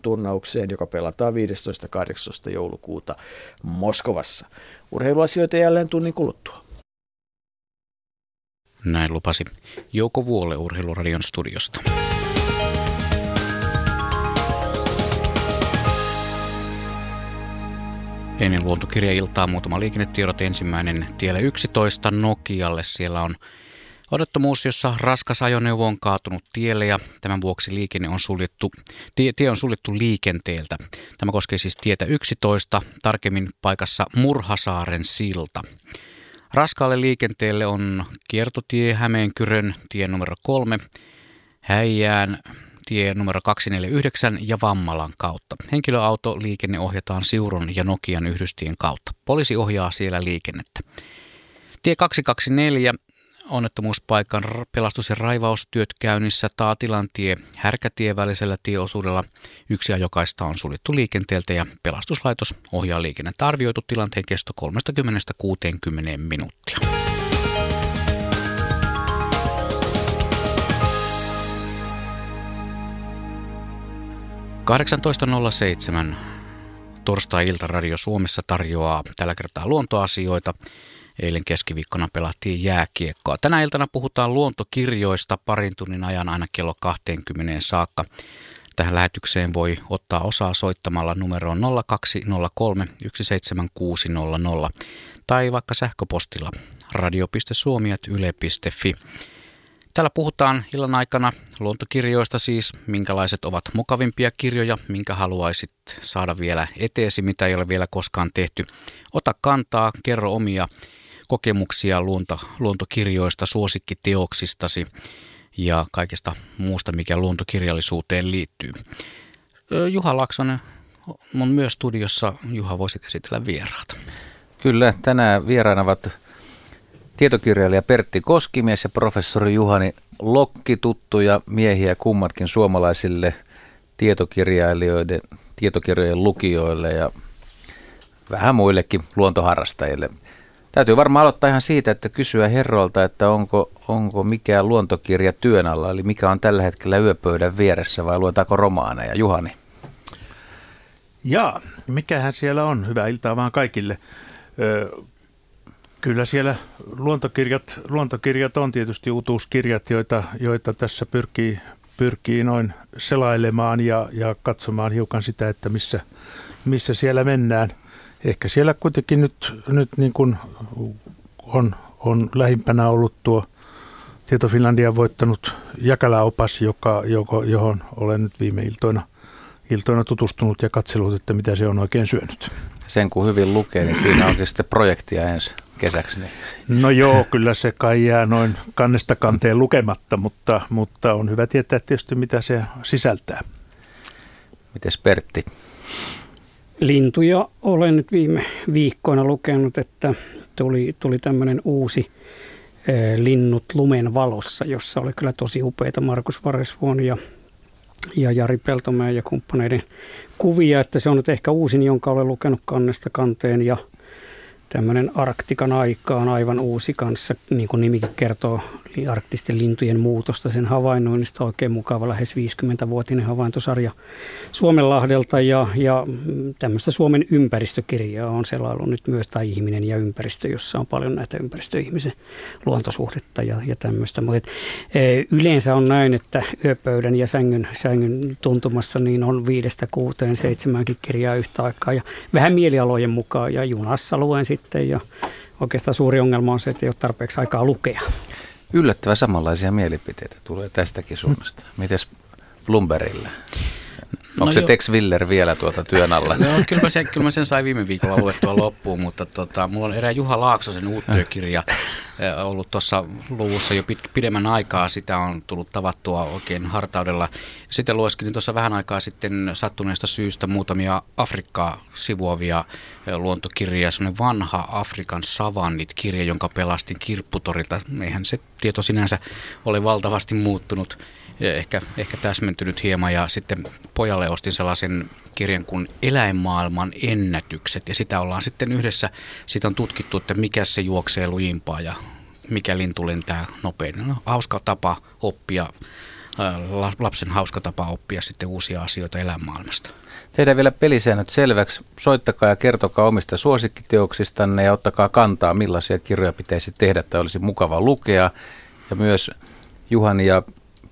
turnaukseen, joka pelataan 15.18. joulukuuta Moskovassa. Urheiluasioita jälleen tunnin kuluttua. Näin lupasi Jouko Vuole Urheiluradion studiosta. Ennen luontokirjailtaa muutama liikennetiedot. Ensimmäinen tielle 11 Nokialle. Siellä on Odottomuus, jossa raskas ajoneuvo on kaatunut tielle ja tämän vuoksi liikenne on suljettu, tie, tie on suljettu liikenteeltä. Tämä koskee siis tietä 11, tarkemmin paikassa Murhasaaren silta. Raskaalle liikenteelle on kiertotie Hämeenkyrön tie numero 3, Häijään tie numero 249 ja Vammalan kautta. Henkilöautoliikenne ohjataan Siurun ja Nokian yhdystien kautta. Poliisi ohjaa siellä liikennettä. Tie 224 onnettomuuspaikan pelastus- ja raivaustyöt käynnissä Taatilantie Härkätie välisellä tieosuudella. Yksi ajokaista on suljettu liikenteeltä ja pelastuslaitos ohjaa liikennettä arvioitu tilanteen kesto 30-60 minuuttia. ...18.07 torstai-ilta Radio Suomessa tarjoaa tällä kertaa luontoasioita. Eilen keskiviikkona pelattiin jääkiekkoa. Tänä iltana puhutaan luontokirjoista parin tunnin ajan aina kello 20 saakka. Tähän lähetykseen voi ottaa osaa soittamalla numeroon 0203 17600 tai vaikka sähköpostilla radio.suomi.yle.fi. Täällä puhutaan illan aikana luontokirjoista siis, minkälaiset ovat mukavimpia kirjoja, minkä haluaisit saada vielä eteesi, mitä ei ole vielä koskaan tehty. Ota kantaa, kerro omia kokemuksia luonto, luontokirjoista, suosikkiteoksistasi ja kaikesta muusta, mikä luontokirjallisuuteen liittyy. Juha Laksonen on myös studiossa. Juha, voisit esitellä vieraat. Kyllä, tänään vieraana ovat tietokirjailija Pertti Koskimies ja professori Juhani Lokki, tuttuja miehiä kummatkin suomalaisille tietokirjailijoiden, tietokirjojen lukijoille ja vähän muillekin luontoharrastajille. Täytyy varmaan aloittaa ihan siitä, että kysyä herrolta, että onko, onko mikään luontokirja työn alla, eli mikä on tällä hetkellä yöpöydän vieressä vai luetaanko romaaneja? Juhani. Ja mikähän siellä on? Hyvää iltaa vaan kaikille. Ö, kyllä siellä luontokirjat, luontokirjat on tietysti uutuuskirjat, joita, joita tässä pyrkii, pyrkii noin selailemaan ja, ja katsomaan hiukan sitä, että missä, missä siellä mennään – ehkä siellä kuitenkin nyt, nyt niin kuin on, on lähimpänä ollut tuo Tieto Finlandia voittanut Jäkäläopas, joka, joka, johon olen nyt viime iltoina, iltoina tutustunut ja katsellut, että mitä se on oikein syönyt. Sen kun hyvin lukee, niin siinä onkin sitten projektia ensi kesäksi. Niin. No joo, kyllä se kai jää noin kannesta kanteen lukematta, mutta, mutta on hyvä tietää tietysti, mitä se sisältää. Mites Pertti? Lintuja olen nyt viime viikkoina lukenut, että tuli, tuli tämmöinen uusi e, Linnut lumen valossa, jossa oli kyllä tosi upeita Markus Varesvuon ja, ja Jari Peltomäen ja kumppaneiden kuvia, että se on nyt ehkä uusin, jonka olen lukenut kannesta kanteen ja tämmöinen Arktikan aika on aivan uusi kanssa, niin kuin nimikin kertoo arktisten lintujen muutosta, sen havainnoinnista oikein mukava lähes 50-vuotinen havaintosarja Suomenlahdelta ja, ja tämmöistä Suomen ympäristökirjaa on selailu nyt myös, tai ihminen ja ympäristö, jossa on paljon näitä ympäristöihmisen luontosuhdetta ja, ja tämmöistä. Mutta e, yleensä on näin, että yöpöydän ja sängyn, sängyn tuntumassa niin on viidestä kuuteen seitsemänkin kirjaa yhtä aikaa ja vähän mielialojen mukaan ja junassa luen sitten ja oikeastaan suuri ongelma on se, että ei ole tarpeeksi aikaa lukea. Yllättävän samanlaisia mielipiteitä tulee tästäkin suunnasta. Mites Bloombergillä? Onko no se jo. Tex Willer vielä tuota työn alla? No, kyllä, mä sen, kyllä mä sen sain viime viikolla luettua loppuun, mutta tota, mulla on erää Juha Laaksosen uuttyökirja äh. ollut tuossa luvussa jo pit, pidemmän aikaa. Sitä on tullut tavattua oikein hartaudella. Sitten lueskelin tuossa vähän aikaa sitten sattuneesta syystä muutamia Afrikkaa sivuavia luontokirjoja. Sellainen vanha Afrikan savannit-kirja, jonka pelastin kirpputorilta. Eihän se tieto sinänsä ole valtavasti muuttunut ehkä, ehkä täsmentynyt hieman ja sitten pojalle ostin sellaisen kirjan kuin Eläinmaailman ennätykset ja sitä ollaan sitten yhdessä, siitä on tutkittu, että mikä se juoksee lujimpaa ja mikä lintu lentää nopein. No, hauska tapa oppia lapsen hauska tapa oppia sitten uusia asioita elämänmaailmasta. Tehdään vielä pelisäännöt selväksi. Soittakaa ja kertokaa omista suosikkiteoksistanne ja ottakaa kantaa, millaisia kirjoja pitäisi tehdä tai olisi mukava lukea. Ja myös Juhani ja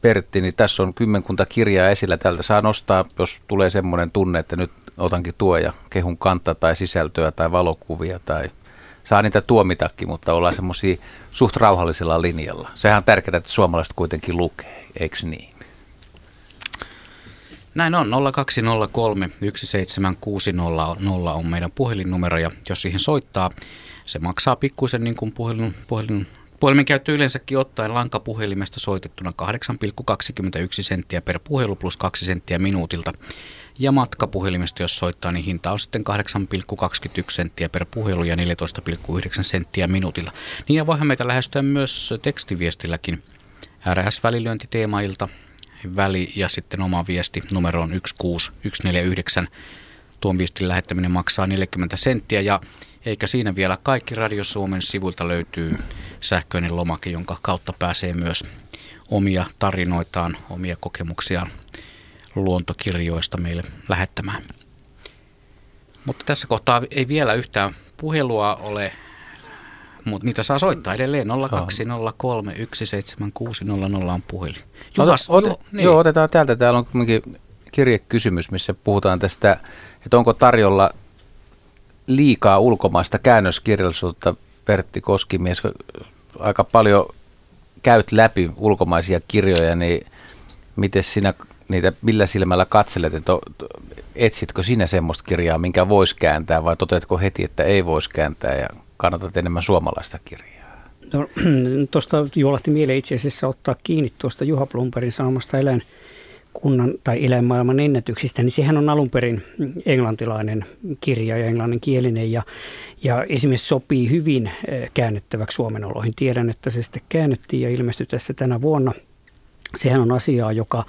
Pertti, niin tässä on kymmenkunta kirjaa esillä. Tältä saa nostaa, jos tulee semmoinen tunne, että nyt otankin tuo ja kehun kanta tai sisältöä tai valokuvia tai saa niitä tuomitakin, mutta ollaan semmoisia suht rauhallisella linjalla. Sehän on tärkeää, että suomalaiset kuitenkin lukee, eikö niin? Näin on, 0203 17600 on meidän puhelinnumero ja jos siihen soittaa, se maksaa pikkuisen niin kuin puhelin, puhelin Puhelimen käyttö yleensäkin ottaen lankapuhelimesta soitettuna 8,21 senttiä per puhelu plus 2 senttiä minuutilta. Ja matkapuhelimesta, jos soittaa, niin hinta on sitten 8,21 senttiä per puhelu ja 14,9 senttiä minuutilla. Niin ja voihan meitä lähestyä myös tekstiviestilläkin. RS-välilyönti teemailta, väli ja sitten oma viesti numeroon 16149. Tuon viestin lähettäminen maksaa 40 senttiä ja eikä siinä vielä kaikki Radio Suomen sivuilta löytyy sähköinen lomake, jonka kautta pääsee myös omia tarinoitaan, omia kokemuksiaan luontokirjoista meille lähettämään. Mutta tässä kohtaa ei vielä yhtään puhelua ole, mutta niitä saa soittaa edelleen 0203 17600 on puhelin. Juhas, Ota, ot, niin. Joo, otetaan täältä. Täällä on kuitenkin kirjekysymys, missä puhutaan tästä, että onko tarjolla liikaa ulkomaista käännöskirjallisuutta, Pertti Koskimies, aika paljon käyt läpi ulkomaisia kirjoja, niin miten sinä niitä, millä silmällä katselet, että etsitkö sinä semmoista kirjaa, minkä voisi kääntää vai toteatko heti, että ei voisi kääntää ja kannatat enemmän suomalaista kirjaa? No, tuosta juolahti mieleen itse asiassa ottaa kiinni tuosta Juha Plumperin sanomasta eläin kunnan tai eläinmaailman ennätyksistä, niin sehän on alun perin englantilainen kirja ja englanninkielinen ja, ja esimerkiksi sopii hyvin eh, käännettäväksi Suomen oloihin. Tiedän, että se sitten käännettiin ja ilmestyi tässä tänä vuonna. Sehän on asiaa, joka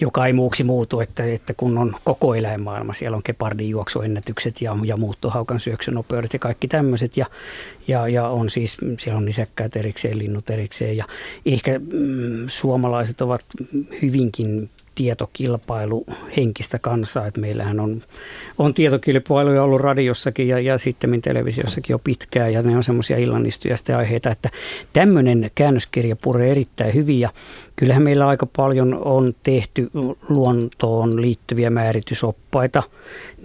joka ei muuksi muutu, että, että kun on koko eläinmaailma, siellä on kepardin juoksuennätykset ja, ja muuttohaukan syöksynopeudet ja kaikki tämmöiset ja, ja, ja on siis, siellä on nisäkkäät erikseen, linnut erikseen ja ehkä mm, suomalaiset ovat hyvinkin tietokilpailu henkistä kansaa, että meillähän on, on tietokilpailuja ollut radiossakin ja, ja sitten televisiossakin jo pitkään ja ne on semmoisia illanistuja aiheita, että tämmöinen käännöskirja puree erittäin hyvin ja kyllähän meillä aika paljon on tehty luontoon liittyviä määritysoppaita,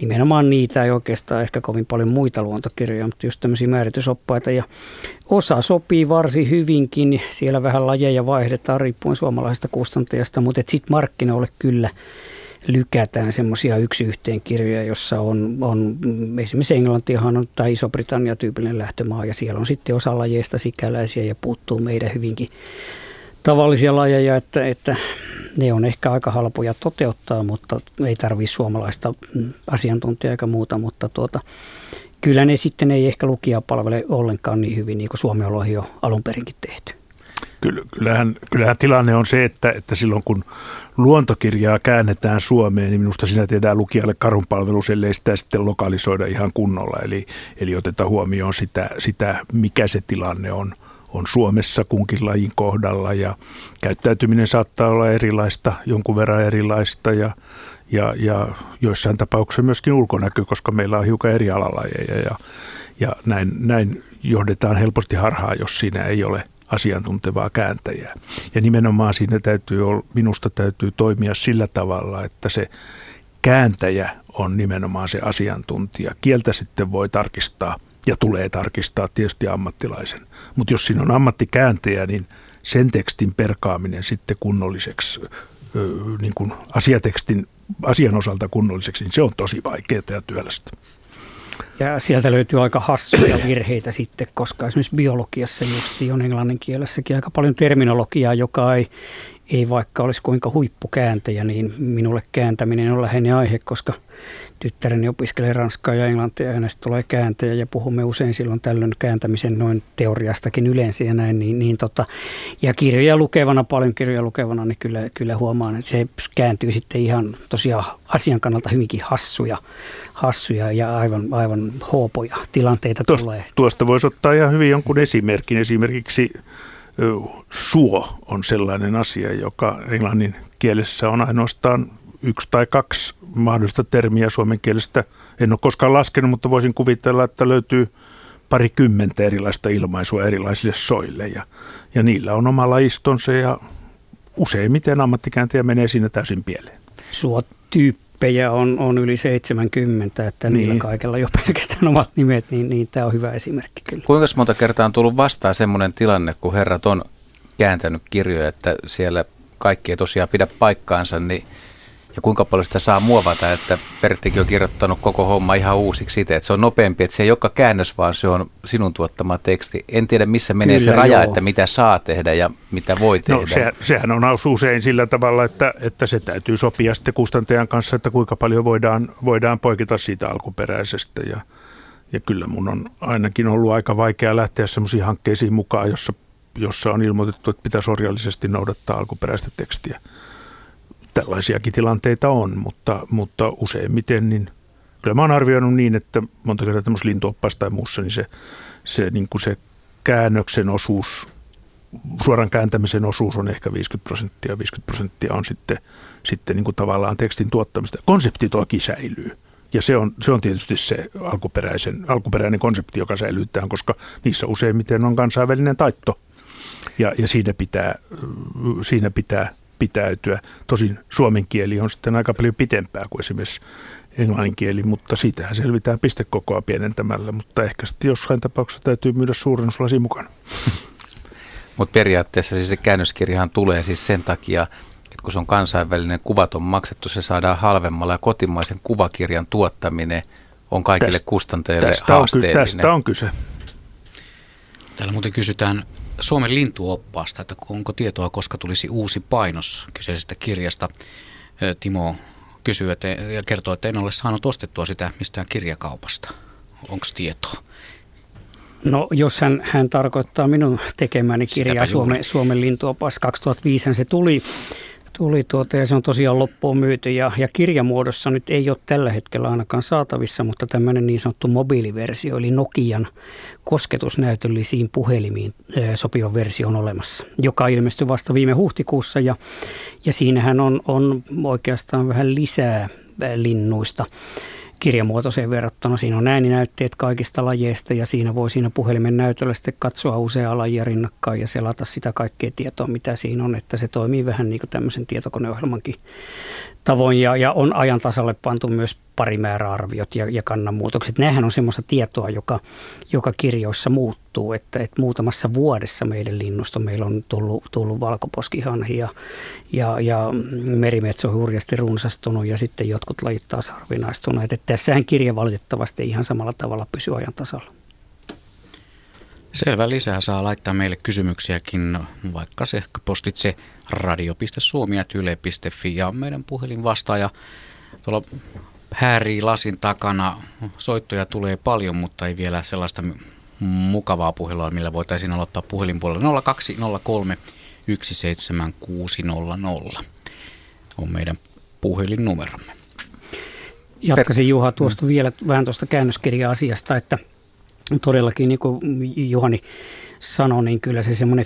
nimenomaan niitä ei oikeastaan ehkä kovin paljon muita luontokirjoja, mutta just tämmöisiä määritysoppaita ja osa sopii varsin hyvinkin, siellä vähän lajeja vaihdetaan riippuen suomalaisesta kustantajasta, mutta sitten markkinoille kyllä lykätään semmoisia yksi yhteen kirjoja, jossa on, on esimerkiksi Englantihan on tai Iso-Britannia tyypillinen lähtömaa ja siellä on sitten osa lajeista sikäläisiä ja puuttuu meidän hyvinkin tavallisia lajeja, että, että ne on ehkä aika halpoja toteuttaa, mutta ei tarvitse suomalaista asiantuntijaa eikä muuta, mutta tuota, kyllä ne sitten ei ehkä lukija palvele ollenkaan niin hyvin, niin kuin Suomi on jo alun perinkin tehty. Kyllähän, kyllähän tilanne on se, että, että silloin kun luontokirjaa käännetään Suomeen, niin minusta siinä tehdään lukijalle karhunpalvelus, ellei sitä sitten lokalisoida ihan kunnolla. Eli, eli otetaan huomioon sitä, sitä, mikä se tilanne on – on Suomessa kunkin lajin kohdalla ja käyttäytyminen saattaa olla erilaista, jonkun verran erilaista ja, ja, ja joissain tapauksissa myöskin ulkonäkö, koska meillä on hiukan eri alalajeja ja, ja näin, näin johdetaan helposti harhaa, jos siinä ei ole asiantuntevaa kääntäjää. Ja nimenomaan siinä täytyy, minusta täytyy toimia sillä tavalla, että se kääntäjä on nimenomaan se asiantuntija. Kieltä sitten voi tarkistaa – ja tulee tarkistaa tietysti ammattilaisen. Mutta jos siinä on ammattikääntäjä, niin sen tekstin perkaaminen sitten kunnolliseksi, niin kuin asiatekstin asian osalta kunnolliseksi, niin se on tosi vaikeaa ja työlästä. Ja sieltä löytyy aika hassuja virheitä sitten, koska esimerkiksi biologiassa just on englannin kielessäkin aika paljon terminologiaa, joka ei, ei vaikka olisi kuinka huippukääntäjä, niin minulle kääntäminen on lähinnä aihe, koska tyttäreni opiskelee ranskaa ja englantia ja hänestä tulee kääntäjä ja puhumme usein silloin tällöin kääntämisen noin teoriastakin yleensä ja näin. Niin, niin tota, ja kirjoja lukevana, paljon kirjoja lukevana, niin kyllä, kyllä huomaan, että se kääntyy sitten ihan tosiaan asian kannalta hyvinkin hassuja, hassuja ja aivan, aivan hoopoja tilanteita tuosta, tulee. Tuosta voisi ottaa ihan hyvin jonkun esimerkin. Esimerkiksi suo on sellainen asia, joka englannin kielessä on ainoastaan yksi tai kaksi mahdollista termiä suomen kielestä. En ole koskaan laskenut, mutta voisin kuvitella, että löytyy parikymmentä erilaista ilmaisua erilaisille soille ja, ja niillä on oma lajistonsa ja useimmiten ammattikääntäjä menee siinä täysin pieleen. Suotyyppejä on, on yli 70, että niin. niillä kaikella jo pelkästään omat nimet, niin, niin tämä on hyvä esimerkki kyllä. Kuinka monta kertaa on tullut vastaan semmoinen tilanne, kun herrat on kääntänyt kirjoja, että siellä kaikki ei tosiaan pidä paikkaansa, niin ja kuinka paljon sitä saa muovata, että Perttikin on kirjoittanut koko homma ihan uusiksi itse, että se on nopeampi, että se ei olekaan käännös, vaan se on sinun tuottama teksti. En tiedä, missä menee Kyllä, se raja, joo. että mitä saa tehdä ja mitä voi no, tehdä. No, se, sehän on usein sillä tavalla, että, että se täytyy sopia sitten kustantajan kanssa, että kuinka paljon voidaan, voidaan poikita siitä alkuperäisestä. Ja, ja kyllä mun on ainakin ollut aika vaikea lähteä sellaisiin hankkeisiin mukaan, jossa, jossa on ilmoitettu, että pitäisi orjallisesti noudattaa alkuperäistä tekstiä tällaisiakin tilanteita on, mutta, mutta useimmiten niin kyllä mä oon arvioinut niin, että monta kertaa tämmöisessä lintuoppaassa tai muussa, niin se, se, niin kuin se käännöksen osuus, suoran kääntämisen osuus on ehkä 50 prosenttia, 50 prosenttia on sitten, sitten niin kuin tavallaan tekstin tuottamista. Konsepti toki säilyy. Ja se on, se on tietysti se alkuperäisen, alkuperäinen konsepti, joka säilyy tähän, koska niissä useimmiten on kansainvälinen taitto. Ja, ja siinä, pitää, siinä pitää pitäytyä. Tosin suomen kieli on sitten aika paljon pitempää kuin esimerkiksi englannin kieli, mutta siitähän selvitään pistekokoa pienentämällä, mutta ehkä sitten jossain tapauksessa täytyy myydä suurennuslasi mukana. Mutta periaatteessa siis se käännöskirjahan tulee siis sen takia, että kun se on kansainvälinen kuvaton maksettu, se saadaan halvemmalla ja kotimaisen kuvakirjan tuottaminen on kaikille tästä, kustantajille tästä haasteellinen. On, tästä on kyse. Täällä muuten kysytään Suomen lintuoppaasta, että onko tietoa, koska tulisi uusi painos kyseisestä kirjasta. Timo kysyy että, ja kertoo, että en ole saanut ostettua sitä mistään kirjakaupasta. Onko tietoa? No jos hän, hän tarkoittaa minun tekemäni kirjaa Suomen, Suomen lintuopas 2005, se tuli Tuli tuota ja se on tosiaan loppuun myyty ja, ja kirjamuodossa nyt ei ole tällä hetkellä ainakaan saatavissa, mutta tämmöinen niin sanottu mobiiliversio eli Nokian kosketusnäytöllisiin puhelimiin sopiva versio on olemassa, joka ilmestyi vasta viime huhtikuussa ja, ja siinähän on, on oikeastaan vähän lisää linnuista kirjamuotoiseen verrattuna. Siinä on ääninäytteet kaikista lajeista ja siinä voi siinä puhelimen näytöllä sitten katsoa useaa lajia rinnakkain ja selata sitä kaikkea tietoa, mitä siinä on, että se toimii vähän niin kuin tämmöisen tietokoneohjelmankin tavoin ja, ja on ajan tasalle pantu myös parimääräarviot ja, ja kannanmuutokset. Nämähän on semmoista tietoa, joka, joka kirjoissa muuttuu, että, että muutamassa vuodessa meidän linnusto meillä on tullut, tullut valkoposkihanhi ja, ja, ja merimetso on hurjasti runsastunut ja sitten jotkut lajit taas harvinaistuneet. Että tässähän kirja valitettavasti ihan samalla tavalla pysyy ajan tasalla. Selvä. Lisää saa laittaa meille kysymyksiäkin, vaikka se postitse radio.suomi.yle.fi ja meidän puhelin vastaaja tuolla häärii lasin takana. Soittoja tulee paljon, mutta ei vielä sellaista mukavaa puhelua, millä voitaisiin aloittaa puhelinpuolella 0203 17600 on meidän puhelinnumeromme. Jatkaisin Juha tuosta vielä vähän tuosta käännöskirja-asiasta, että todellakin niin kuin Juhani sanoi, niin kyllä se semmoinen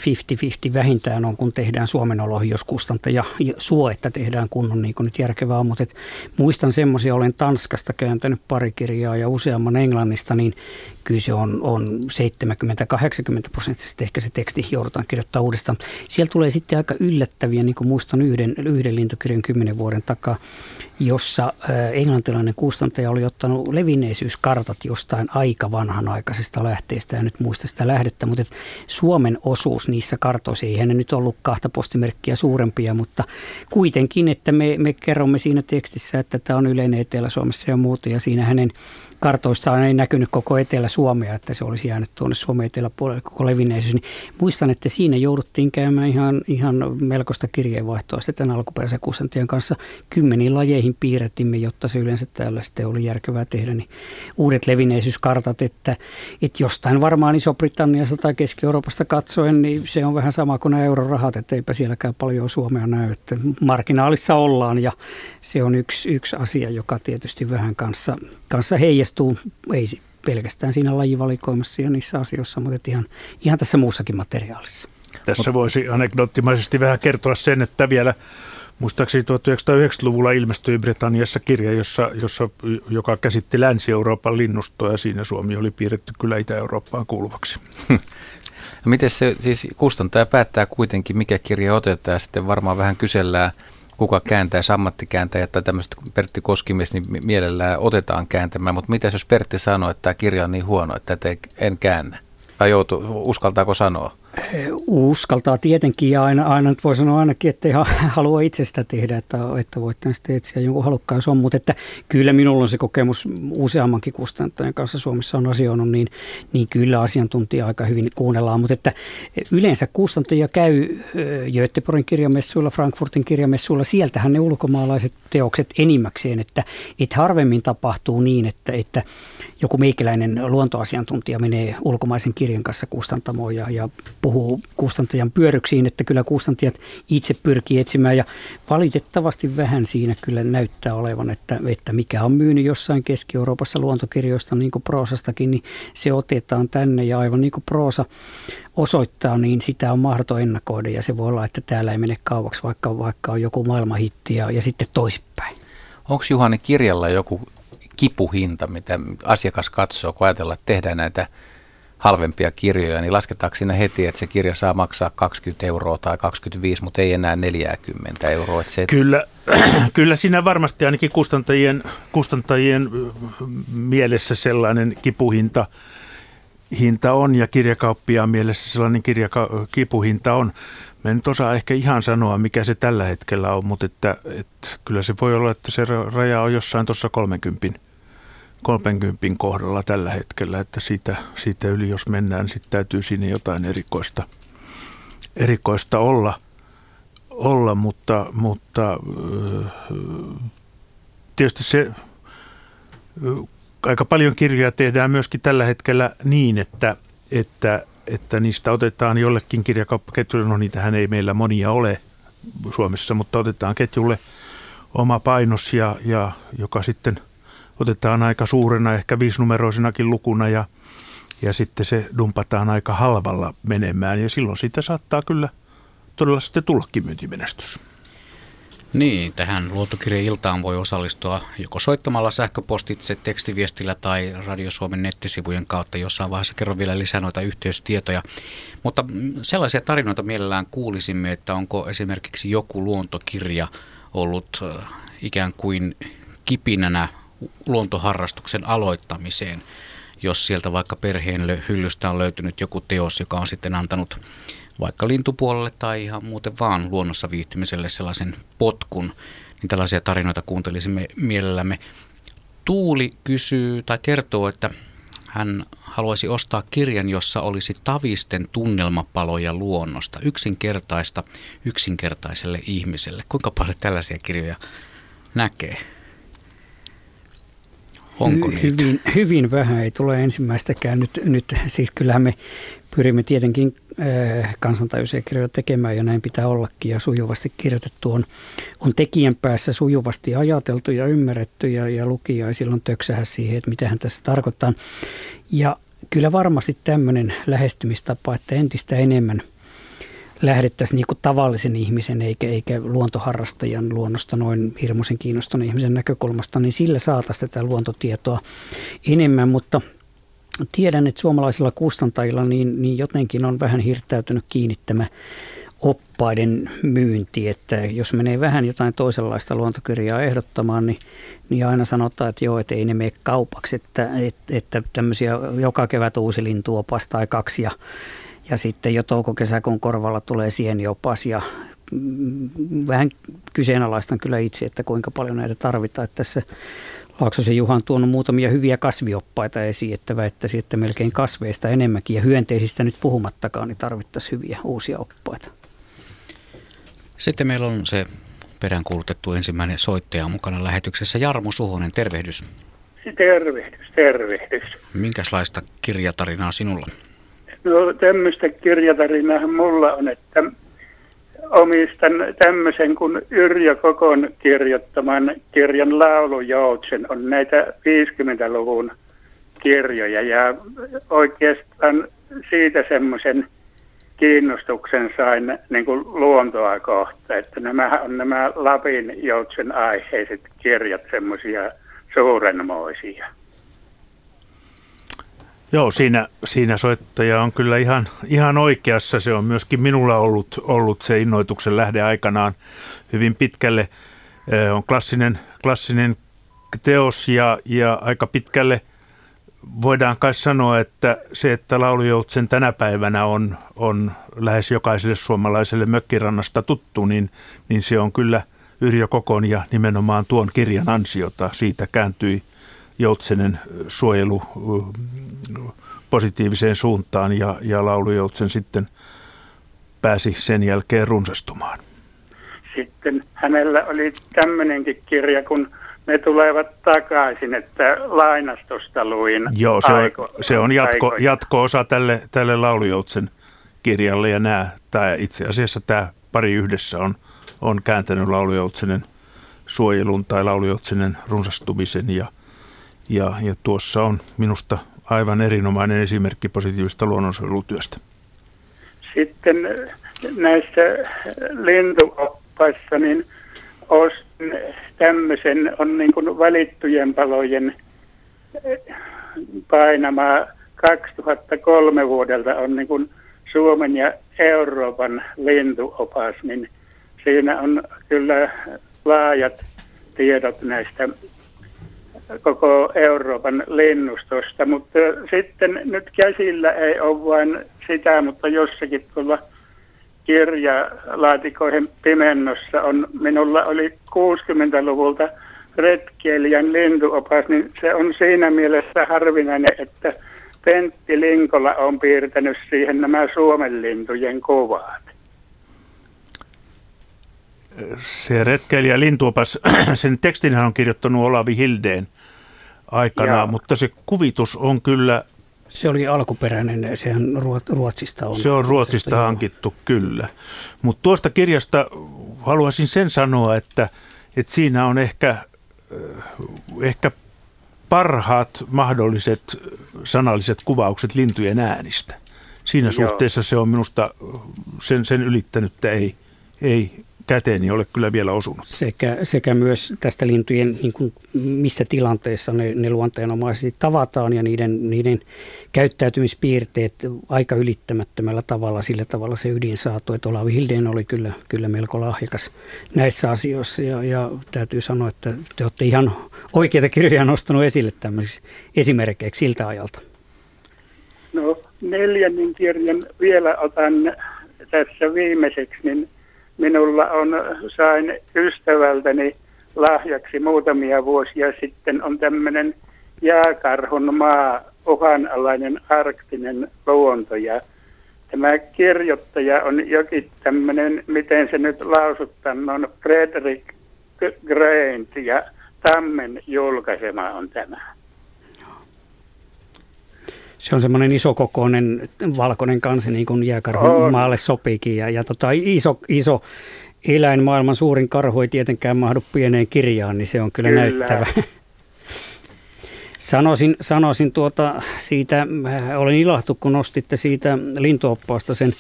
50-50 vähintään on, kun tehdään Suomen oloihin, jos kustantaja suo, että tehdään kunnon niin kuin nyt järkevää. Mutta et muistan semmoisia, olen Tanskasta kääntänyt pari kirjaa ja useamman Englannista, niin kyllä se on, on 70-80 prosenttisesti ehkä se teksti joudutaan kirjoittaa uudestaan. Siellä tulee sitten aika yllättäviä, niin kuin muistan yhden, yhden lintokirjan kymmenen vuoden takaa, jossa englantilainen kustantaja oli ottanut levinneisyyskartat jostain aika vanhanaikaisesta lähteestä, ja nyt muista sitä lähdettä, mutta Suomen osuus niissä kartoissa, eihän ne nyt ollut kahta postimerkkiä suurempia, mutta kuitenkin, että me, me kerromme siinä tekstissä, että tämä on yleinen Etelä-Suomessa ja muuta, ja siinä hänen kartoissaan ei näkynyt koko Etelä-Suomea, että se olisi jäänyt tuonne Suomen eteläpuolelle koko levinneisyys. Niin muistan, että siinä jouduttiin käymään ihan, ihan melkoista kirjeenvaihtoa sitten alkuperäisen kustantajan kanssa. Kymmeniin lajeihin piirrettimme, jotta se yleensä täällä sitten oli järkevää tehdä. Niin uudet levinneisyyskaartat, että, että jostain varmaan Iso-Britanniasta tai Keski-Euroopasta katsoen, niin se on vähän sama kuin nämä eurorahat, että eipä sielläkään paljon Suomea näy. Että marginaalissa ollaan ja se on yksi, yksi asia, joka tietysti vähän kanssa, kanssa heijastuu ei pelkästään siinä lajivalikoimassa ja niissä asioissa, mutta ihan, ihan tässä muussakin materiaalissa. Tässä voisi anekdoottimaisesti vähän kertoa sen, että vielä muistaakseni 1990-luvulla ilmestyi Britanniassa kirja, jossa, jossa, joka käsitti Länsi-Euroopan linnustoa ja siinä Suomi oli piirretty kyllä Itä-Eurooppaan kuuluvaksi. Miten se, siis kustantaja päättää kuitenkin, mikä kirja otetaan ja sitten varmaan vähän kysellään, kuka kääntää, ammattikääntäjät tai tämmöiset Pertti Koskimies, niin mielellään otetaan kääntämään, mutta mitä jos Pertti sanoo, että tämä kirja on niin huono, että en käännä? Tai joutuu, uskaltaako sanoa? Uskaltaa tietenkin ja aina, aina nyt voi sanoa ainakin, että ei halua itse sitä tehdä, että, että voitte sitten etsiä jonkun halukkaan, jos on. Mutta että kyllä minulla on se kokemus useammankin kustantajan kanssa Suomessa on asioinut, niin, niin kyllä asiantuntija aika hyvin kuunnellaan. Mutta että yleensä kustantajia käy Göteborgin kirjamessuilla, Frankfurtin kirjamessuilla, sieltähän ne ulkomaalaiset teokset enimmäkseen, että, että harvemmin tapahtuu niin, että, että joku meikäläinen luontoasiantuntija menee ulkomaisen kirjan kanssa kustantamoon ja, ja puhuu kustantajan pyörryksiin, että kyllä kustantajat itse pyrkii etsimään. Ja valitettavasti vähän siinä kyllä näyttää olevan, että, että mikä on myynyt jossain Keski-Euroopassa luontokirjoista niin kuin proosastakin, niin se otetaan tänne. Ja aivan niin kuin proosa osoittaa, niin sitä on mahdoton ennakoida. Ja se voi olla, että täällä ei mene kauaksi, vaikka, vaikka on joku maailmahitti ja, ja sitten toisinpäin. Onko Juhani kirjalla joku kipuhinta, mitä asiakas katsoo, kun ajatellaan, että tehdään näitä halvempia kirjoja, niin lasketaanko siinä heti, että se kirja saa maksaa 20 euroa tai 25, mutta ei enää 40 euroa? Että se, kyllä, kyllä siinä varmasti ainakin kustantajien, kustantajien mielessä sellainen kipuhinta hinta on ja kirjakauppia mielessä sellainen kirjaka- kipuhinta on. Mä en nyt osaa ehkä ihan sanoa, mikä se tällä hetkellä on, mutta että, että kyllä se voi olla, että se raja on jossain tuossa 30 30 kohdalla tällä hetkellä, että siitä, siitä yli jos mennään, sitten täytyy siinä jotain erikoista, erikoista olla, olla mutta, mutta tietysti se aika paljon kirjoja tehdään myöskin tällä hetkellä niin, että, että, että niistä otetaan jollekin kirjakauppaketjulle, no niitähän ei meillä monia ole Suomessa, mutta otetaan ketjulle oma painos, ja, ja joka sitten – otetaan aika suurena, ehkä viisinumeroisenakin lukuna ja, ja sitten se dumpataan aika halvalla menemään ja silloin siitä saattaa kyllä todella sitten tullakin myyntimenestys. Niin, tähän luontokirjailtaan voi osallistua joko soittamalla sähköpostitse, tekstiviestillä tai Radio Suomen nettisivujen kautta. Jossain vaiheessa kerron vielä lisää noita yhteystietoja. Mutta sellaisia tarinoita mielellään kuulisimme, että onko esimerkiksi joku luontokirja ollut äh, ikään kuin kipinänä luontoharrastuksen aloittamiseen, jos sieltä vaikka perheen hyllystä on löytynyt joku teos, joka on sitten antanut vaikka lintupuolelle tai ihan muuten vaan luonnossa viihtymiselle sellaisen potkun, niin tällaisia tarinoita kuuntelisimme mielellämme. Tuuli kysyy tai kertoo, että hän haluaisi ostaa kirjan, jossa olisi tavisten tunnelmapaloja luonnosta, yksinkertaista yksinkertaiselle ihmiselle. Kuinka paljon tällaisia kirjoja näkee? Onko niitä? Hyvin, hyvin vähän, ei tule ensimmäistäkään. Nyt, nyt siis kyllähän me pyrimme tietenkin äh, kansantajuisia kirjoja tekemään ja näin pitää ollakin ja sujuvasti kirjoitettu on, on tekijän päässä sujuvasti ajateltu ja ymmärretty ja, ja lukija ei silloin töksähä siihen, että mitä hän tässä tarkoittaa. Ja kyllä varmasti tämmöinen lähestymistapa, että entistä enemmän – lähdettäisiin niin tavallisen ihmisen eikä, eikä luontoharrastajan luonnosta noin hirmuisen kiinnostuneen ihmisen näkökulmasta, niin sillä saataisiin tätä luontotietoa enemmän, mutta tiedän, että suomalaisilla kustantajilla niin, niin jotenkin on vähän hirttäytynyt kiinnittämä oppaiden myynti, että jos menee vähän jotain toisenlaista luontokirjaa ehdottamaan, niin, niin aina sanotaan, että joo, että ei ne mene kaupaksi, että, että, että tämmöisiä joka kevät uusi lintuopas tai kaksi ja ja sitten jo touko-kesäkuun korvalla tulee sieniopas ja mm, vähän kyseenalaistan kyllä itse, että kuinka paljon näitä tarvitaan. Että tässä Laaksosen Juha on tuonut muutamia hyviä kasvioppaita esiin, että väittäisi, että melkein kasveista enemmänkin ja hyönteisistä nyt puhumattakaan, niin tarvittaisiin hyviä uusia oppaita. Sitten meillä on se peräänkuulutettu ensimmäinen soittaja mukana lähetyksessä. Jarmo Suhonen, tervehdys. Tervehdys, tervehdys. Minkälaista kirjatarinaa sinulla? No tämmöistä kirjatarinaa mulla on, että omistan tämmöisen kuin Yrjö Kokon kirjoittaman kirjan Laulujoutsen. On näitä 50-luvun kirjoja ja oikeastaan siitä semmoisen kiinnostuksen sain niin kuin luontoa kohta. Että nämä on nämä Lapin joutsen aiheiset kirjat semmoisia suurenmoisia. Joo, siinä, siinä soittaja on kyllä ihan, ihan oikeassa. Se on myöskin minulla ollut, ollut se innoituksen lähde aikanaan hyvin pitkälle. On klassinen, klassinen teos ja, ja aika pitkälle voidaan kai sanoa, että se, että laulujoutsen tänä päivänä on, on lähes jokaiselle suomalaiselle mökkirannasta tuttu, niin, niin se on kyllä Yrjö Kokon ja nimenomaan tuon kirjan ansiota. Siitä kääntyi Joutsenen suojelu positiiviseen suuntaan ja, ja laulujoutsen sitten pääsi sen jälkeen runsastumaan. Sitten hänellä oli tämmöinenkin kirja, kun ne tulevat takaisin, että lainastosta luin. Joo, se on, se on jatko, jatko-osa tälle, tälle laulujoutsen kirjalle ja nämä, tämä, itse asiassa tämä pari yhdessä on, on kääntänyt laulujoutsenen suojelun tai laulujoutsenen runsastumisen ja, ja, ja tuossa on minusta aivan erinomainen esimerkki positiivista luonnonsuojelutyöstä. Sitten näissä lintuoppaissa, niin ostin tämmöisen, on niin kuin valittujen palojen painama 2003 vuodelta on niin kuin Suomen ja Euroopan lintuopas, niin siinä on kyllä laajat tiedot näistä koko Euroopan linnustosta, mutta sitten nyt käsillä ei ole vain sitä, mutta jossakin tuolla kirjalaatikoihin pimennossa on, minulla oli 60-luvulta retkeilijän lintuopas, niin se on siinä mielessä harvinainen, että Pentti Linkola on piirtänyt siihen nämä Suomen lintujen kuvat. Se retkeilijä lintuopas, sen tekstinhän on kirjoittanut Olavi Hildeen aikanaan, Joo. mutta se kuvitus on kyllä... Se oli alkuperäinen, sehän Ruotsista on. Se on Ruotsista hankittu, kyllä. Mutta tuosta kirjasta haluaisin sen sanoa, että, että siinä on ehkä, äh, ehkä parhaat mahdolliset sanalliset kuvaukset lintujen äänistä. Siinä Joo. suhteessa se on minusta sen, sen ylittänyttä ei, ei käteeni ole kyllä vielä osunut. Sekä, sekä myös tästä lintujen, niin kuin missä tilanteessa ne, ne luonteenomaisesti tavataan ja niiden, niiden käyttäytymispiirteet aika ylittämättömällä tavalla, sillä tavalla se ydin saatu. Että Olavi Hildeen oli kyllä, kyllä melko lahjakas näissä asioissa ja, ja täytyy sanoa, että te olette ihan oikeita kirjoja nostanut esille tämmöisiksi esimerkkeiksi siltä ajalta. No neljännen kirjan vielä otan tässä viimeiseksi, niin minulla on, sain ystävältäni lahjaksi muutamia vuosia sitten on tämmöinen jääkarhun maa, uhanalainen arktinen luonto ja tämä kirjoittaja on jokin tämmöinen, miten se nyt lausuttaan, on Frederick Grant ja Tammen julkaisema on tämä. Se on semmoinen isokokoinen valkoinen kansi, niin kuin jääkarhun maalle sopiikin. Ja, ja tota, iso, iso eläin, maailman suurin karhu ei tietenkään mahdu pieneen kirjaan, niin se on kyllä, kyllä. näyttävä. Sanoisin, sanoisin tuota siitä, äh, olen ilahtu, kun nostitte siitä lintuoppaasta sen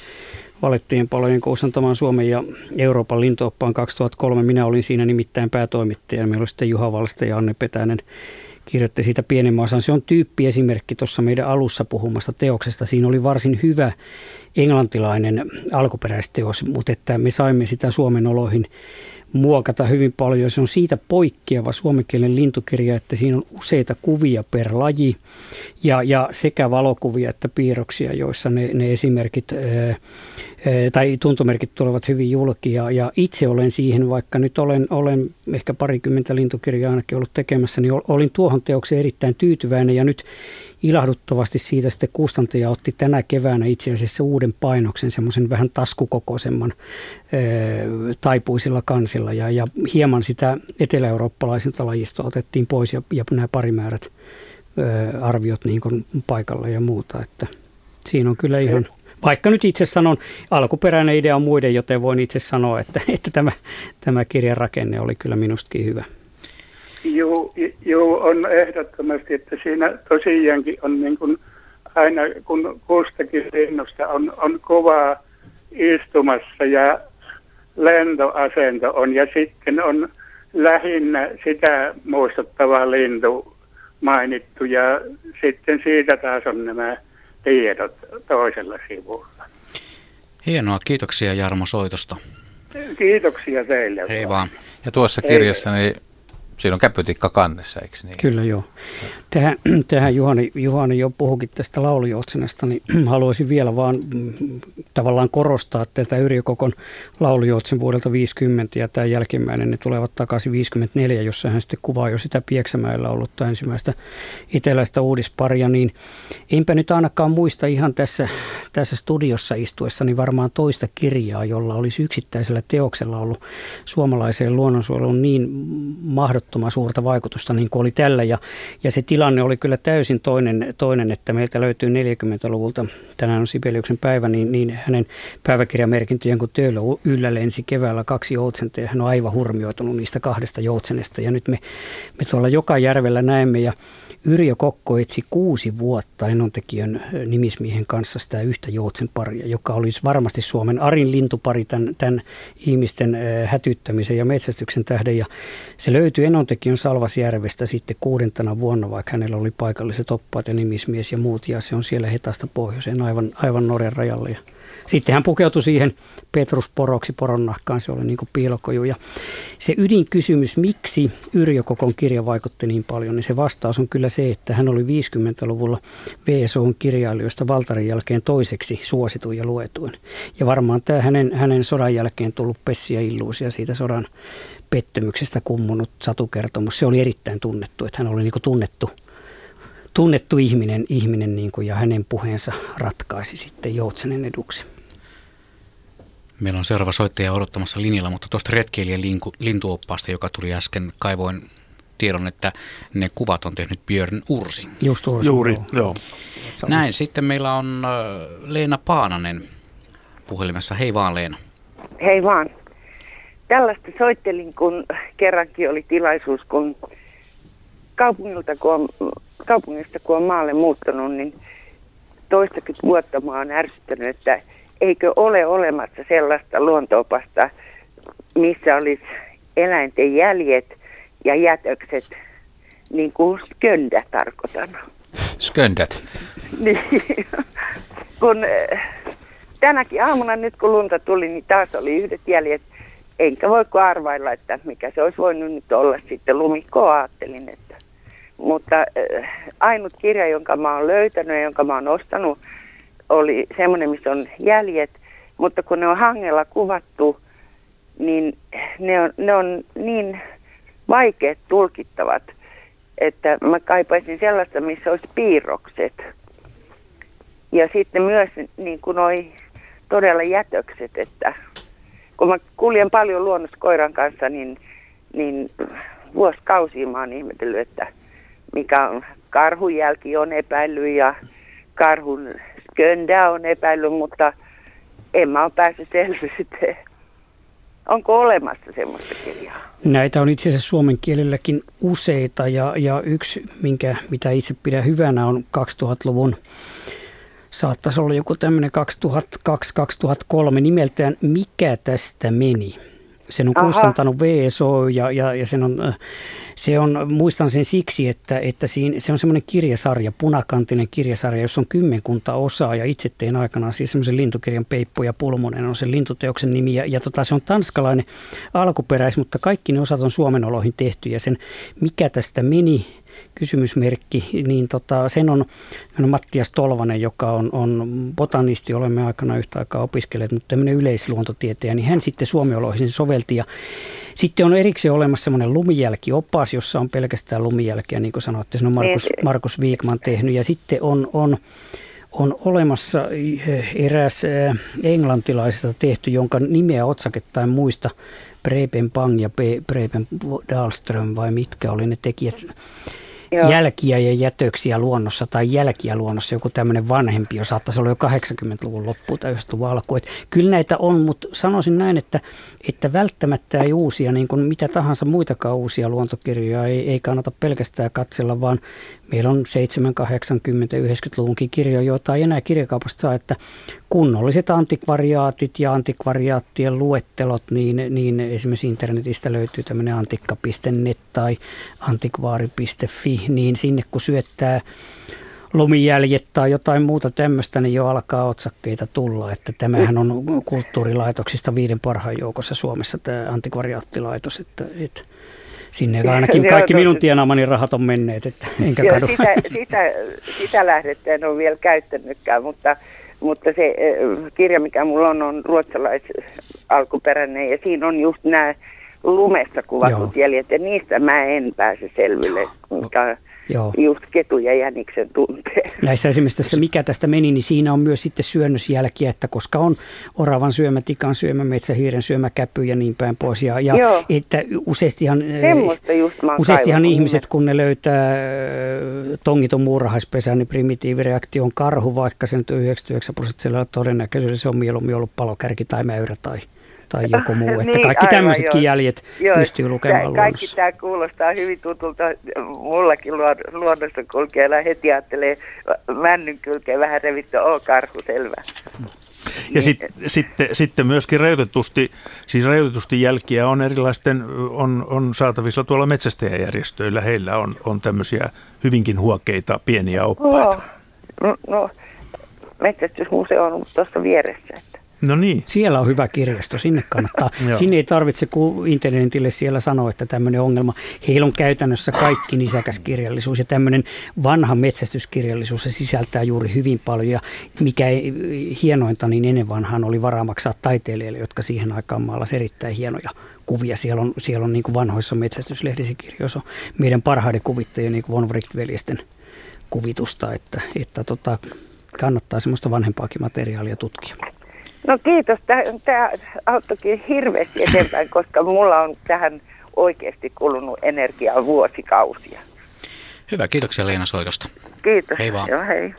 valittiin palojen kuusantamaan Suomen ja Euroopan lintuoppaan 2003. Minä olin siinä nimittäin päätoimittaja. Meillä oli sitten Juha Valsta ja Anne Petänen kirjoitti siitä pienemmän osan. Se on tyyppiesimerkki tuossa meidän alussa puhumasta teoksesta. Siinä oli varsin hyvä englantilainen alkuperäisteos, mutta että me saimme sitä Suomen oloihin muokata hyvin paljon. Se on siitä poikkeava suomenkielinen lintukirja, että siinä on useita kuvia per laji ja, ja sekä valokuvia että piirroksia, joissa ne, ne esimerkit ää, tai tuntomerkit tulevat hyvin julkia ja itse olen siihen, vaikka nyt olen, olen ehkä parikymmentä lintukirjaa ainakin ollut tekemässä, niin olin tuohon teokseen erittäin tyytyväinen ja nyt ilahduttavasti siitä sitten kustantaja otti tänä keväänä itse asiassa uuden painoksen, semmoisen vähän taskukokoisemman taipuisilla kansilla ja, ja hieman sitä etelä-eurooppalaisilta lajistoa otettiin pois ja, ja nämä parimäärät arviot niin kuin paikalla ja muuta, että siinä on kyllä ihan vaikka nyt itse sanon, alkuperäinen idea on muiden, joten voin itse sanoa, että, että tämä, tämä kirjan rakenne oli kyllä minustakin hyvä. Joo, joo, on ehdottomasti, että siinä tosiaankin on niin kuin aina, kun kustakin linnusta on, on kovaa istumassa ja lentoasento on ja sitten on lähinnä sitä muistuttava lintu mainittu ja sitten siitä taas on nämä tiedot toisella sivulla. Hienoa, kiitoksia Jarmo soitosta. Kiitoksia teille. Hei vaan. Ja tuossa kirjassa niin Siinä on käpytikka kannessa, eikö niin? Kyllä joo. Tähän, tähän Juhani, Juhani jo puhukin tästä laulujoutsenesta, niin haluaisin vielä vaan mm, tavallaan korostaa tätä Yrjö Kokon laulujoutsen vuodelta 50 ja tämä jälkimmäinen, ne tulevat takaisin 54, jossa hän sitten kuvaa jo sitä Pieksämäellä ollutta ensimmäistä iteläistä uudisparia, niin enpä nyt ainakaan muista ihan tässä, tässä studiossa istuessa niin varmaan toista kirjaa, jolla olisi yksittäisellä teoksella ollut suomalaiseen luonnonsuojeluun niin mahdottomasti mahdottoman suurta vaikutusta niin kuin oli tällä. Ja, ja se tilanne oli kyllä täysin toinen, toinen että meiltä löytyy 40-luvulta, tänään on Sibeliuksen päivä, niin, niin hänen päiväkirjamerkintöjen kun Töölö yllä lensi keväällä kaksi joutsenta ja hän on aivan hurmioitunut niistä kahdesta joutsenesta. Ja nyt me, me tuolla joka järvellä näemme ja Yrjö Kokko etsi kuusi vuotta Enontekijön nimismiehen kanssa sitä yhtä joutsen paria, joka olisi varmasti Suomen Arin lintupari tämän, tämän ihmisten hätyttämisen ja metsästyksen tähden. Ja se löytyi Enontekijön Salvasjärvestä sitten kuudentena vuonna, vaikka hänellä oli paikalliset oppaat ja nimismies ja muut. Ja se on siellä Hetasta pohjoiseen aivan, aivan Norjan rajalle. Sitten hän pukeutui siihen Petrusporoksi poronnahkaan, se oli niin kuin piilokoju. Ja se ydinkysymys, miksi Yrjö Kokon kirja vaikutti niin paljon, niin se vastaus on kyllä se, että hän oli 50-luvulla VSOn kirjailijoista Valtarin jälkeen toiseksi suosituin ja luetuin. Ja varmaan tämä hänen, hänen sodan jälkeen tullut Pessi ja Illuusia siitä sodan pettymyksestä kummunut satukertomus, se oli erittäin tunnettu, että hän oli niin kuin tunnettu tunnettu ihminen, ihminen niin kuin, ja hänen puheensa ratkaisi sitten Joutsenen eduksi. Meillä on seuraava soittaja odottamassa linjalla, mutta tuosta retkeilijän lintuoppaasta, joka tuli äsken, kaivoin tiedon, että ne kuvat on tehnyt Björn Ursi. Just Ursi. Juuri, joo. Näin, sitten meillä on Leena Paananen puhelimessa. Hei vaan Leena. Hei vaan. Tällaista soittelin, kun kerrankin oli tilaisuus, kun kaupungilta, kun on, kaupungista kun on maalle muuttanut, niin toistakymmentä vuotta mä oon ärsyttänyt, että eikö ole olemassa sellaista luontoopasta, missä olisi eläinten jäljet ja jätökset, niin kuin sköndä tarkoitan. Sköndät? niin, kun eh, tänäkin aamuna nyt kun lunta tuli, niin taas oli yhdet jäljet. Enkä voi arvailla, että mikä se olisi voinut nyt olla sitten lumikko ajattelin, että. Mutta äh, ainut kirja, jonka mä oon löytänyt ja jonka mä oon ostanut, oli semmoinen, missä on jäljet, mutta kun ne on hangella kuvattu, niin ne on, ne on niin vaikeat tulkittavat, että mä kaipaisin sellaista, missä olisi piirrokset. Ja sitten myös niin kuin noi todella jätökset, että kun mä kuljen paljon luonnossa koiran kanssa, niin, niin vuosikausia mä oon ihmetellyt, että mikä on karhujälki on epäillyt ja karhun Köndä on epäillyt, mutta en mä ole päässyt selvyyteen. Onko olemassa semmoista kirjaa? Näitä on itse asiassa suomen kielelläkin useita ja, ja yksi, minkä, mitä itse pidän hyvänä, on 2000-luvun saattaisi olla joku tämmöinen 2002-2003 nimeltään Mikä tästä meni? Sen on Aha. kustantanut VSO ja, ja, ja sen on, äh, se on, muistan sen siksi, että, että siinä, se on semmoinen kirjasarja, punakantinen kirjasarja, jossa on kymmenkunta osaa ja itse tein aikanaan siis semmoisen lintukirjan Peippo ja Pulmonen on sen lintuteoksen nimi ja, ja tota, se on tanskalainen alkuperäis, mutta kaikki ne osat on Suomen oloihin tehty ja sen mikä tästä meni kysymysmerkki, niin tota, sen on, Mattias Tolvanen, joka on, on botanisti, olemme aikana yhtä aikaa opiskelleet, mutta tämmöinen yleisluontotieteä, niin hän sitten suomioloihin sovelti ja sitten on erikseen olemassa semmoinen lumijälkiopas, jossa on pelkästään lumijälkeä, niin kuin sanoitte, sen on Markus, niin. Markus Viikman tehnyt ja sitten on, on on olemassa eräs englantilaisesta tehty, jonka nimeä otsaketta en muista, Preben Pang ja Preben Dahlström vai mitkä oli ne tekijät. Joo. jälkiä ja jätöksiä luonnossa tai jälkiä luonnossa, joku tämmöinen vanhempi, jo saattaisi olla jo 80-luvun loppu tai 90 alku. Et kyllä näitä on, mutta sanoisin näin, että, että välttämättä ei uusia, niin kuin mitä tahansa muitakaan uusia luontokirjoja ei, ei kannata pelkästään katsella, vaan meillä on 7, 80, 90-luvunkin kirjoja, joita ei enää kirjakaupasta saa, että kunnolliset antikvariaatit ja antikvariaattien luettelot, niin, niin esimerkiksi internetistä löytyy tämmöinen antikka.net tai antikvaari.fi, niin sinne kun syöttää lumijäljet tai jotain muuta tämmöistä, niin jo alkaa otsakkeita tulla. Että tämähän on kulttuurilaitoksista viiden parhaan joukossa Suomessa tämä antikvariaattilaitos, että, että sinne ainakin kaikki minun tienaamani rahat on menneet, että enkä Joo, kadu. Sitä, sitä, sitä lähdettä en ole vielä käyttänytkään, mutta, mutta se kirja, mikä mulla on, on ruotsalaisalkuperäinen ja siinä on just nämä lumessa kuvatut jäljet ja niistä mä en pääse selville, mikä Joo. just ketu ja jäniksen tuntee. Näissä esimerkiksi tässä Mikä tästä meni, niin siinä on myös sitten syönnösjälkiä, että koska on oravan syömä, tikan syömä, metsähiiren syömä, käpy ja niin päin pois. Ja, ja että useastihan, useastihan ihmiset, kun ne löytää tongiton muurahaispesä, niin primitiivireaktio on karhu, vaikka se nyt 99 prosenttisella todennäköisyydellä se on mieluummin ollut palokärki tai mäyrä tai tai joku muu. Että niin, kaikki tämmöisetkin jäljet joo, pystyy lukemaan Kaikki luonnossa. tämä kuulostaa hyvin tutulta. Mullakin luonnossa kulkeella heti ajattelee männyn kylkeen vähän revitty, oo karhu, selvä. Ja niin. sitten sit, sitten myöskin rajoitetusti, siis rajoitetusti jälkiä on erilaisten, on, on saatavissa tuolla metsästäjäjärjestöillä. Heillä on, on tämmöisiä hyvinkin huokeita pieniä oppaita. No, no metsästysmuseo on tuossa vieressä. Että. No niin. Siellä on hyvä kirjasto, sinne kannattaa. Sinne ei tarvitse kuin internetille siellä sanoa, että tämmöinen ongelma. Heillä on käytännössä kaikki nisäkäs kirjallisuus ja tämmöinen vanha metsästyskirjallisuus se sisältää juuri hyvin paljon. Ja mikä hienointa, niin ennen vanhaan oli varaa maksaa taiteilijoille, jotka siihen aikaan maalasi erittäin hienoja kuvia. Siellä on, siellä on niin kuin vanhoissa metsästyslehdissä kirjoissa meidän parhaiden kuvittajien, niin kuin von Wright-veljesten kuvitusta, että, että tota, kannattaa semmoista vanhempaakin materiaalia tutkia. No kiitos. Tämä auttoikin hirveästi eteenpäin, koska mulla on tähän oikeasti kulunut energiaa vuosikausia. Hyvä, kiitoksia Leena soitosta. Kiitos. Hei vaan. Joo, hei.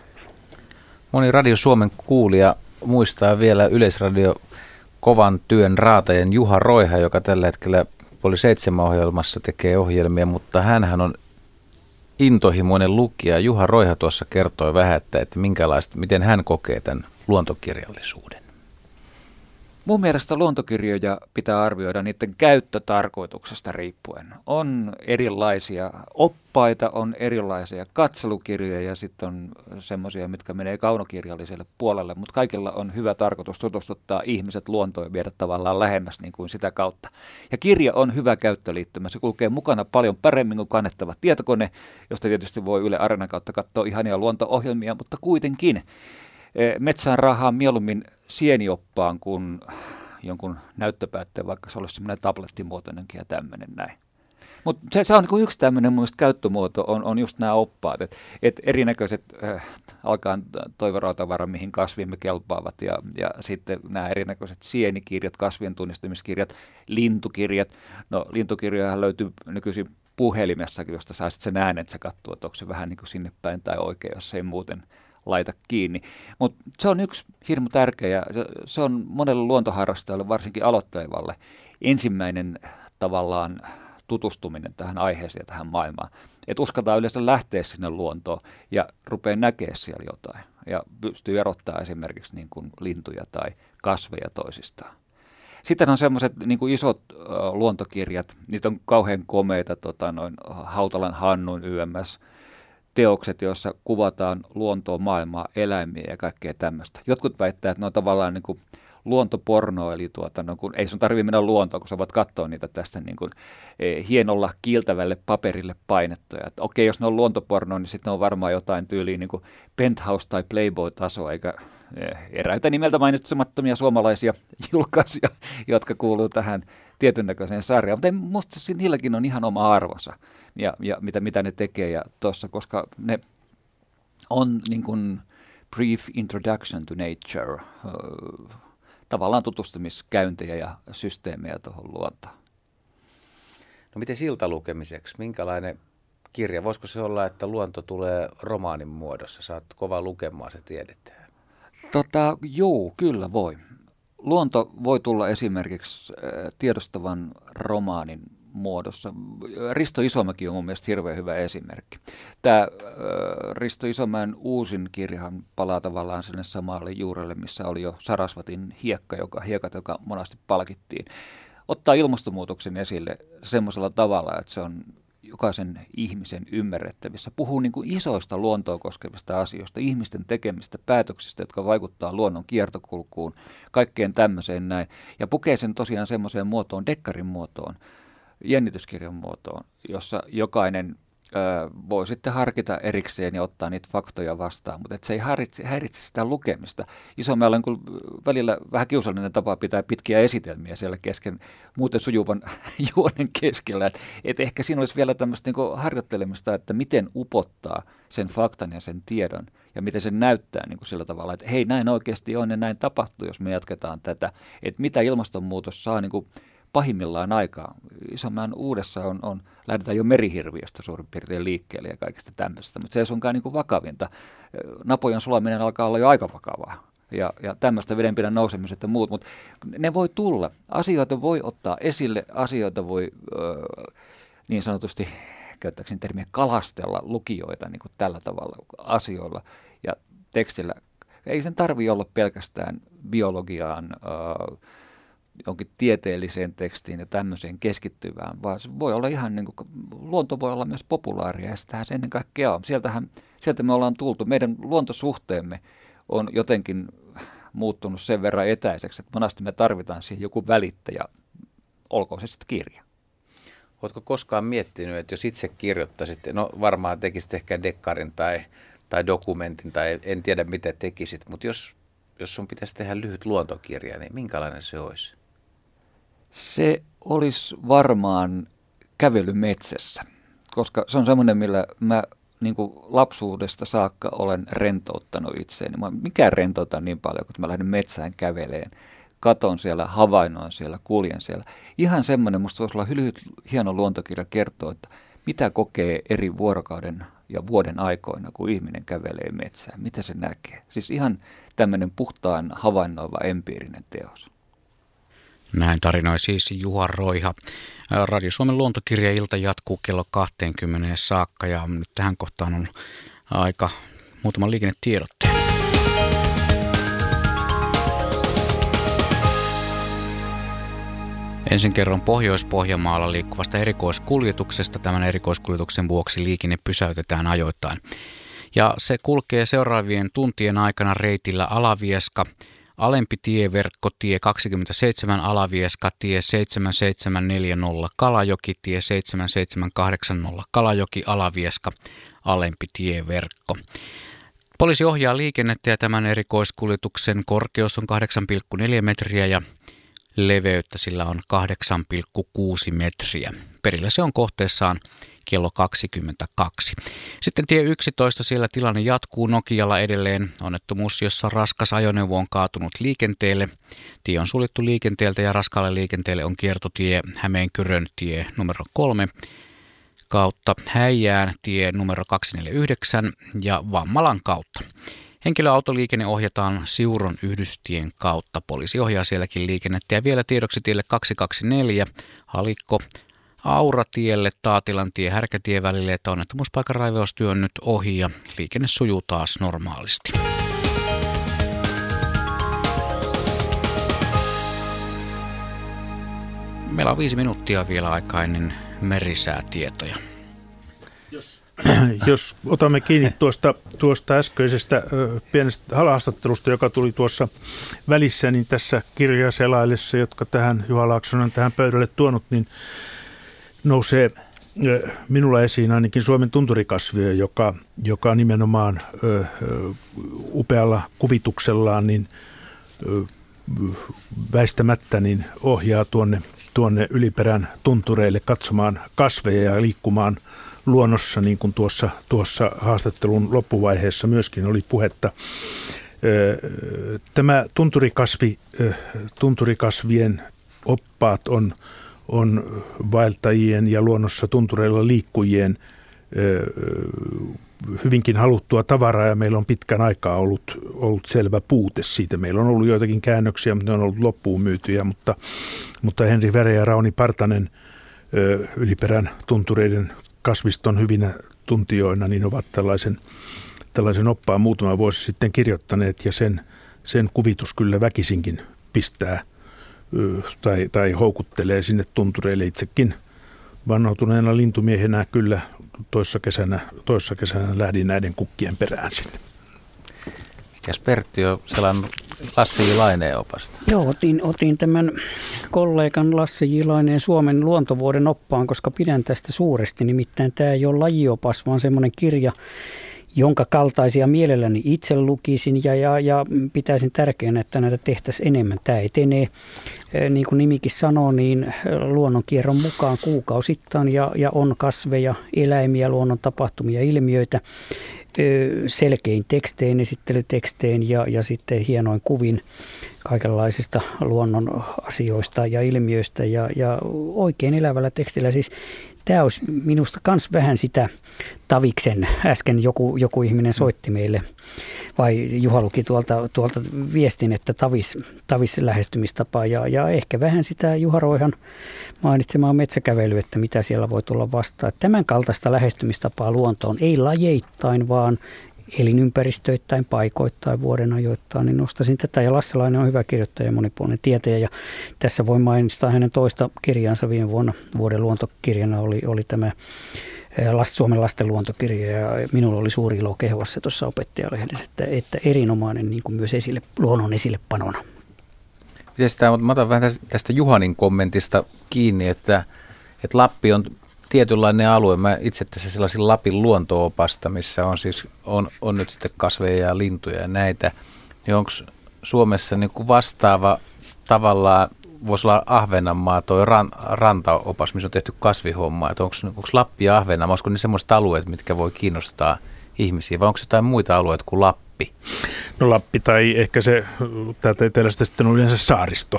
Moni Radio Suomen kuulija muistaa vielä Yleisradio kovan työn raatajan Juha Roiha, joka tällä hetkellä oli seitsemän ohjelmassa tekee ohjelmia, mutta hän on intohimoinen lukija. Juha Roiha tuossa kertoi vähän, että, että minkälaista, miten hän kokee tämän luontokirjallisuuden. Mun mielestä luontokirjoja pitää arvioida niiden käyttötarkoituksesta riippuen. On erilaisia oppaita, on erilaisia katselukirjoja ja sitten on semmoisia, mitkä menee kaunokirjalliselle puolelle, mutta kaikilla on hyvä tarkoitus tutustuttaa ihmiset luontoon ja viedä tavallaan lähemmäs niin kuin sitä kautta. Ja kirja on hyvä käyttöliittymä. Se kulkee mukana paljon paremmin kuin kannettava tietokone, josta tietysti voi Yle Arenan kautta katsoa ihania luonto-ohjelmia, mutta kuitenkin Eh, metsään rahaa mieluummin sienioppaan kuin jonkun näyttöpäätteen, vaikka se olisi semmoinen tablettimuotoinenkin ja tämmöinen näin. Mutta se, se on niin yksi tämmöinen mun käyttömuoto, on, on just nämä oppaat, että et erinäköiset äh, alkaa toivorautavara, mihin kasvimme kelpaavat, ja, ja sitten nämä erinäköiset sienikirjat, kasvien tunnistamiskirjat, lintukirjat. No lintukirjoja löytyy nykyisin puhelimessakin, josta saa sitten sen äänen, että sä katsoo, että onko se vähän niin kuin sinne päin tai oikein, jos ei muuten – laita kiinni. Mutta se on yksi hirmu tärkeä ja se on monelle luontoharrastajalle, varsinkin aloittelevalle, ensimmäinen tavallaan tutustuminen tähän aiheeseen tähän maailmaan. Että uskaltaa yleensä lähteä sinne luontoon ja rupeaa näkemään siellä jotain ja pystyy erottaa esimerkiksi niin kuin lintuja tai kasveja toisistaan. Sitten on semmoiset niin kuin isot luontokirjat, niitä on kauhean komeita, tota, noin Hautalan Hannun YMS, teokset, joissa kuvataan luontoa, maailmaa, eläimiä ja kaikkea tämmöistä. Jotkut väittävät, että ne on tavallaan niin kuin luontoporno, eli tuota, no, kun ei sun tarvitse mennä luontoon, kun sä voit katsoa niitä tästä niin kuin, e, hienolla kiiltävälle paperille painettuja. Että okei, jos ne on luontoporno, niin sitten on varmaan jotain tyyliä niin kuin Penthouse- tai Playboy-tasoa, eikä e, eräitä nimeltä mainitsemattomia suomalaisia julkaisuja, jotka kuuluu tähän tietyn näköiseen sarjaan. Mutta musta niilläkin on ihan oma arvonsa ja, ja mitä, mitä ne tekee ja tossa, koska ne on niin kuin brief introduction to nature, tavallaan tutustumiskäyntejä ja systeemejä tuohon luontoon. No miten siltalukemiseksi, minkälainen kirja. Voisiko se olla, että luonto tulee romaanin muodossa? Saat kova lukemaan, se tiedetään. Tota, joo, kyllä voi. Luonto voi tulla esimerkiksi äh, tiedostavan romaanin muodossa. Risto Isomäki on mun mielestä hirveän hyvä esimerkki. Tämä äh, Risto Isomäen uusin kirjahan palaa tavallaan sinne samalle juurelle, missä oli jo Sarasvatin hiekka, joka, hiekat, joka monasti palkittiin. Ottaa ilmastonmuutoksen esille semmoisella tavalla, että se on jokaisen ihmisen ymmärrettävissä. Puhuu niin kuin isoista luontoa koskevista asioista, ihmisten tekemistä päätöksistä, jotka vaikuttaa luonnon kiertokulkuun, kaikkeen tämmöiseen näin. Ja pukee sen tosiaan semmoiseen muotoon, dekkarin muotoon, jännityskirjan muotoon, jossa jokainen voi sitten harkita erikseen ja ottaa niitä faktoja vastaan, mutta se ei häiritse, häiritse sitä lukemista. Isommalla on välillä vähän kiusallinen tapa pitää pitkiä esitelmiä siellä kesken, muuten sujuvan juonen keskellä. Että et ehkä siinä olisi vielä tämmöistä niin harjoittelemista, että miten upottaa sen faktan ja sen tiedon ja miten se näyttää niin kuin sillä tavalla, että hei näin oikeasti on ja näin tapahtuu, jos me jatketaan tätä. Että mitä ilmastonmuutos saa niin kuin pahimmillaan aikaa. Isomman uudessa on, on, lähdetään jo merihirviöstä suurin piirtein liikkeelle ja kaikesta tämmöisestä, mutta se ei suinkaan niin kuin vakavinta. Napojen sulaminen alkaa olla jo aika vakavaa ja, ja tämmöistä vedenpinnan nousemiset ja muut, mutta ne voi tulla. Asioita voi ottaa esille, asioita voi ö, niin sanotusti, käyttääkseni termiä, kalastella lukijoita niin kuin tällä tavalla asioilla ja tekstillä. Ei sen tarvi olla pelkästään biologiaan, ö, jonkin tieteelliseen tekstiin ja tämmöiseen keskittyvään, vaan se voi olla ihan niin kuin, luonto voi olla myös populaaria ja sitähän se ennen kaikkea on. Sieltähän, sieltä me ollaan tultu. Meidän luontosuhteemme on jotenkin muuttunut sen verran etäiseksi, että monasti me tarvitaan siihen joku välittäjä, olkoon se sitten kirja. Oletko koskaan miettinyt, että jos itse kirjoittaisit, no varmaan tekisit ehkä dekkarin tai, tai dokumentin tai en tiedä mitä tekisit, mutta jos, jos sun pitäisi tehdä lyhyt luontokirja, niin minkälainen se olisi? Se olisi varmaan kävely metsässä, koska se on semmoinen, millä mä niin kuin lapsuudesta saakka olen rentouttanut itseäni. Mä mikään rentouta niin paljon, kun mä lähden metsään käveleen. Katon siellä, havainnoin siellä, kuljen siellä. Ihan semmoinen, musta voisi olla lyhyt, hieno luontokirja kertoa, että mitä kokee eri vuorokauden ja vuoden aikoina, kun ihminen kävelee metsään. Mitä se näkee? Siis ihan tämmöinen puhtaan havainnoiva empiirinen teos. Näin tarinoi siis Juha Roiha. Radio Suomen luontokirja-ilta jatkuu kello 20 saakka ja nyt tähän kohtaan on aika muutama liikennetiedotteen. Ensin kerron Pohjois-Pohjanmaalla liikkuvasta erikoiskuljetuksesta. Tämän erikoiskuljetuksen vuoksi liikenne pysäytetään ajoittain. Ja se kulkee seuraavien tuntien aikana reitillä Alavieska, Alempi tieverkko, tie 27 Alavieska, tie 7740 Kalajoki, tie 7780 Kalajoki, Alavieska, alempi tieverkko. Poliisi ohjaa liikennettä ja tämän erikoiskuljetuksen korkeus on 8,4 metriä ja leveyttä sillä on 8,6 metriä. Perillä se on kohteessaan kello 22. Sitten tie 11, siellä tilanne jatkuu Nokialla edelleen. Onnettomuus, jossa raskas ajoneuvo on kaatunut liikenteelle. Tie on suljettu liikenteeltä ja raskaalle liikenteelle on kiertotie Hämeenkyrön tie numero 3 kautta Häijään tie numero 249 ja Vammalan kautta. Henkilöautoliikenne ohjataan Siuron yhdystien kautta. Poliisi ohjaa sielläkin liikennettä ja vielä tiedoksi tielle 224 Halikko Auratielle Taatilan tie Härkätie välille, että onnettomuuspaikan raivaustyö on nyt ohi ja liikenne sujuu taas normaalisti. Meillä on viisi minuuttia vielä aikaa ennen merisäätietoja. Jos, jos otamme kiinni tuosta, tuosta äskeisestä pienestä haastattelusta, joka tuli tuossa välissä, niin tässä kirjaselaillessa, jotka tähän Juha Laaksonen on tähän pöydälle tuonut, niin nousee minulla esiin ainakin Suomen tunturikasvio, joka, joka nimenomaan ö, upealla kuvituksellaan niin, ö, väistämättä niin ohjaa tuonne, tuonne yliperän tuntureille katsomaan kasveja ja liikkumaan luonnossa, niin kuin tuossa, tuossa haastattelun loppuvaiheessa myöskin oli puhetta. Tämä tunturikasvi, tunturikasvien oppaat on on vaeltajien ja luonnossa tuntureilla liikkujien hyvinkin haluttua tavaraa ja meillä on pitkän aikaa ollut, ollut selvä puute siitä. Meillä on ollut joitakin käännöksiä, mutta ne on ollut loppuun myytyjä, mutta, mutta Henri Vere ja Rauni Partanen yliperän tuntureiden kasviston hyvinä tuntijoina, niin ovat tällaisen, tällaisen oppaan muutama vuosi sitten kirjoittaneet ja sen, sen kuvitus kyllä väkisinkin pistää tai, tai houkuttelee sinne tuntureille itsekin vannoutuneena lintumiehenä kyllä toissa kesänä, toissa kesänä lähdin näiden kukkien perään sinne. Mikäs Pertti on sellainen Lassi Jilaineen opasta? Joo, otin, otin tämän kollegan Lassi Jilaineen Suomen luontovuoden oppaan, koska pidän tästä suuresti. Nimittäin tämä ei ole lajiopas, vaan semmoinen kirja, jonka kaltaisia mielelläni itse lukisin ja, ja, ja pitäisin tärkeänä, että näitä tehtäisiin enemmän. Tämä etenee, niin kuin nimikin sanoo, niin luonnonkierron mukaan kuukausittain ja, ja on kasveja, eläimiä, luonnon tapahtumia, ilmiöitä selkein tekstein, esittelytekstein ja, ja sitten hienoin kuvin kaikenlaisista luonnon asioista ja ilmiöistä ja, ja oikein elävällä tekstillä. Siis tämä olisi minusta myös vähän sitä Taviksen, äsken joku, joku ihminen soitti meille, vai Juha luki tuolta, tuolta viestin, että Tavis, Tavis lähestymistapa ja, ja ehkä vähän sitä Juha Roihan mainitsemaa metsäkävelyä, että mitä siellä voi tulla vastaan. Tämän kaltaista lähestymistapaa luontoon, ei lajeittain, vaan elinympäristöittäin, paikoittain, vuoden ajoittain, niin nostaisin tätä. Ja Lassalainen on hyvä kirjoittaja ja monipuolinen tietäjä. Ja tässä voi mainita hänen toista kirjaansa viime vuonna. Vuoden luontokirjana oli, oli tämä eh, Suomen lasten luontokirja ja minulla oli suuri ilo kehua se tuossa opettajalehdessä, että, että erinomainen niin kuin myös esille, luonnon esille panona. Miten sitä, mä otan vähän tästä Juhanin kommentista kiinni, että, että Lappi on tietynlainen alue. Mä itse tässä sellaisin Lapin luontoopasta, missä on siis on, on nyt sitten kasveja ja lintuja ja näitä. Niin onko Suomessa niin kuin vastaava tavallaan, voisi olla Ahvenanmaa, tuo ran, rantaopas, missä on tehty kasvihommaa. Onko, onko Lappi ja Ahvenanmaa, onko ne semmoiset alueet, mitkä voi kiinnostaa ihmisiä, vai onko jotain muita alueita kuin Lappi? No Lappi tai ehkä se täältä etelästä sitten on yleensä saaristo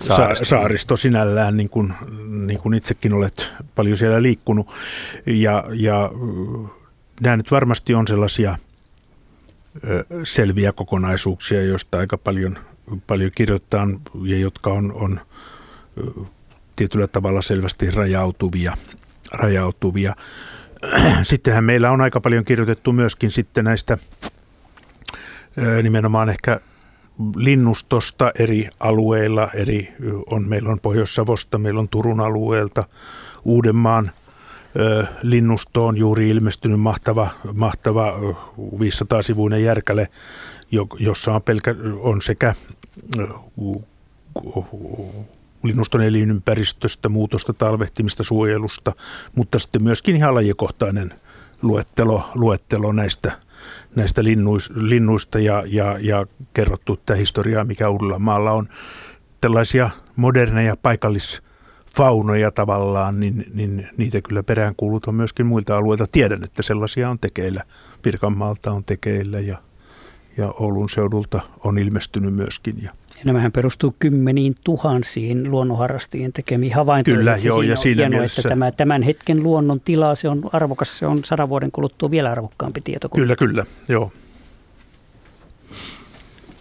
saaristo, saaristo sinällään, niin kuin, niin kuin itsekin olet paljon siellä liikkunut. Ja, ja nämä nyt varmasti on sellaisia selviä kokonaisuuksia, joista aika paljon, paljon kirjoittaa ja jotka on, on tietyllä tavalla selvästi rajautuvia. rajautuvia. Sittenhän meillä on aika paljon kirjoitettu myöskin sitten näistä nimenomaan ehkä linnustosta eri alueilla. Eri, on, meillä on Pohjois-Savosta, meillä on Turun alueelta, Uudenmaan ö, linnusto on juuri ilmestynyt mahtava, mahtava 500-sivuinen järkäle, jossa on, pelkä, on sekä linnuston elinympäristöstä, muutosta, talvehtimista, suojelusta, mutta sitten myöskin ihan lajikohtainen luettelo, luettelo näistä näistä linnuis, linnuista ja, ja, ja kerrottu tätä historiaa, mikä Uudellamaalla on. Tällaisia moderneja paikallisfaunoja tavallaan, niin, niin niitä kyllä peräänkuulutaan myöskin muilta alueilta. Tiedän, että sellaisia on tekeillä. Pirkanmaalta on tekeillä ja, ja Oulun seudulta on ilmestynyt myöskin. Ja ja nämähän perustuu kymmeniin tuhansiin luonnonharrastajien tekemiin havaintoihin. Kyllä, joo, ja siinä hienoa, mielessä... että tämä, tämän hetken luonnon tila, se on arvokas, se on sadan vuoden kuluttua vielä arvokkaampi tieto. Kyllä, kyllä, joo.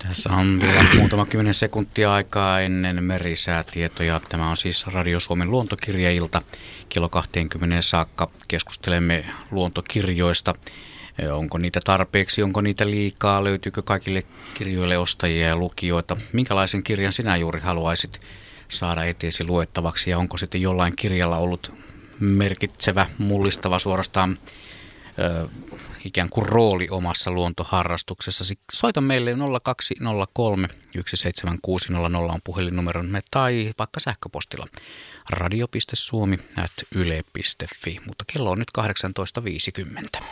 Tässä on vielä muutama kymmenen sekuntia aikaa ennen merisäätietoja. Tämä on siis Radio Suomen luontokirjailta. Kello 20 saakka keskustelemme luontokirjoista. Onko niitä tarpeeksi, onko niitä liikaa, löytyykö kaikille kirjoille ostajia ja lukijoita? Minkälaisen kirjan sinä juuri haluaisit saada eteesi luettavaksi ja onko sitten jollain kirjalla ollut merkitsevä, mullistava suorastaan ö, ikään kuin rooli omassa luontoharrastuksessasi. Soita meille 0203 17600 on puhelinnumeromme tai vaikka sähköpostilla radio.suomi at yle.fi, mutta kello on nyt 18.50.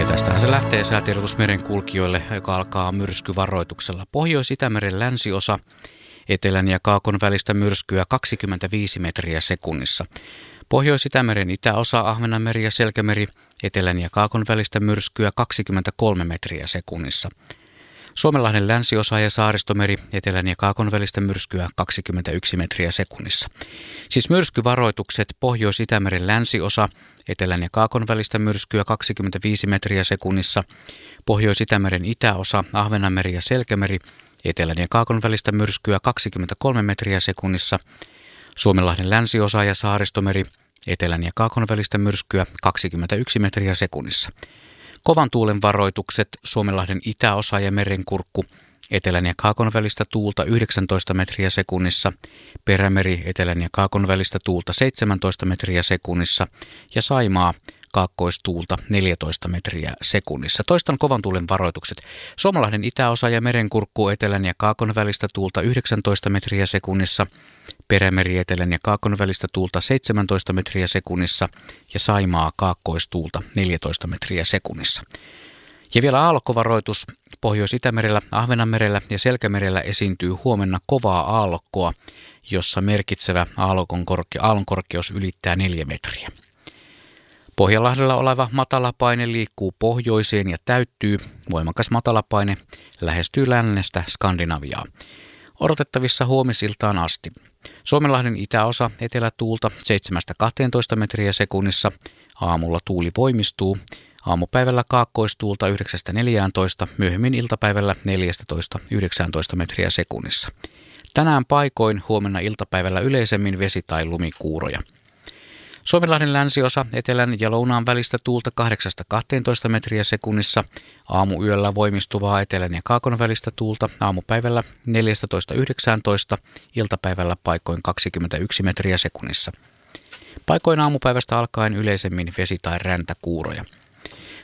Ja tästähän se lähtee säätiedotus merenkulkijoille, joka alkaa myrskyvaroituksella. Pohjois-Itämeren länsiosa, etelän ja kaakon välistä myrskyä 25 metriä sekunnissa. Pohjois-Itämeren itäosa, Ahvenanmeri ja Selkämeri, etelän ja kaakon välistä myrskyä 23 metriä sekunnissa. Suomenlahden länsiosa ja saaristomeri, etelän ja kaakon välistä myrskyä 21 metriä sekunnissa. Siis myrskyvaroitukset Pohjois-Itämeren länsiosa, etelän ja kaakon välistä myrskyä 25 metriä sekunnissa, Pohjois-Itämeren itäosa, Ahvenanmeri ja Selkämeri, etelän ja kaakon välistä myrskyä 23 metriä sekunnissa, Suomenlahden länsiosa ja saaristomeri, etelän ja kaakon välistä myrskyä 21 metriä sekunnissa. Kovan tuulen varoitukset Suomenlahden itäosa ja merenkurkku, etelän ja kaakon välistä tuulta 19 metriä sekunnissa, perämeri etelän ja kaakon välistä tuulta 17 metriä sekunnissa ja Saimaa kaakkoistuulta 14 metriä sekunnissa. Toistan kovan tuulen varoitukset. Suomalahden itäosa ja merenkurkku etelän ja kaakon välistä tuulta 19 metriä sekunnissa, Perämeri etelän ja kaakon välistä tuulta 17 metriä sekunnissa ja Saimaa kaakkoistuulta 14 metriä sekunnissa. Ja vielä aallokkovaroitus. Pohjois-Itämerellä, Ahvenanmerellä ja Selkämerellä esiintyy huomenna kovaa aallokkoa, jossa merkitsevä aallokon korke- aallonkorkeus ylittää 4 metriä. Pohjanlahdella oleva matalapaine liikkuu pohjoiseen ja täyttyy. Voimakas matalapaine lähestyy lännestä Skandinaviaa. Odotettavissa huomisiltaan asti. Suomenlahden itäosa etelätuulta 7-12 metriä sekunnissa. Aamulla tuuli voimistuu. Aamupäivällä kaakkoistuulta 9-14, myöhemmin iltapäivällä 14-19 metriä sekunnissa. Tänään paikoin huomenna iltapäivällä yleisemmin vesi- tai lumikuuroja. Suomenlahden länsiosa etelän ja lounaan välistä tuulta 8-12 metriä sekunnissa, aamuyöllä voimistuvaa etelän ja kaakon välistä tuulta, aamupäivällä 14-19, iltapäivällä paikoin 21 metriä sekunnissa. Paikoin aamupäivästä alkaen yleisemmin vesi- tai räntäkuuroja.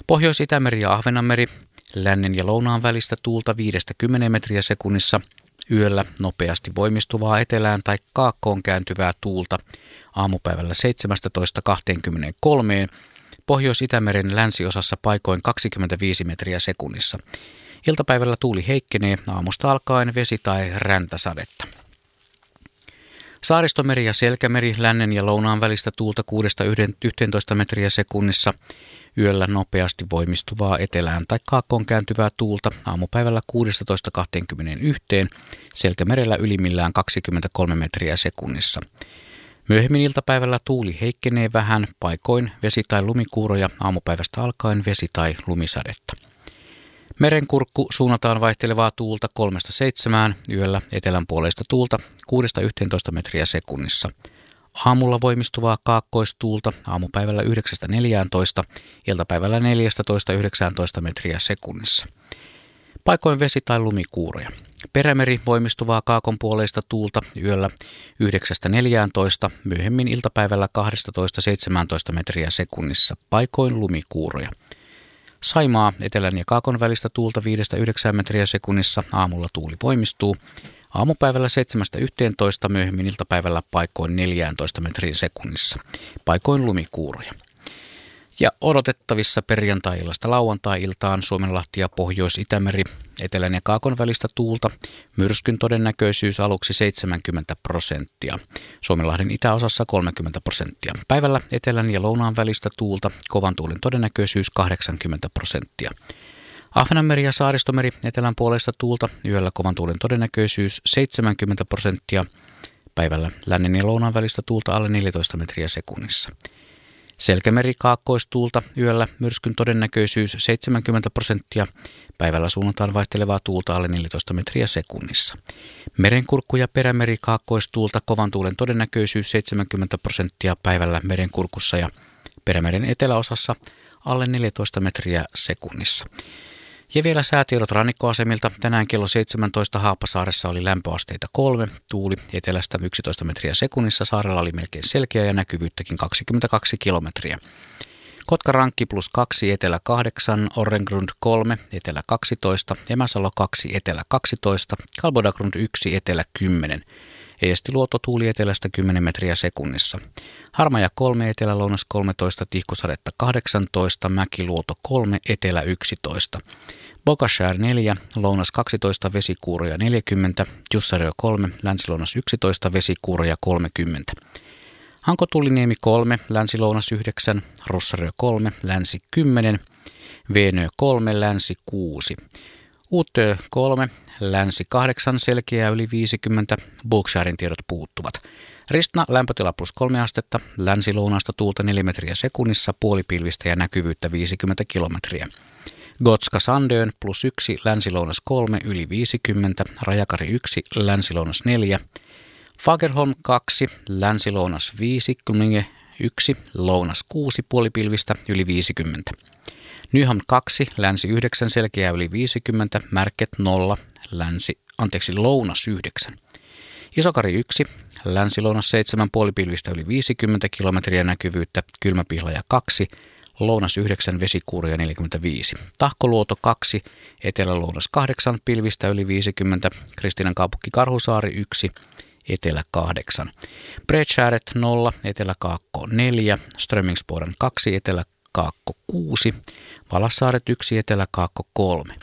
Pohjois-Itämeri ja Ahvenanmeri, lännen ja lounaan välistä tuulta 5-10 metriä sekunnissa, yöllä nopeasti voimistuvaa etelään tai kaakkoon kääntyvää tuulta aamupäivällä 17.23, Pohjois-Itämeren länsiosassa paikoin 25 metriä sekunnissa. Iltapäivällä tuuli heikkenee aamusta alkaen vesi- tai räntäsadetta. Saaristomeri ja Selkämeri lännen ja lounaan välistä tuulta 6-11 metriä sekunnissa. Yöllä nopeasti voimistuvaa etelään tai kaakkoon kääntyvää tuulta aamupäivällä 16-21, Selkämerellä ylimmillään 23 metriä sekunnissa. Myöhemmin iltapäivällä tuuli heikkenee vähän, paikoin vesi- tai lumikuuroja aamupäivästä alkaen vesi- tai lumisadetta. Merenkurkku suunnataan vaihtelevaa tuulta 3-7, yöllä etelän puoleista tuulta 6-11 metriä sekunnissa. Aamulla voimistuvaa kaakkoistuulta aamupäivällä 9-14, iltapäivällä 14-19 metriä sekunnissa. Paikoin vesi- tai lumikuuroja. Perämeri voimistuvaa kaakon puoleista tuulta yöllä 9-14, myöhemmin iltapäivällä 12-17 metriä sekunnissa, paikoin lumikuuroja. Saimaa etelän ja kaakon välistä tuulta 5-9 metriä sekunnissa, aamulla tuuli voimistuu. Aamupäivällä 7-11, myöhemmin iltapäivällä paikoin 14 metriä sekunnissa, paikoin lumikuuroja. Ja odotettavissa perjantai-illasta lauantai-iltaan Suomenlahti ja Pohjois-Itämeri, etelän ja kaakon välistä tuulta, myrskyn todennäköisyys aluksi 70 prosenttia, Suomenlahden itäosassa 30 prosenttia. Päivällä etelän ja lounaan välistä tuulta, kovan tuulen todennäköisyys 80 prosenttia. Ahvenanmeri ja Saaristomeri etelän puolesta tuulta, yöllä kovan tuulen todennäköisyys 70 prosenttia, päivällä lännen ja lounaan välistä tuulta alle 14 metriä sekunnissa. Selkämeri kaakkoistuulta yöllä myrskyn todennäköisyys 70 prosenttia. Päivällä suunnataan vaihtelevaa tuulta alle 14 metriä sekunnissa. Merenkurkku ja perämeri kaakkoistuulta kovan tuulen todennäköisyys 70 prosenttia päivällä merenkurkussa ja perämeren eteläosassa alle 14 metriä sekunnissa. Ja vielä säätiedot rannikkoasemilta. Tänään kello 17 Haapasaaressa oli lämpöasteita 3, tuuli etelästä 11 metriä sekunnissa. Saarella oli melkein selkeä ja näkyvyyttäkin 22 kilometriä. Kotkarankki plus 2, etelä 8, Orrengrund 3, etelä 12, Emäsalo 2, etelä 12, Kalbodagrund 1, etelä 10. Eestiluoto tuuli etelästä 10 metriä sekunnissa. Harmaja 3, etelä lounas 13, Tihkusadetta 18, Mäkiluoto 3, etelä 11. Bokashär 4, lounas 12, vesikuuroja 40, Jussario 3, länsilounas 11, vesikuuroja 30. Hankotuliniemi 3, länsilounas 9, Rossario 3, länsi 10, Veenö 3, länsi 6. Uutö 3, länsi 8, selkeää yli 50, Booksharen tiedot puuttuvat. Ristna lämpötila plus 3 astetta, länsi-lounaasta tuulta 4 metriä sekunnissa, puolipilvistä ja näkyvyyttä 50 kilometriä. Gotska Sandön plus 1, länsi-lounas 3, yli 50, Rajakari 1, länsi-lounas 4, Fagerholm 2, länsi-lounas 5, Kuninge 1, lounas 6, puolipilvistä yli 50. Nyham 2, länsi 9, selkeää yli 50, Märket 0, länsi, anteeksi, lounas 9. Isokari 1, länsi-lounas 7, puolipilvistä yli 50 kilometriä näkyvyyttä, kylmäpihlaja 2, lounas 9, vesikuuria 45. Tahkoluoto 2, etelä-lounas 8, pilvistä yli 50, Kristinan kaupunki Karhusaari 1, etelä 8. Bredskäret 0, etelä kaakko 4, Strömingsporen 2, etelä kaakko 6, Valassaaret 1, etelä kaakko 3.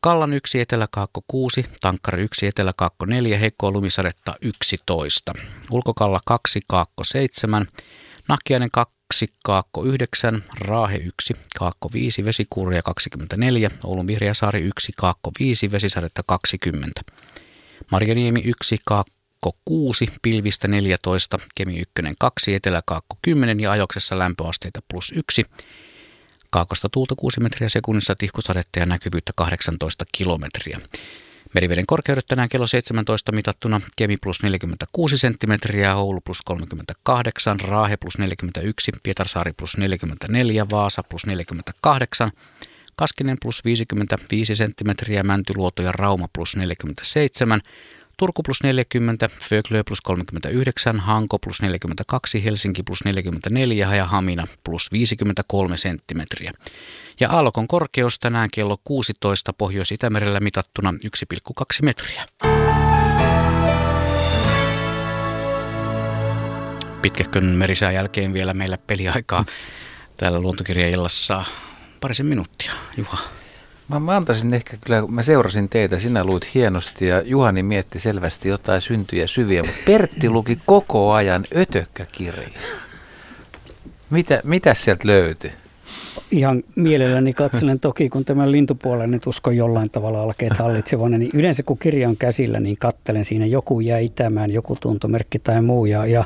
Kallan 1, etelä kaakko 6, Tankkari 1, etelä kaakko 4, heikkoa lumisadetta 11. Ulkokalla 2, kaakko 7, Nahkiainen 2, kaakko 9, Raahe 1, kaakko 5, Vesikuuria 24, Oulun Vihreäsaari 1, kaakko 5, Vesisadetta 20. Marjaniemi 1, kaakko Kaakko 6, pilvistä 14, Kemi 1 2, Etelä-Kaakko 10 ja ajoksessa lämpöasteita plus 1. Kaakosta tuulta 6 metriä sekunnissa, tihkusadetta ja näkyvyyttä 18 kilometriä. Meriveden korkeudet tänään kello 17 mitattuna Kemi plus 46 senttimetriä, Oulu plus 38, Raahe plus 41, Pietarsaari plus 44, Vaasa plus 48, Kaskinen plus 55 senttimetriä, Mäntyluoto ja Rauma plus 47, Turku plus 40, Föglö plus 39, Hanko plus 42, Helsinki plus 44 ja Hamina plus 53 senttimetriä. Ja aallokon korkeus tänään kello 16 Pohjois-Itämerellä mitattuna 1,2 metriä. Pitkähkön merisään jälkeen vielä meillä peliaikaa täällä luontokirjaillassa parisen minuuttia. Juha. Mä, mä antaisin ehkä kyllä, mä seurasin teitä, sinä luit hienosti ja Juhani mietti selvästi jotain syntyjä syviä, mutta Pertti luki koko ajan ötökkäkirjaa. Mitä, mitä sieltä löytyi? Ihan mielelläni katselen toki, kun tämän lintupuolen nyt uskon jollain tavalla alkee hallitsevana, niin yleensä kun kirja on käsillä, niin kattelen siinä joku jää itämään, joku tuntomerkki tai muu. Ja, ja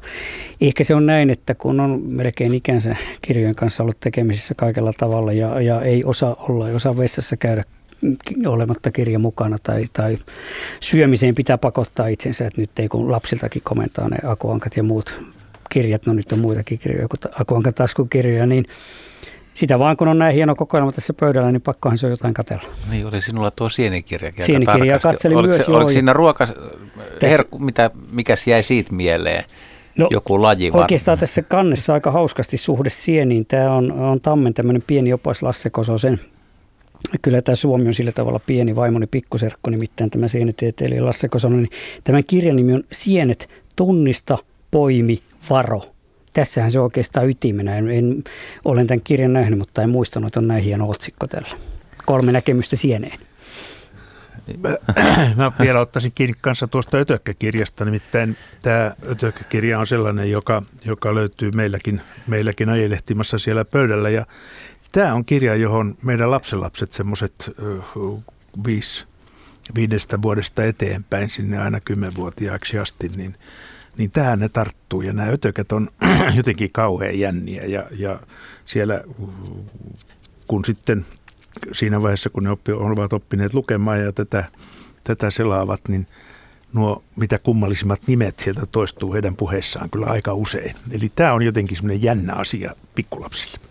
ehkä se on näin, että kun on melkein ikänsä kirjojen kanssa ollut tekemisissä kaikella tavalla ja, ja ei osaa olla, ei osaa vessassa käydä olematta kirja mukana tai, tai syömiseen pitää pakottaa itsensä, että nyt ei kun lapsiltakin komentaa ne akuankat ja muut kirjat, no nyt on muitakin kirjoja kuin akuankan taskukirjoja, niin sitä vaan kun on näin hieno kokoelma tässä pöydällä, niin pakkohan se on jotain katella. Niin oli sinulla tuo sienikirjakin Sienikirja katselin oliko myös. Se, oliko siinä ruoka, herkku, mitä, mikä jäi siitä mieleen? No, Joku laji var... Oikeastaan tässä kannessa aika hauskasti suhde sieniin. Tämä on, on Tammen tämmöinen pieni opas Lasse Kososen. Kyllä tämä Suomi on sillä tavalla pieni vaimoni pikkuserkku, nimittäin tämä sienitieteilijä Lasse Kosonen. Niin tämän kirjan nimi on Sienet, tunnista, poimi, varo tässähän se oikeastaan ytimenä. En, en, olen tämän kirjan nähnyt, mutta en muistanut, että on näin hieno otsikko tällä. Kolme näkemystä sieneen. Mä, mä vielä ottaisin kiinni kanssa tuosta Ötökkäkirjasta, nimittäin tämä Ötökkäkirja on sellainen, joka, joka löytyy meilläkin, meilläkin ajelehtimassa siellä pöydällä. Ja tämä on kirja, johon meidän lapsenlapset, semmoiset viisi, viidestä vuodesta eteenpäin sinne aina kymmenvuotiaaksi asti, niin niin tähän ne tarttuu. Ja nämä ötökät on jotenkin kauhean jänniä ja, ja siellä kun sitten siinä vaiheessa, kun ne oppi, ovat oppineet lukemaan ja tätä, tätä selaavat, niin nuo mitä kummallisimmat nimet sieltä toistuu heidän puheessaan kyllä aika usein. Eli tämä on jotenkin semmoinen jännä asia pikkulapsille.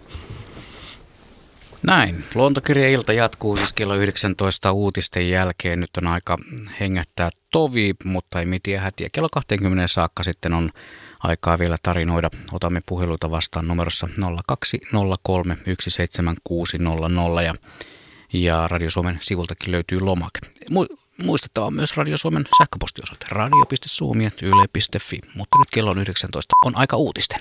Näin. Luontokirja-ilta jatkuu siis kello 19 uutisten jälkeen. Nyt on aika hengättää tovi, mutta ei mitään hätiä. Kello 20 saakka sitten on aikaa vielä tarinoida. Otamme puheluita vastaan numerossa 0203 17600 ja, ja Radio Suomen sivultakin löytyy lomake. Mu- muistettava myös Radio Suomen sähköpostiosoite radio.suomi.yle.fi, mutta nyt kello on 19. On aika uutisten.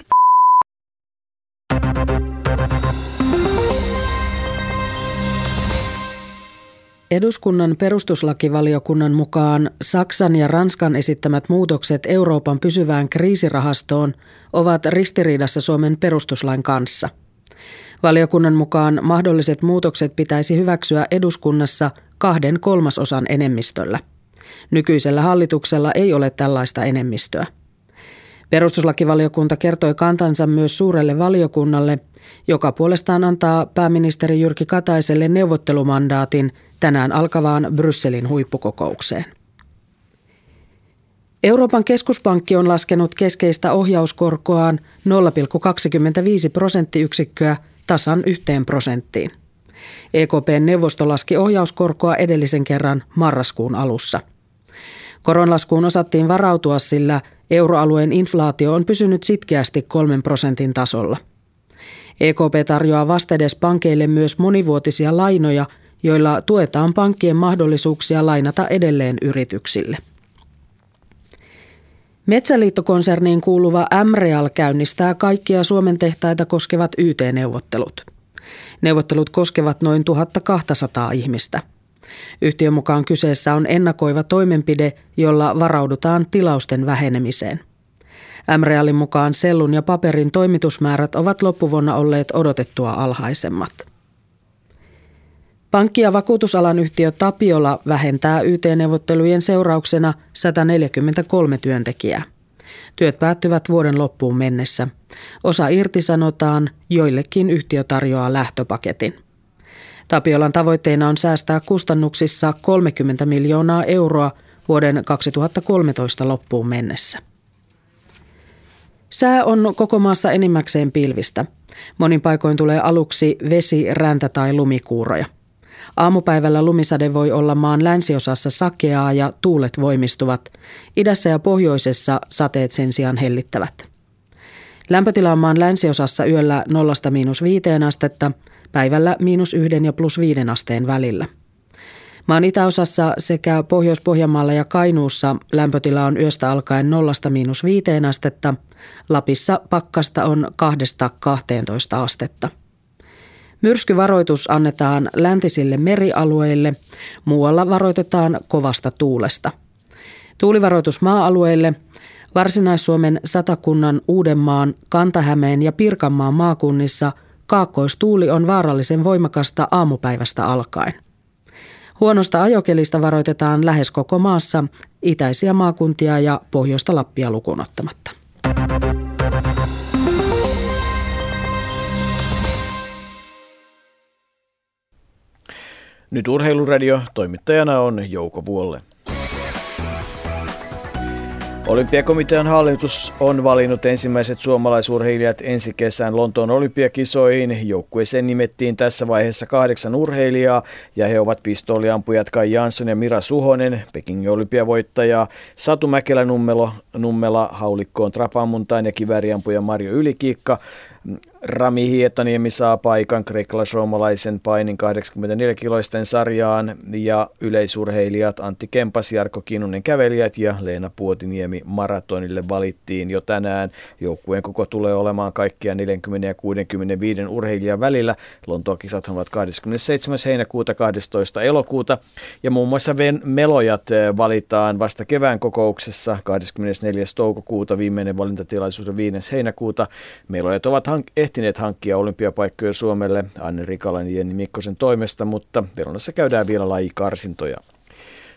Eduskunnan perustuslakivaliokunnan mukaan Saksan ja Ranskan esittämät muutokset Euroopan pysyvään kriisirahastoon ovat ristiriidassa Suomen perustuslain kanssa. Valiokunnan mukaan mahdolliset muutokset pitäisi hyväksyä eduskunnassa kahden kolmasosan enemmistöllä. Nykyisellä hallituksella ei ole tällaista enemmistöä. Perustuslakivaliokunta kertoi kantansa myös suurelle valiokunnalle, joka puolestaan antaa pääministeri Jyrki Kataiselle neuvottelumandaatin tänään alkavaan Brysselin huippukokoukseen. Euroopan keskuspankki on laskenut keskeistä ohjauskorkoaan 0,25 prosenttiyksikköä tasan yhteen prosenttiin. EKPn neuvosto laski ohjauskorkoa edellisen kerran marraskuun alussa. Koronlaskuun osattiin varautua, sillä euroalueen inflaatio on pysynyt sitkeästi kolmen prosentin tasolla. EKP tarjoaa vastedes pankeille myös monivuotisia lainoja, joilla tuetaan pankkien mahdollisuuksia lainata edelleen yrityksille. Metsäliittokonserniin kuuluva MREAL käynnistää kaikkia Suomen tehtaita koskevat YT-neuvottelut. Neuvottelut koskevat noin 1200 ihmistä. Yhtiön mukaan kyseessä on ennakoiva toimenpide, jolla varaudutaan tilausten vähenemiseen. MREALin mukaan sellun ja paperin toimitusmäärät ovat loppuvuonna olleet odotettua alhaisemmat. Pankki- ja vakuutusalan yhtiö Tapiola vähentää YT-neuvottelujen seurauksena 143 työntekijää. Työt päättyvät vuoden loppuun mennessä. Osa irtisanotaan, joillekin yhtiö tarjoaa lähtöpaketin. Tapiolan tavoitteena on säästää kustannuksissa 30 miljoonaa euroa vuoden 2013 loppuun mennessä. Sää on koko maassa enimmäkseen pilvistä. Monin paikoin tulee aluksi vesi, räntä tai lumikuuroja. Aamupäivällä lumisade voi olla maan länsiosassa sakeaa ja tuulet voimistuvat. Idässä ja pohjoisessa sateet sen sijaan hellittävät. Lämpötila on maan länsiosassa yöllä 0-5 astetta, päivällä miinus 1 ja plus 5 asteen välillä. Maan itäosassa sekä Pohjois-Pohjanmaalla ja Kainuussa lämpötila on yöstä alkaen 0-5 astetta, Lapissa pakkasta on 2-12 astetta. Myrskyvaroitus annetaan läntisille merialueille, muualla varoitetaan kovasta tuulesta. Tuulivaroitus maa-alueille, Varsinais-Suomen satakunnan Uudenmaan, Kantahämeen ja Pirkanmaan maakunnissa kaakkoistuuli on vaarallisen voimakasta aamupäivästä alkaen. Huonosta ajokelista varoitetaan lähes koko maassa, itäisiä maakuntia ja pohjoista Lappia lukuun ottamatta. Nyt Urheiluradio, toimittajana on Jouko Vuolle. Olympiakomitean hallitus on valinnut ensimmäiset suomalaisurheilijat ensi kesän Lontoon olympiakisoihin. Joukkueeseen nimettiin tässä vaiheessa kahdeksan urheilijaa ja he ovat pistooliampujat Kai Jansson ja Mira Suhonen, Pekingin olympiavoittaja, Satu Mäkelä Nummelo, Nummela, haulikkoon Trapamuntain ja kivääriampuja Marjo Ylikiikka, Rami Hietaniemi saa paikan kreikkalaisroomalaisen painin 84-kiloisten sarjaan ja yleisurheilijat Antti Kempas, Jarkko Kinnunen kävelijät ja Leena Puotiniemi maratonille valittiin jo tänään. Joukkueen koko tulee olemaan kaikkia 40 ja 65 urheilijan välillä. Lontoon kisat ovat 27. heinäkuuta 12. elokuuta ja muun muassa melojat eh, valitaan vasta kevään kokouksessa 24. toukokuuta viimeinen valintatilaisuus 5. heinäkuuta. Melojat ovat hank- ehtineet hankkia olympiapaikkoja Suomelle Anne Rikalan ja Jenni Mikkosen toimesta, mutta Velonassa käydään vielä lajikarsintoja.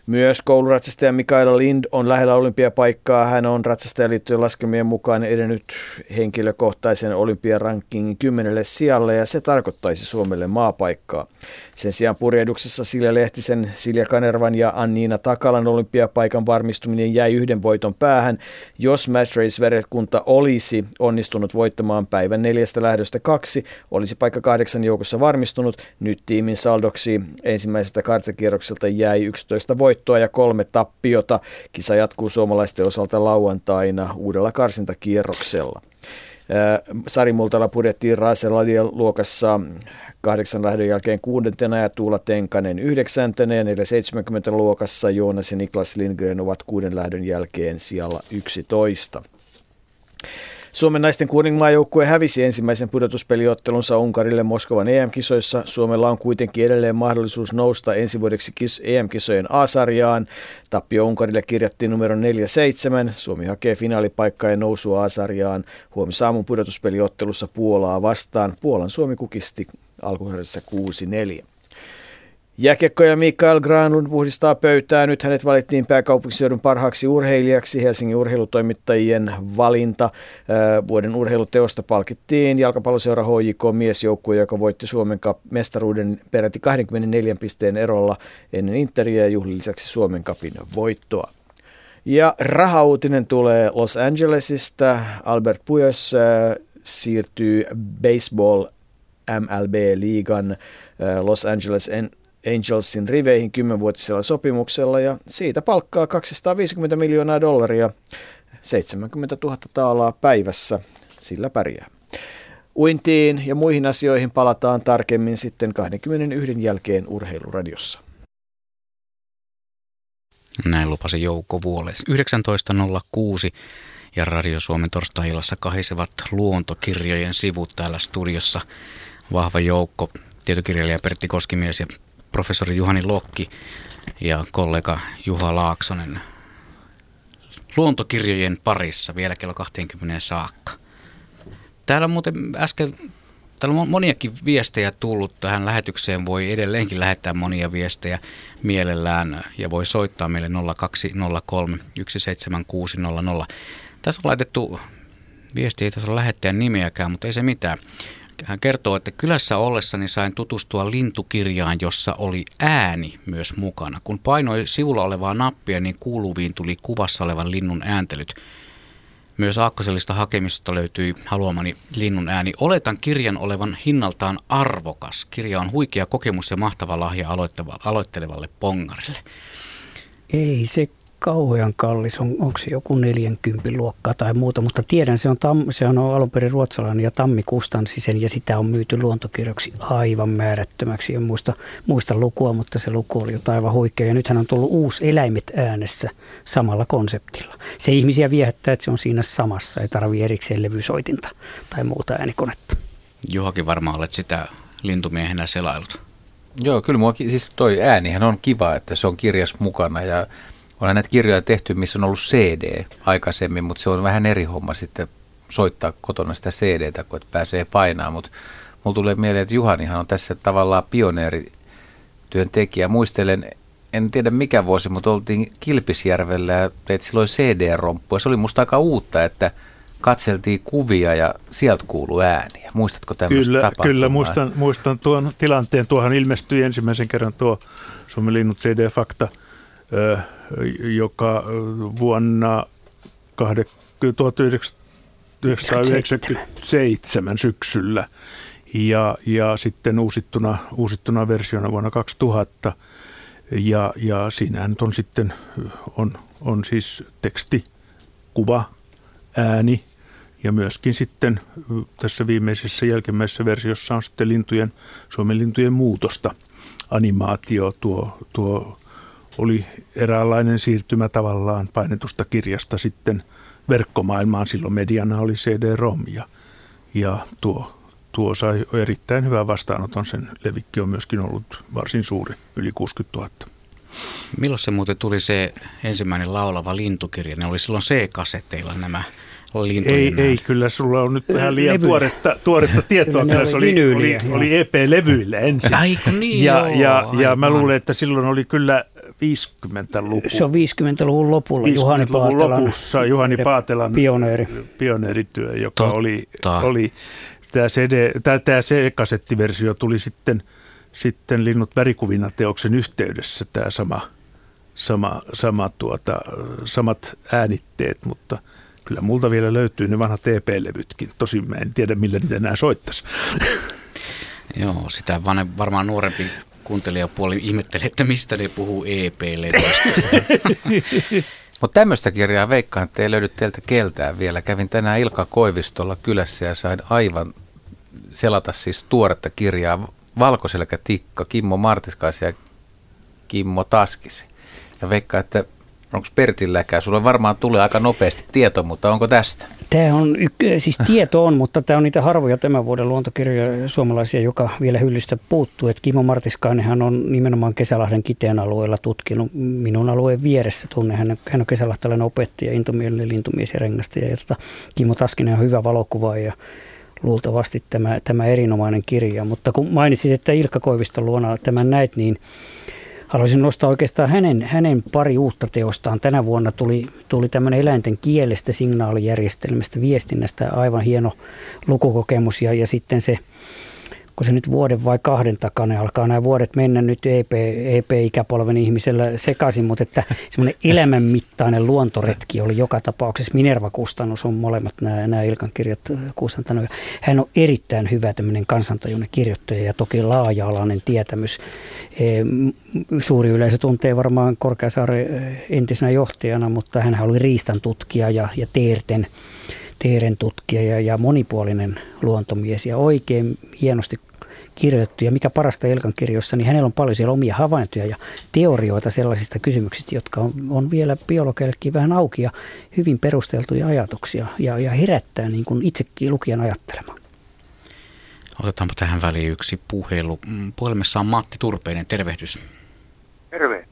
Myös kouluratsastaja Mikaela Lind on lähellä olympiapaikkaa. Hän on ratsastajaliittojen laskemien mukaan edennyt henkilökohtaisen olympiarankingin kymmenelle sijalle ja se tarkoittaisi Suomelle maapaikkaa. Sen sijaan purjehduksessa Silja Lehtisen, Silja Kanervan ja Anniina Takalan olympiapaikan varmistuminen jäi yhden voiton päähän, jos Match Race-verkunta olisi onnistunut voittamaan päivän neljästä lähdöstä kaksi, olisi paikka kahdeksan joukossa varmistunut. Nyt tiimin saldoksi ensimmäisestä kartsakierrokselta jäi 11 voittoa ja kolme tappiota. Kisa jatkuu suomalaisten osalta lauantaina uudella karsintakierroksella. Sari Multala pudettiin Raaseladia luokassa kahdeksan lähdön jälkeen kuudentena ja Tuula Tenkanen yhdeksäntenä ja 470 luokassa Joonas ja Niklas Lindgren ovat kuuden lähdön jälkeen siellä 11. Suomen naisten kuninmaajoukkue hävisi ensimmäisen pudotuspeliottelunsa Unkarille Moskovan EM-kisoissa. Suomella on kuitenkin edelleen mahdollisuus nousta ensi vuodeksi EM-kisojen A-sarjaan. Tappio Unkarille kirjattiin numero 4-7. Suomi hakee finaalipaikkaa ja nousua A-sarjaan. Huomisaamun pudotuspeliottelussa Puolaa vastaan. Puolan Suomi kukisti alkusarjassa 6-4. Jääkiekkoja Mikael Granlund puhdistaa pöytää. Nyt hänet valittiin pääkaupunkiseudun parhaaksi urheilijaksi. Helsingin urheilutoimittajien valinta. Vuoden urheiluteosta palkittiin jalkapalloseura HJK miesjoukkue, joka voitti Suomen mestaruuden peräti 24 pisteen erolla ennen Interia ja juhli lisäksi Suomen kapin voittoa. Ja rahauutinen tulee Los Angelesista. Albert Pujols siirtyy baseball MLB-liigan Los Angeles Angelsin riveihin kymmenvuotisella sopimuksella ja siitä palkkaa 250 miljoonaa dollaria, 70 000 taalaa päivässä, sillä pärjää. Uintiin ja muihin asioihin palataan tarkemmin sitten 21 jälkeen urheiluradiossa. Näin lupasi Jouko Vuoles. 19.06 ja Radio Suomen torstai-illassa kahisevat luontokirjojen sivut täällä studiossa. Vahva joukko, tietokirjailija Pertti Koskimies ja professori Juhani Lokki ja kollega Juha Laaksonen luontokirjojen parissa vielä kello 20 saakka. Täällä on muuten äsken Täällä on moniakin viestejä tullut tähän lähetykseen. Voi edelleenkin lähettää monia viestejä mielellään ja voi soittaa meille 0203 17600. Tässä on laitettu viesti, ei tässä ole lähettäjän nimeäkään, mutta ei se mitään. Hän kertoo, että kylässä ollessani sain tutustua lintukirjaan, jossa oli ääni myös mukana. Kun painoi sivulla olevaa nappia, niin kuuluviin tuli kuvassa olevan linnun ääntelyt. Myös aakkosellista hakemisesta löytyi haluamani linnun ääni. Oletan kirjan olevan hinnaltaan arvokas. Kirja on huikea kokemus ja mahtava lahja aloittelevalle pongarille. Ei se kauhean kallis, on, onko se joku 40 luokkaa tai muuta, mutta tiedän, se on, tam, se on alun perin ruotsalainen ja Tammi Kustansisen ja sitä on myyty luontokirjoksi aivan määrättömäksi. En muista, muista lukua, mutta se luku oli jotain aivan huikea ja nythän on tullut uusi eläimet äänessä samalla konseptilla. Se ihmisiä viehättää, että se on siinä samassa, ei tarvitse erikseen levysoitinta tai muuta äänikonetta. Juhakin varmaan olet sitä lintumiehenä selailut. Joo, kyllä mua, siis toi äänihän on kiva, että se on kirjas mukana ja olen näitä kirjoja tehty, missä on ollut CD aikaisemmin, mutta se on vähän eri homma sitten soittaa kotona sitä CDtä, kun pääsee painaa. Mutta mulla tulee mieleen, että Juhanihan on tässä tavallaan pioneerityöntekijä. Muistelen, en tiedä mikä vuosi, mutta oltiin Kilpisjärvellä ja teit silloin CD-romppua. Se oli musta aika uutta, että katseltiin kuvia ja sieltä kuuluu ääniä. Muistatko tämmöistä Kyllä, tapahtumaa? kyllä muistan, muistan tuon tilanteen. Tuohan ilmestyi ensimmäisen kerran tuo Suomen linnut CD-fakta joka vuonna 1997 syksyllä ja, ja sitten uusittuna, uusittuna versiona vuonna 2000. Ja, ja siinähän on sitten on, on siis teksti, kuva, ääni ja myöskin sitten tässä viimeisessä jälkimmäisessä versiossa on sitten lintujen, Suomen lintujen muutosta animaatio, tuo, tuo oli eräänlainen siirtymä tavallaan painetusta kirjasta sitten verkkomaailmaan. Silloin mediana oli CD-ROM ja, ja tuo, tuo sai erittäin hyvän vastaanoton. Sen levikki on myöskin ollut varsin suuri, yli 60 000. Milloin se muuten tuli se ensimmäinen laulava lintukirja? Ne oli silloin C-kasetteilla nämä ei, ei, kyllä sulla on nyt vähän liian tuoretta, tuoretta tietoa. kyllä se oli, oli, oli EP-levyillä ensin. Aiku niin, ja, joo, ja, ja mä luulen, että silloin oli kyllä 50-luku. Se on 50-luvun lopulla 50 Juhani Paatelan. lopussa Juhani Paatelan pioneeri. pioneerityö, joka Totta. oli, oli tämä, CD, tämä, tämä C-kasettiversio tuli sitten, sitten Linnut värikuvina teoksen yhteydessä tämä sama, sama, sama tuota, samat äänitteet, mutta kyllä multa vielä löytyy ne vanhat EP-levytkin. Tosin mä en tiedä, millä niitä enää soittaisi. Joo, sitä varmaan nuorempi kuuntelijapuoli ihmettelee, että mistä ne puhuu EP-levystä. Mutta tämmöistä kirjaa veikkaan, että ei löydy teiltä keltään vielä. Kävin tänään Ilka Koivistolla kylässä ja sain aivan selata siis tuoretta kirjaa Valkoselkä tikka, Kimmo Martiskaisen ja Kimmo Taskisi. Ja veikkaan, että onko Pertilläkään? Sulla varmaan tulee aika nopeasti tieto, mutta onko tästä? Tämä on, siis tieto on, mutta tämä on niitä harvoja tämän vuoden luontokirjoja suomalaisia, joka vielä hyllystä puuttuu. Et Kimo Martiskainenhan on nimenomaan Kesälahden Kiteen alueella tutkinut minun alueen vieressä. Tunne, hän, hän on kesälahtalainen opettaja, intomielinen lintumies ja rengastaja. Ja tota, Kimo Taskinen on hyvä valokuvaaja ja luultavasti tämä, tämä erinomainen kirja. Mutta kun mainitsit, että Ilkka Koiviston luona tämän näit, niin haluaisin nostaa oikeastaan hänen, hänen pari uutta teostaan. Tänä vuonna tuli, tuli tämmöinen eläinten kielestä, signaalijärjestelmästä, viestinnästä aivan hieno lukukokemus ja, ja sitten se kun se nyt vuoden vai kahden takana alkaa nämä vuodet mennä nyt EP, EP-ikäpolven ihmisellä sekaisin, mutta että semmoinen elämänmittainen luontoretki oli joka tapauksessa. Minerva-kustannus on molemmat nämä, nämä Ilkan kirjat kustantanut. Hän on erittäin hyvä tämmöinen kansantajuinen kirjoittaja ja toki laaja-alainen tietämys. E, suuri yleisö tuntee varmaan Korkeasaaren entisenä johtajana, mutta hän oli riistan tutkija ja, ja teerten teeren tutkija ja, ja monipuolinen luontomies ja oikein hienosti kirjoitettu. Ja mikä parasta Elkan kirjoissa, niin hänellä on paljon siellä omia havaintoja ja teorioita sellaisista kysymyksistä, jotka on, on vielä biologeillekin vähän auki ja hyvin perusteltuja ajatuksia ja, ja herättää niin kuin itsekin lukijan ajattelemaan. Otetaanpa tähän väliin yksi puhelu. Mm, puhelimessa on Matti Turpeinen, tervehdys. Terve.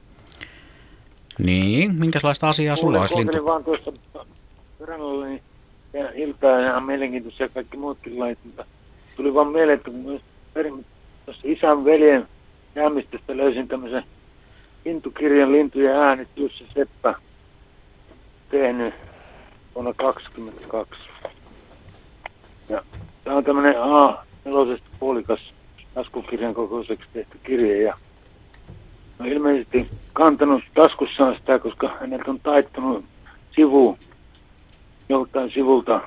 Niin, minkälaista asiaa sulla olisi lintu? vaan tuossa niin ja iltaa ja mielenkiintoisia kaikki muutkin lait, mutta tuli vaan mieleen, että myös tuossa isän veljen jäämistöstä löysin tämmöisen lintukirjan lintujen äänet Jussi Seppä tehnyt vuonna 2022. Ja tämä on tämmöinen A4 puolikas taskukirjan kokoiseksi tehty kirja ja on ilmeisesti kantanut taskussaan sitä, koska häneltä on taittunut sivu joltain sivulta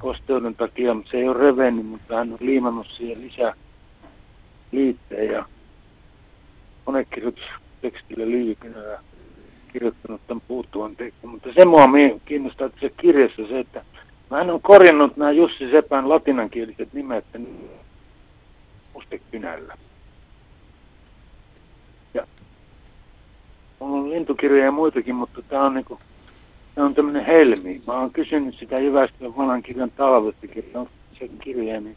kosteuden takia, mutta se ei ole revennyt, mutta hän on liimannut siihen lisää liitteen ja konekirjoitustekstille liikenä ja kirjoittanut tämän puuttuvan tekstin. Mutta se mua kiinnostaa se kirjassa se, että hän on korjannut nämä Jussi Sepän latinankieliset nimet mustekynällä. Ja on lintukirjoja ja muitakin, mutta tämä on niinku se on tämmöinen helmi. Mä oon kysynyt sitä Jyväskylän vanhan kirjan talvestakin, että onko se kirja, niin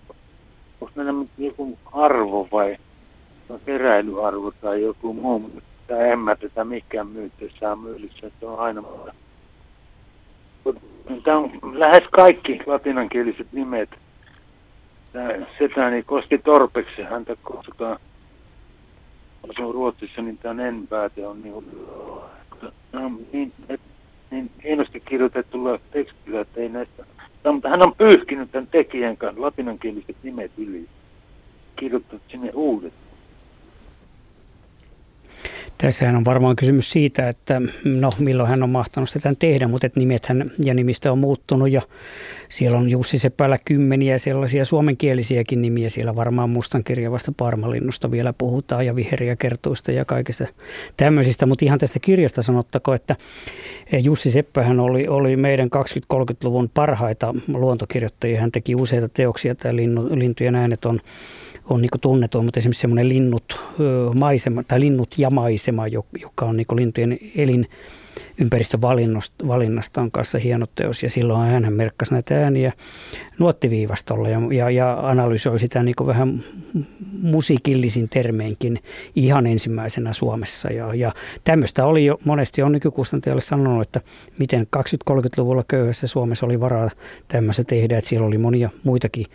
onko meillä joku arvo vai keräilyarvo tai joku muu, mutta en mä tätä mikään myytessä myyllissä, että on aina. Tämä on lähes kaikki latinankieliset nimet. Tämä setäni Koski Torpeksi, häntä kutsutaan, se on Ruotsissa, niin tämä en-pääte on niin, niin että niin hienosti kirjoitetulla tekstillä, että ei näistä... Mutta hän on pyyhkinyt tämän tekijän kanssa latinankieliset nimet yli, kirjoittanut sinne uudet. Tässähän on varmaan kysymys siitä, että no milloin hän on mahtanut sitä tehdä, mutta että nimethän ja nimistä on muuttunut ja siellä on Jussi Seppälä kymmeniä sellaisia suomenkielisiäkin nimiä. Siellä varmaan mustan kirjavasta parmalinnusta vielä puhutaan ja viheriä kertuista ja kaikista tämmöisistä. Mutta ihan tästä kirjasta sanottako, että Jussi Seppähän oli, oli meidän 20-30-luvun parhaita luontokirjoittajia. Hän teki useita teoksia. Tämä lintujen äänet on on niin tunnettu, mutta esimerkiksi semmoinen linnut, maisema, tai linnut ja maisema, joka on niin lintujen elin ympäristön valinnasta on kanssa hieno teos. Ja silloin hän merkkasi näitä ääniä nuottiviivastolla ja, ja, ja analysoi sitä niin vähän musiikillisin termeinkin ihan ensimmäisenä Suomessa. Ja, ja tämmöistä oli jo monesti. On nykykustantajalle sanonut, että miten 20-30-luvulla köyhässä Suomessa oli varaa tämmöistä tehdä, että siellä oli monia muitakin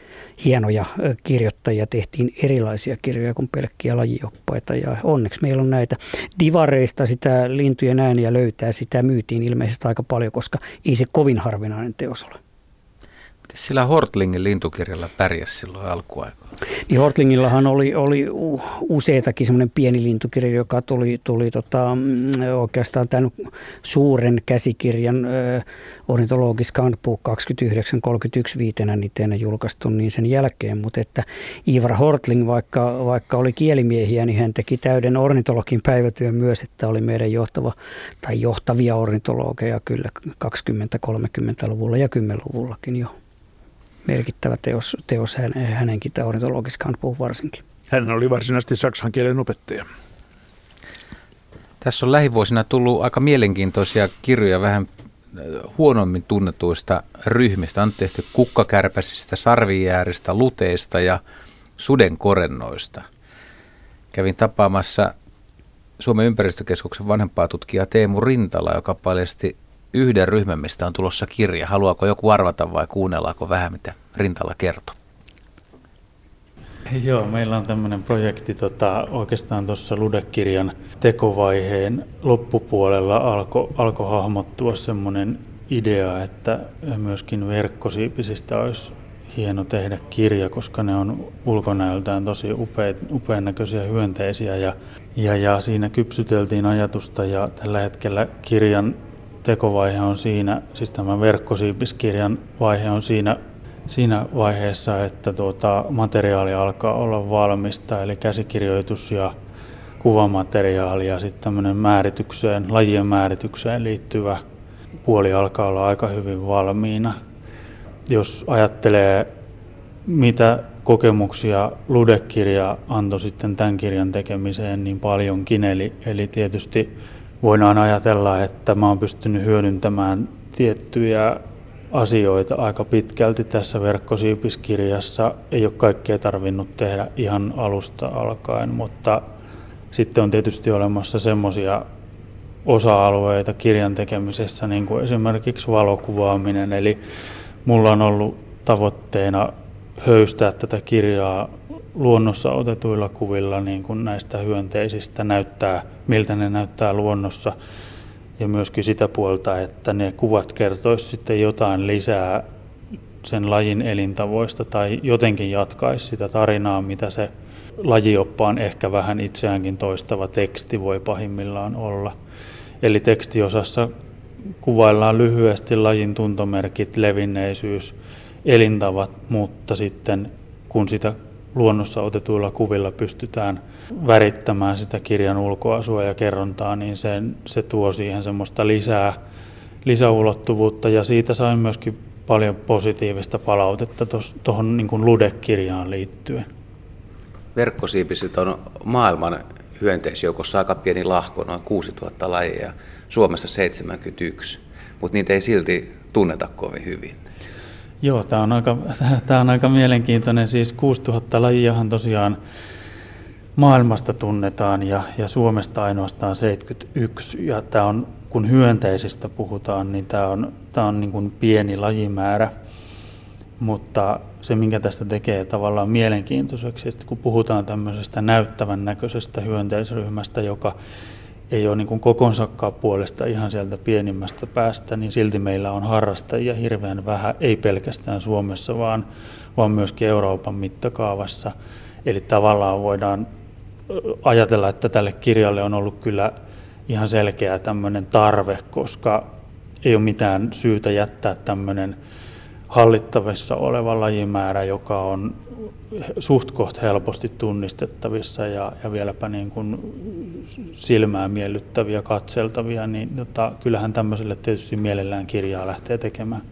hienoja kirjoittajia, tehtiin erilaisia kirjoja kuin pelkkiä lajioppaita ja onneksi meillä on näitä divareista sitä lintujen ääniä löytää, sitä myytiin ilmeisesti aika paljon, koska ei se kovin harvinainen teos ole. Sillä Hortlingin lintukirjalla pärjäs silloin alkuaikoina. Niin Hortlingillahan oli, oli useitakin semmoinen pieni lintukirja, joka tuli, tuli tota, mm, oikeastaan tämän suuren käsikirjan äh, Ornitologis Handbook 2931 viitenä niitä julkaistu niin sen jälkeen, mutta että Ivar Hortling, vaikka, vaikka oli kielimiehiä, niin hän teki täyden ornitologin päivätyön myös, että oli meidän johtava tai johtavia ornitologeja kyllä 20-30-luvulla ja 10-luvullakin jo merkittävä teos, teos hänenkin, tämä ornitologiskaan puhuu varsinkin. Hän oli varsinaisesti saksan kielen opettaja. Tässä on lähivuosina tullut aika mielenkiintoisia kirjoja vähän äh, huonommin tunnetuista ryhmistä. On tehty kukkakärpäsistä, sarvijääristä, luteista ja sudenkorennoista. Kävin tapaamassa Suomen ympäristökeskuksen vanhempaa tutkija Teemu Rintala, joka paljasti yhden ryhmän, mistä on tulossa kirja. Haluaako joku arvata vai kuunnellaanko vähän, mitä Rintala kertoo? Joo, meillä on tämmöinen projekti tota, oikeastaan tuossa Ludekirjan tekovaiheen loppupuolella alkoi alko hahmottua semmoinen idea, että myöskin verkkosiipisistä olisi hieno tehdä kirja, koska ne on ulkonäöltään tosi upeat, upean näköisiä hyönteisiä ja, ja, ja siinä kypsyteltiin ajatusta ja tällä hetkellä kirjan tekovaihe on siinä, siis tämä verkkosiipiskirjan vaihe on siinä, siinä vaiheessa, että tuota, materiaali alkaa olla valmista, eli käsikirjoitus ja kuvamateriaali ja sitten tämmöinen määritykseen, lajien määritykseen liittyvä puoli alkaa olla aika hyvin valmiina. Jos ajattelee, mitä kokemuksia Ludekirja antoi sitten tämän kirjan tekemiseen, niin paljonkin. Eli, eli tietysti voidaan ajatella, että mä oon pystynyt hyödyntämään tiettyjä asioita aika pitkälti tässä verkkosiipiskirjassa. Ei ole kaikkea tarvinnut tehdä ihan alusta alkaen, mutta sitten on tietysti olemassa semmoisia osa-alueita kirjan tekemisessä, niin kuin esimerkiksi valokuvaaminen. Eli mulla on ollut tavoitteena höystää tätä kirjaa luonnossa otetuilla kuvilla niin kuin näistä hyönteisistä näyttää, miltä ne näyttää luonnossa. Ja myöskin sitä puolta, että ne kuvat kertoisivat sitten jotain lisää sen lajin elintavoista tai jotenkin jatkaisi sitä tarinaa, mitä se lajioppaan ehkä vähän itseäänkin toistava teksti voi pahimmillaan olla. Eli tekstiosassa kuvaillaan lyhyesti lajin tuntomerkit, levinneisyys, elintavat, mutta sitten kun sitä luonnossa otetuilla kuvilla pystytään värittämään sitä kirjan ulkoasua ja kerrontaa, niin se, se tuo siihen semmoista lisää, lisäulottuvuutta ja siitä sain myöskin paljon positiivista palautetta tuohon niin Lude-kirjaan liittyen. Verkkosiipiset on maailman hyönteisjoukossa aika pieni lahko, noin 6000 lajia, Suomessa 71, mutta niitä ei silti tunneta kovin hyvin. Joo, tämä on, aika, tämä on aika mielenkiintoinen. Siis 6000 lajiahan tosiaan maailmasta tunnetaan ja, ja Suomesta ainoastaan 71. Ja tämä on, kun hyönteisistä puhutaan, niin tämä on, tämä on niin kuin pieni lajimäärä. Mutta se, minkä tästä tekee tavallaan mielenkiintoiseksi, että kun puhutaan tämmöisestä näyttävän näköisestä hyönteisryhmästä, joka ei ole niin kuin kokonsakkaa puolesta ihan sieltä pienimmästä päästä, niin silti meillä on harrastajia hirveän vähän, ei pelkästään Suomessa, vaan, vaan myöskin Euroopan mittakaavassa. Eli tavallaan voidaan ajatella, että tälle kirjalle on ollut kyllä ihan selkeä tämmöinen tarve, koska ei ole mitään syytä jättää tämmöinen hallittavissa oleva lajimäärä, joka on suht koht helposti tunnistettavissa ja, ja vieläpä niin kuin silmää miellyttäviä, katseltavia, niin tota, kyllähän tämmöiselle tietysti mielellään kirjaa lähtee tekemään.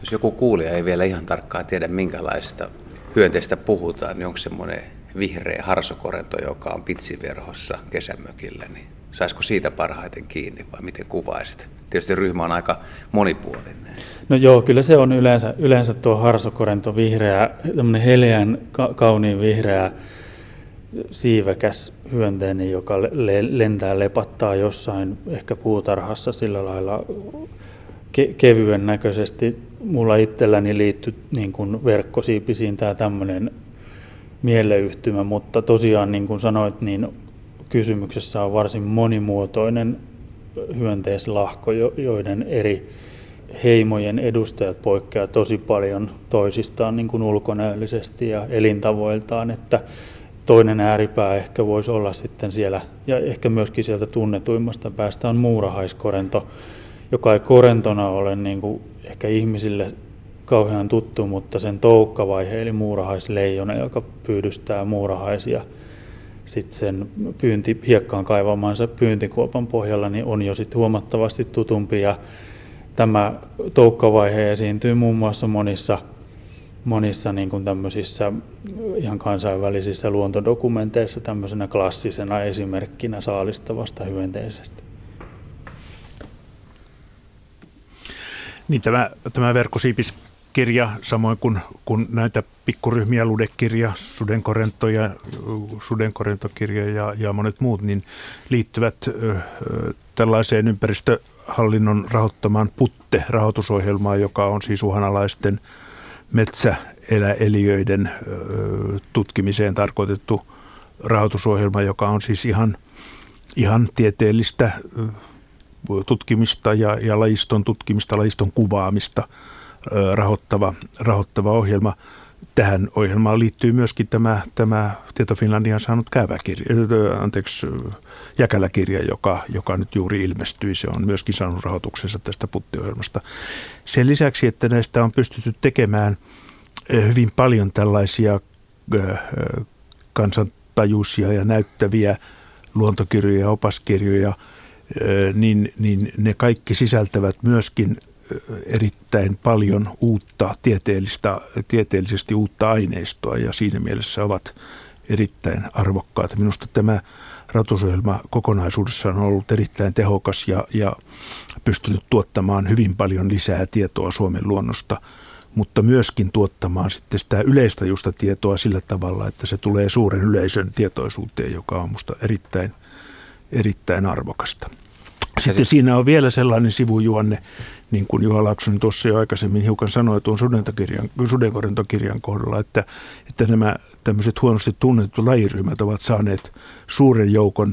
Jos joku kuulija ei vielä ihan tarkkaan tiedä, minkälaista hyönteistä puhutaan, niin onko semmoinen vihreä harsokorento, joka on pitsiverhossa kesämökillä, niin saisiko siitä parhaiten kiinni vai miten kuvaisit? Tietysti ryhmä on aika monipuolinen. No joo, kyllä se on yleensä, yleensä tuo harsokorento vihreä, tämmöinen heleän ka- kauniin vihreä siivekäs hyönteinen, joka le- lentää lepattaa jossain ehkä puutarhassa sillä lailla ke- kevyen näköisesti. Mulla itselläni liittyy niin verkkosiipisiin tämä tämmöinen mieleyhtymä, mutta tosiaan niin kuin sanoit, niin kysymyksessä on varsin monimuotoinen hyönteislahko, joiden eri heimojen edustajat poikkeavat tosi paljon toisistaan niin kuin ulkonäöllisesti ja elintavoiltaan, että toinen ääripää ehkä voisi olla sitten siellä, ja ehkä myöskin sieltä tunnetuimmasta päästä on muurahaiskorento, joka ei korentona ole niin kuin ehkä ihmisille kauhean tuttu, mutta sen toukkavaihe, eli muurahaisleijona, joka pyydystää muurahaisia sitten sen pyynti, hiekkaan kaivamansa pyyntikuopan pohjalla, niin on jo sitten huomattavasti tutumpi. Ja tämä toukkavaihe esiintyy muun muassa monissa monissa niin kuin tämmöisissä ihan kansainvälisissä luontodokumenteissa tämmöisenä klassisena esimerkkinä saalistavasta hyönteisestä. Niin tämä, tämä verkkosiipiskirja, samoin kuin, kuin näitä pikkuryhmiä, ludekirja, sudenkorentoja, sudenkorentokirja ja, ja monet muut, niin liittyvät ö, tällaiseen ympäristöhallinnon rahoittamaan PUTTE-rahoitusohjelmaan, joka on siis uhanalaisten metsäeläeliöiden tutkimiseen tarkoitettu rahoitusohjelma, joka on siis ihan, ihan tieteellistä tutkimista ja, ja lajiston tutkimista, lajiston kuvaamista rahoittava, rahoittava ohjelma. Tähän ohjelmaan liittyy myöskin tämä, tämä Tieto Finlandian saanut käyväkirja, anteeksi, jäkäläkirja, joka, joka nyt juuri ilmestyi. Se on myöskin saanut rahoituksensa tästä puttiohjelmasta. Sen lisäksi, että näistä on pystytty tekemään hyvin paljon tällaisia kansantajuisia ja näyttäviä luontokirjoja ja opaskirjoja – niin, niin ne kaikki sisältävät myöskin erittäin paljon uutta tieteellistä, tieteellisesti uutta aineistoa ja siinä mielessä ovat erittäin arvokkaat. Minusta tämä ratusohjelma kokonaisuudessaan on ollut erittäin tehokas ja, ja pystynyt tuottamaan hyvin paljon lisää tietoa Suomen luonnosta, mutta myöskin tuottamaan sitten sitä yleistajusta tietoa sillä tavalla, että se tulee suuren yleisön tietoisuuteen, joka on minusta erittäin, erittäin arvokasta. Sitten siinä on vielä sellainen sivujuonne, niin kuin Juha Laaksonen tuossa jo aikaisemmin hiukan sanoi tuon sudenkorentokirjan kohdalla, että, että nämä tämmöiset huonosti tunnetut lajiryhmät ovat saaneet suuren joukon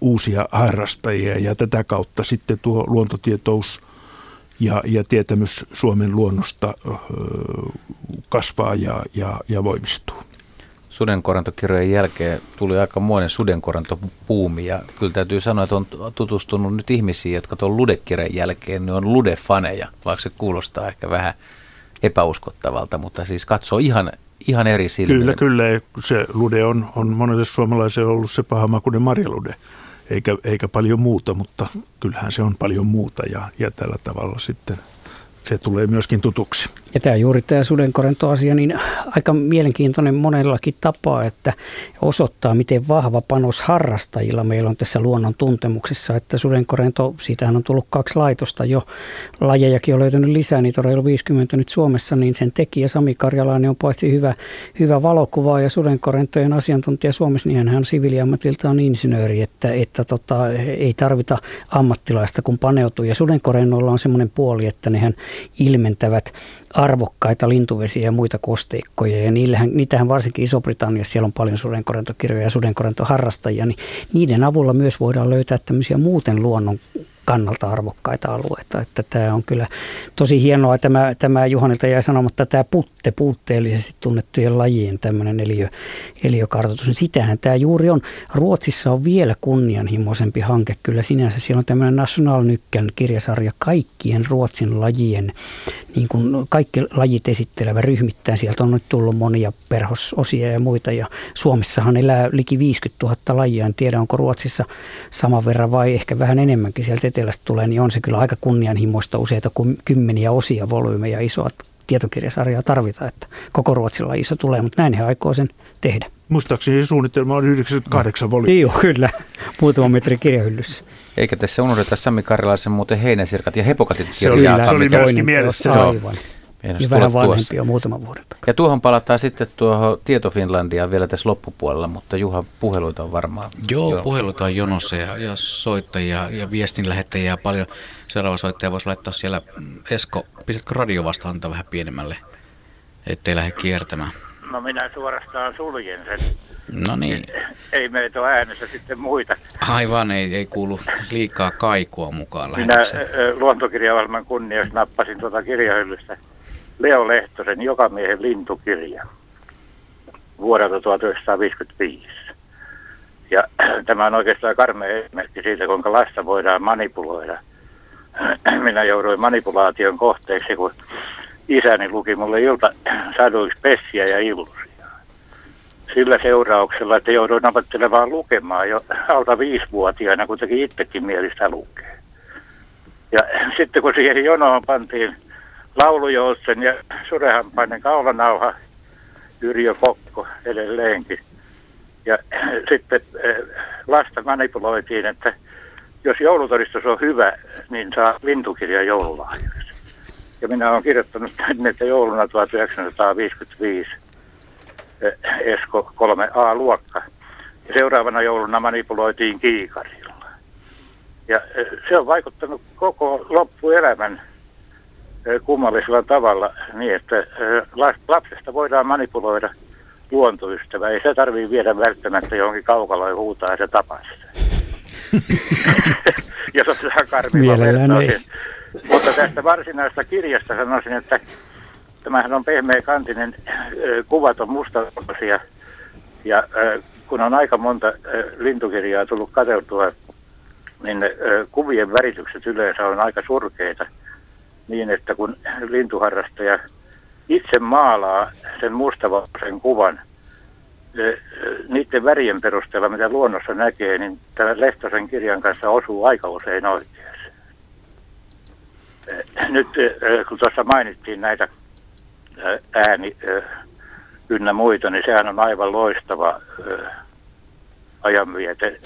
uusia harrastajia ja tätä kautta sitten tuo luontotietous ja, ja tietämys Suomen luonnosta kasvaa ja, ja, ja voimistuu sudenkorantokirjojen jälkeen tuli aika monen sudenkorantopuumi ja kyllä täytyy sanoa, että on tutustunut nyt ihmisiin, jotka tuon ludekirjan jälkeen ne on ludefaneja, vaikka se kuulostaa ehkä vähän epäuskottavalta, mutta siis katsoo ihan, ihan eri silmiä. Kyllä, kyllä. Se lude on, on monelle suomalaiselle ollut se pahamakuinen marjalude, eikä, eikä paljon muuta, mutta kyllähän se on paljon muuta ja, ja tällä tavalla sitten se tulee myöskin tutuksi. Ja tämä juuri tämä sudenkorentoasia, niin aika mielenkiintoinen monellakin tapaa, että osoittaa, miten vahva panos harrastajilla meillä on tässä luonnon tuntemuksessa, että sudenkorento, siitähän on tullut kaksi laitosta jo, lajejakin on löytynyt lisää, niitä on reilu 50 nyt Suomessa, niin sen tekijä Sami Karjalainen on paitsi hyvä, hyvä valokuva ja sudenkorentojen asiantuntija Suomessa, niin hän on siviiliammatiltaan insinööri, että, että tota, ei tarvita ammattilaista kun paneutuu. Ja sudenkorennoilla on semmoinen puoli, että nehän ilmentävät arvokkaita lintuvesiä ja muita kosteikkoja. Ja niillähän, niitähän varsinkin Iso-Britanniassa siellä on paljon sudenkorentokirjoja ja sudenkorentoharrastajia, niin niiden avulla myös voidaan löytää tämmöisiä muuten luonnon kannalta arvokkaita alueita. Että tämä on kyllä tosi hienoa. Tämä, tämä Juhanilta jäi sanomatta, tämä putte, puutteellisesti tunnettujen lajien tämmöinen eliö, eliökartoitus, niin sitähän tämä juuri on. Ruotsissa on vielä kunnianhimoisempi hanke kyllä sinänsä. Siellä on tämmöinen National Nykkän kirjasarja kaikkien Ruotsin lajien niin kuin kaikki lajit esittelevä ryhmittäin. Sieltä on nyt tullut monia perhososia ja muita ja Suomessahan elää liki 50 000 lajia. En tiedä, onko Ruotsissa saman verran vai ehkä vähän enemmänkin sieltä etelästä tulee, niin on se kyllä aika kunnianhimoista useita kuin kymmeniä osia, volyymeja, isoa tietokirjasarjaa tarvita, että koko Ruotsin lajissa tulee, mutta näin he aikoo sen tehdä. Muistaakseni suunnitelma on 98 volyymiä. Joo, kyllä. Muutama metri kirjahyllyssä. Eikä tässä unohdeta Sami Karjalaisen muuten heinäsirkat ja hepokatit kirjaa. Se oli myöskin mielessä. Aivan. Ja vähän vanhempi on muutaman vuoden takaa. Ja tuohon palataan sitten tuohon Tieto Finlandia vielä tässä loppupuolella, mutta Juha, puheluita on varmaan Joo, jonossa. puheluita on jonossa ja, ja soittajia ja viestinlähettäjiä paljon. Seuraava soittaja voisi laittaa siellä, mm, Esko, pistätkö radio vastaan vähän pienemmälle, ettei lähde kiertämään? No minä suorastaan suljen sen. No niin. Ei meitä ole äänessä sitten muita. Aivan, ei, ei kuulu liikaa kaikua mukaan Minä luontokirjavalman kunniassa nappasin tuota kirjahyllystä Leo Lehtosen Jokamiehen lintukirja vuodelta 1955. Ja tämä on oikeastaan karmea esimerkki siitä, kuinka lasta voidaan manipuloida. Minä jouduin manipulaation kohteeksi, kun isäni luki mulle ilta saduiksi pessiä ja illusia. Sillä seurauksella, että jouduin opettelemaan lukemaan jo alta viisivuotiaana, kun teki itsekin mielistä lukea. Ja sitten kun siihen jonoon pantiin laulujoutsen ja surehampainen kaulanauha Yrjö Kokko edelleenkin. Ja sitten eh, lasta manipuloitiin, että jos joulutodistus on hyvä, niin saa lintukirja joululahjaksi. Ja minä olen kirjoittanut tänne, että jouluna 1955 eh, Esko 3A-luokka. Ja seuraavana jouluna manipuloitiin kiikarilla. Ja eh, se on vaikuttanut koko loppuelämän kummallisella tavalla niin, että lapsesta voidaan manipuloida luontoystävä. Ei se tarvitse viedä välttämättä johonkin kaukaloon ja huutaa ja se tapaa sitä. Jos on vähän karmilla ei. Mutta tästä varsinaista kirjasta sanoisin, että tämähän on pehmeä kantinen, kuvat on mustavalkoisia ja kun on aika monta lintukirjaa tullut katseltua, niin kuvien väritykset yleensä on aika surkeita – niin, että kun lintuharrastaja itse maalaa sen mustavalkoisen kuvan niiden värien perusteella, mitä luonnossa näkee, niin tämä Lehtosen kirjan kanssa osuu aika usein oikeassa. Nyt kun tuossa mainittiin näitä ääni ynnä muita, niin sehän on aivan loistava ajanviete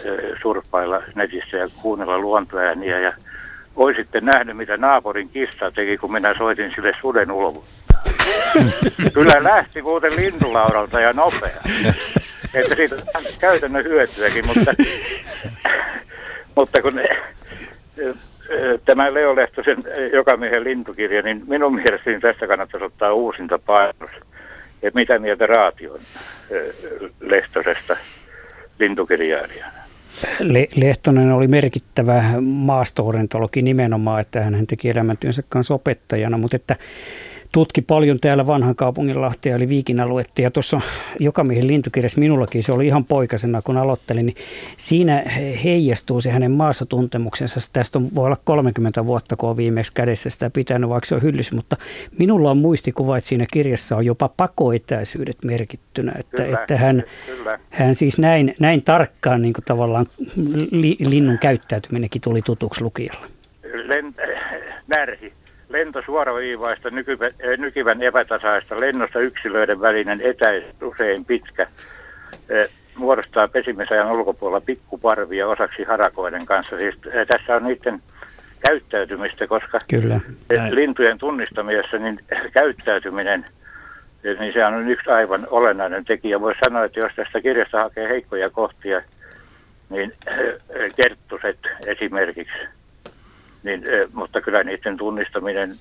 surppailla netissä ja kuunnella luontoääniä ja Oisitte nähnyt, mitä naapurin kissa teki, kun minä soitin sille suden ulvuttaa. Kyllä lähti muuten lintulaudalta ja nopea. Että siitä on käytännön hyötyäkin, mutta, mutta kun tämä Leo Lehtosen Jokamiehen lintukirja, niin minun mielestäni tästä kannattaisi ottaa uusinta painos. Että mitä mieltä Raation Lehtosesta lintukirjailijana? Lehtonen oli merkittävä maastoorentologi nimenomaan, että hän teki elämäntyönsä kanssa opettajana, mutta että tutki paljon täällä vanhan kaupungin lahtia eli Viikin aluetta. Ja tuossa Jokamiehen lintukirjassa minullakin, se oli ihan poikasena kun aloittelin, niin siinä heijastuu se hänen maassa tuntemuksensa. Tästä on, voi olla 30 vuotta, kun on viimeksi kädessä sitä pitänyt, vaikka se on hyllys. Mutta minulla on muistikuva, että siinä kirjassa on jopa pakoetäisyydet merkittynä. Että, kyllä, että hän, kyllä. hän siis näin, näin tarkkaan niin kuin tavallaan li, linnun käyttäytyminenkin tuli tutuksi lukijalle. Len, närhi lento suoraviivaista, nykyvän, eh, nykyvän epätasaista, lennosta yksilöiden välinen etäisyys usein pitkä, eh, muodostaa pesimisajan ulkopuolella pikkuparvia osaksi harakoiden kanssa. Siis eh, tässä on niiden käyttäytymistä, koska Kyllä. lintujen tunnistamisessa niin käyttäytyminen, niin se on yksi aivan olennainen tekijä. Voisi sanoa, että jos tästä kirjasta hakee heikkoja kohtia, niin kerttuset esimerkiksi – niin, mutta kyllä niiden tunnistaminen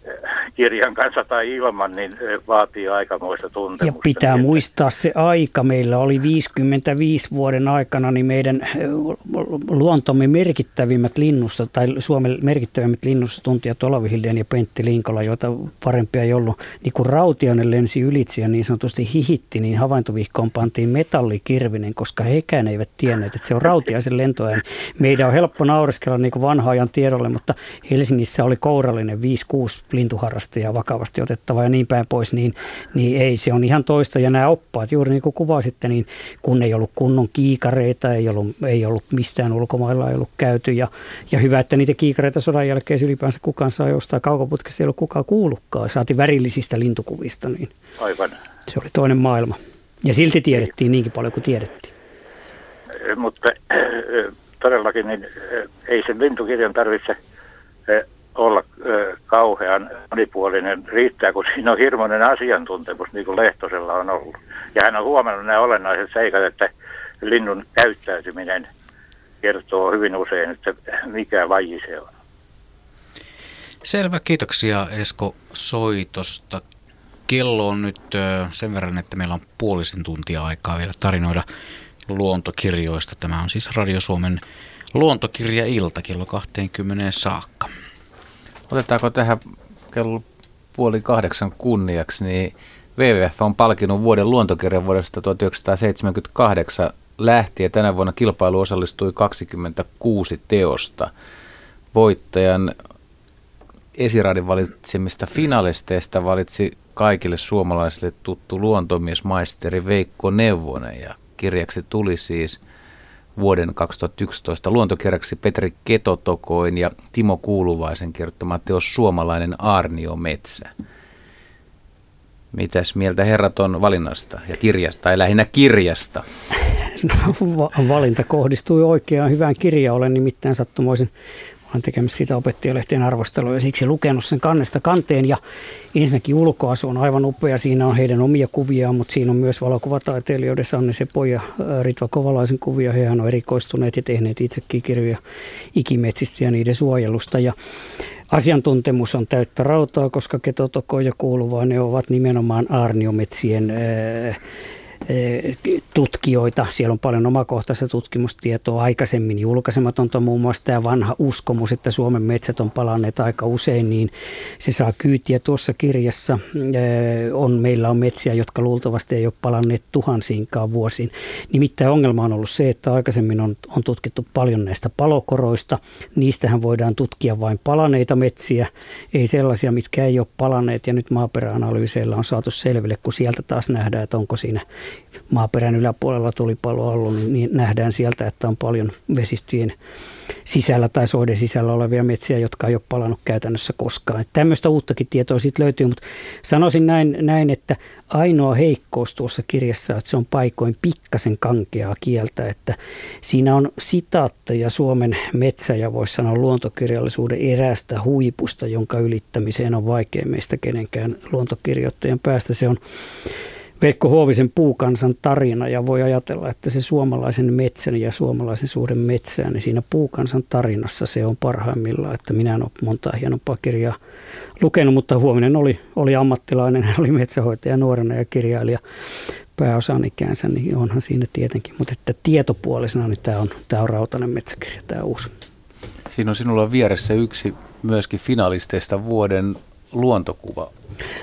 kirjan kanssa tai ilman niin vaatii aikamoista tuntemusta. Ja pitää niin, muistaa se aika. Meillä oli 55 vuoden aikana niin meidän luontomme merkittävimmät linnusta tai Suomen merkittävimmät linnustuntijat Olavi Hilden ja Pentti Linkola, joita parempia ei ollut. Niin kun Rautiainen lensi ylitse ja niin sanotusti hihitti, niin havaintovihkoon pantiin metallikirvinen, koska hekään eivät tienneet, että se on Rautiaisen lentoääni. Meidän on helppo naureskella niin kuin vanha ajan tiedolle, mutta Helsingissä oli kourallinen 5-6 lintuharrastajaa vakavasti otettava ja niin päin pois, niin, niin ei, se on ihan toista. Ja nämä oppaat, juuri niin kuin kuvasitte, niin kun ei ollut kunnon kiikareita, ei ollut, ei ollut mistään ulkomailla ei ollut käyty ja, ja hyvä, että niitä kiikareita sodan jälkeen ylipäänsä kukaan saa jostain kaukoputkesta, ei ollut kukaan kuullutkaan, saati värillisistä lintukuvista, niin Aivan. se oli toinen maailma. Ja silti tiedettiin niinkin paljon kuin tiedettiin. Mutta todellakin niin ei sen lintukirjan tarvitse olla kauhean monipuolinen. Riittää, kun siinä on hirmoinen asiantuntemus, niin kuin Lehtosella on ollut. Ja hän on huomannut nämä olennaiset seikat, että linnun käyttäytyminen kertoo hyvin usein, että mikä laji se on. Selvä, kiitoksia Esko soitosta. Kello on nyt sen verran, että meillä on puolisen tuntia aikaa vielä tarinoida luontokirjoista. Tämä on siis Radio Suomen luontokirja-ilta kello 20 saakka. Otetaanko tähän kello puoli kahdeksan kunniaksi, niin WWF on palkinut vuoden luontokirjan vuodesta 1978 lähtien. Tänä vuonna kilpailu osallistui 26 teosta. Voittajan esiradin valitsemista finalisteista valitsi kaikille suomalaisille tuttu luontomiesmaisteri Veikko Neuvonen ja kirjaksi tuli siis vuoden 2011 luontokirjaksi Petri Ketotokoin ja Timo Kuuluvaisen kirjoittama teos Suomalainen Arnio Metsä. Mitäs mieltä herrat on valinnasta ja kirjasta, tai lähinnä kirjasta? No, valinta kohdistui oikeaan hyvään kirjaan. Olen nimittäin sattumoisin olen tekemässä sitä opettajalehtien arvostelua ja siksi lukenut sen kannesta kanteen. Ja ensinnäkin ulkoasu on aivan upea. Siinä on heidän omia kuviaan, mutta siinä on myös valokuvataiteilijoiden Sanne Sepo ja Ritva Kovalaisen kuvia. Hehän on erikoistuneet ja tehneet itsekin kirjoja ikimetsistä ja niiden suojelusta. Ja asiantuntemus on täyttä rautaa, koska ketotokoja kuuluvaa ne ovat nimenomaan aarniometsien Eh, tutkijoita. Siellä on paljon omakohtaista tutkimustietoa, aikaisemmin julkaisematonta muun muassa tämä vanha uskomus, että Suomen metsät on palanneet aika usein, niin se saa kyytiä tuossa kirjassa. Eh, on, meillä on metsiä, jotka luultavasti ei ole palanneet tuhansiinkaan vuosiin. Nimittäin ongelma on ollut se, että aikaisemmin on, on tutkittu paljon näistä palokoroista. Niistähän voidaan tutkia vain palaneita metsiä, ei sellaisia, mitkä ei ole palanneet. Ja nyt maaperäanalyyseillä on saatu selville, kun sieltä taas nähdään, että onko siinä maaperän yläpuolella tulipalo ollut, niin, niin nähdään sieltä, että on paljon vesistöjen sisällä tai soiden sisällä olevia metsiä, jotka ei ole palannut käytännössä koskaan. Että tämmöistä uuttakin tietoa siitä löytyy, mutta sanoisin näin, näin, että ainoa heikkous tuossa kirjassa, että se on paikoin pikkasen kankeaa kieltä, että siinä on sitaatteja Suomen metsä- ja voisi sanoa luontokirjallisuuden erästä huipusta, jonka ylittämiseen on vaikea meistä kenenkään luontokirjoittajan päästä. Se on Veikko Huovisen puukansan tarina ja voi ajatella, että se suomalaisen metsän ja suomalaisen suuren metsään, niin siinä puukansan tarinassa se on parhaimmillaan, että minä en ole monta hienompaa kirjaa lukenut, mutta Huominen oli, oli ammattilainen, hän oli metsähoitaja nuorena ja kirjailija pääosan ikäänsä, niin onhan siinä tietenkin, mutta että tietopuolisena niin tämä on, tämä on rautainen metsäkirja, tämä uusi. Siinä on sinulla vieressä yksi myöskin finalisteista vuoden luontokuva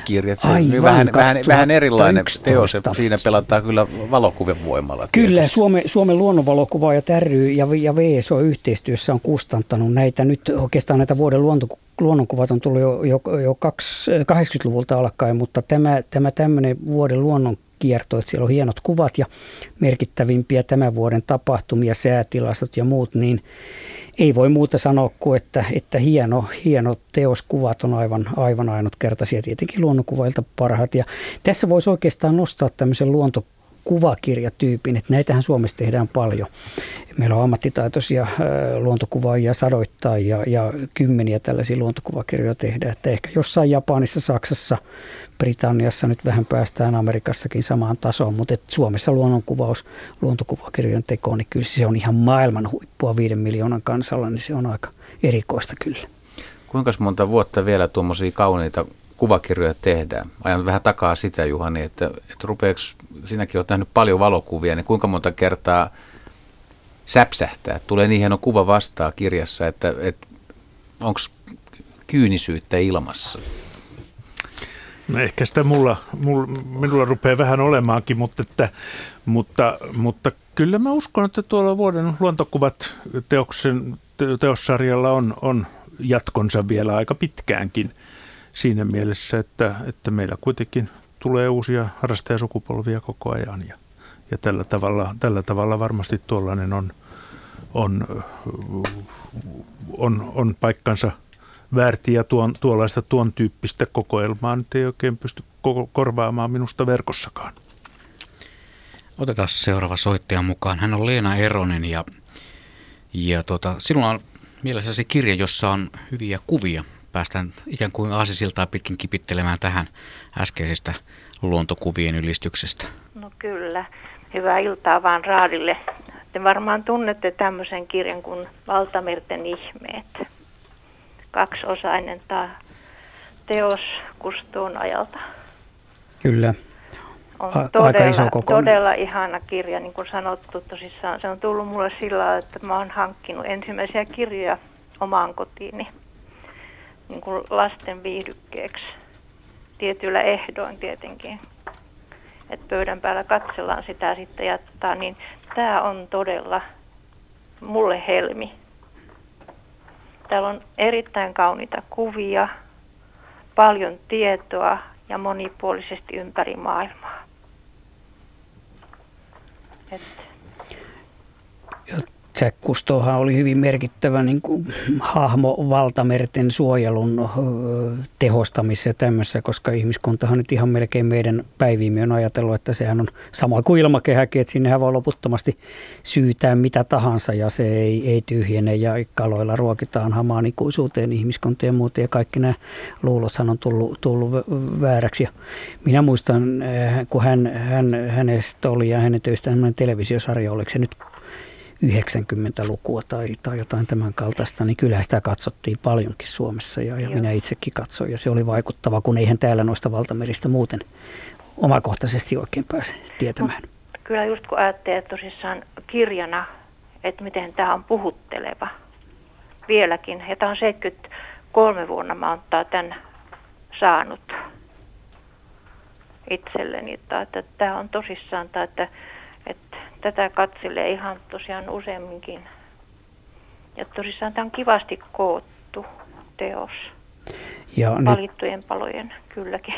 kirjat. Se Aivan, vähän, vähän, vähän erilainen teos. Siinä pelataan kyllä valokuvien voimalla. Kyllä, tietysti. Suomen, Suomen luonnonvalokuva ja ry ja, ja VSO yhteistyössä on kustantanut näitä. Nyt oikeastaan näitä vuoden luonto, luonnonkuvat on tullut jo, jo, jo 80-luvulta alkaen, mutta tämä, tämä tämmöinen vuoden luonnon kierto, että siellä on hienot kuvat ja merkittävimpiä tämän vuoden tapahtumia, säätilastot ja muut, niin ei voi muuta sanoa kuin, että, että hieno, hieno teoskuvat on aivan, aivan ainutkertaisia, tietenkin luonnonkuvailta parhaat. Ja tässä voisi oikeastaan nostaa tämmöisen luonto kuvakirjatyypin, että näitähän Suomessa tehdään paljon. Meillä on ammattitaitoisia luontokuvaajia sadoittain ja, ja kymmeniä tällaisia luontokuvakirjoja tehdään, että ehkä jossain Japanissa, Saksassa, Britanniassa nyt vähän päästään Amerikassakin samaan tasoon, mutta et Suomessa luonnonkuvaus, luontokuvakirjojen teko, niin kyllä se on ihan maailman huippua viiden miljoonan kansalla, niin se on aika erikoista kyllä. Kuinka monta vuotta vielä tuommoisia kauniita kuvakirjoja tehdään? Ajan vähän takaa sitä, Juhani, että, että rupeeko, sinäkin olet nähnyt paljon valokuvia, niin kuinka monta kertaa säpsähtää? Tulee niin hieno kuva vastaan kirjassa, että, että onko kyynisyyttä ilmassa? No ehkä sitä mulla, mulla, minulla rupeaa vähän olemaankin, mutta, että, mutta, mutta kyllä mä uskon, että tuolla vuoden luontokuvat teoksen, teossarjalla on, on jatkonsa vielä aika pitkäänkin. Siinä mielessä, että, että meillä kuitenkin tulee uusia harrastajasukupolvia koko ajan ja, ja tällä, tavalla, tällä tavalla varmasti tuollainen on, on, on, on paikkansa – väärti ja tuon, tuollaista tuon tyyppistä kokoelmaa nyt ei oikein pysty korvaamaan minusta verkossakaan. Otetaan seuraava soittaja mukaan. Hän on Leena Eronen ja, ja tuota, sinulla on mielessäsi kirja, jossa on hyviä kuvia. Päästään ikään kuin aasisiltaa pitkin kipittelemään tähän äskeisestä luontokuvien ylistyksestä. No kyllä. Hyvää iltaa vaan Raadille. Te varmaan tunnette tämmöisen kirjan kuin Valtamerten ihmeet kaksiosainen tämä teos Kustuun ajalta. Kyllä. On A- todella, aika iso todella ihana kirja, niin kuin sanottu. Tosissaan se on tullut mulle sillä että mä oon hankkinut ensimmäisiä kirjoja omaan kotiini niin kuin lasten viihdykkeeksi. Tietyillä ehdoin tietenkin. Että pöydän päällä katsellaan sitä sitten tota, niin tämä on todella mulle helmi. Täällä on erittäin kauniita kuvia, paljon tietoa ja monipuolisesti ympäri maailmaa. Et. Jack Kustohan oli hyvin merkittävä niin kuin, hahmo valtamerten suojelun tehostamisessa ja tämmöisessä, koska ihmiskuntahan nyt ihan melkein meidän päiviimme on ajatellut, että sehän on sama kuin ilmakehäkin, että sinnehän voi loputtomasti syytää mitä tahansa ja se ei, ei tyhjene ja kaloilla ruokitaan hamaan ikuisuuteen ihmiskuntia ja muuta ja kaikki nämä luulothan on tullut, tullut vääräksi. Ja minä muistan, eh, kun hän, hän, hänestä oli ja hänen töistään televisiosarja, oliko se nyt 90-lukua tai, tai jotain tämän kaltaista, niin kyllä sitä katsottiin paljonkin Suomessa ja, ja minä itsekin katsoin ja se oli vaikuttava, kun eihän täällä noista valtameristä muuten omakohtaisesti oikein pääse tietämään. No, kyllä just kun ajattelee tosissaan kirjana, että miten tämä on puhutteleva vieläkin. Ja tämä on 73 vuonna mä oon tämän saanut itselleni, että tämä on tosissaan, että tätä katselee ihan tosiaan useamminkin. Ja tosissaan tämä on kivasti koottu teos. Ja Valittujen nyt palojen, kylläkin.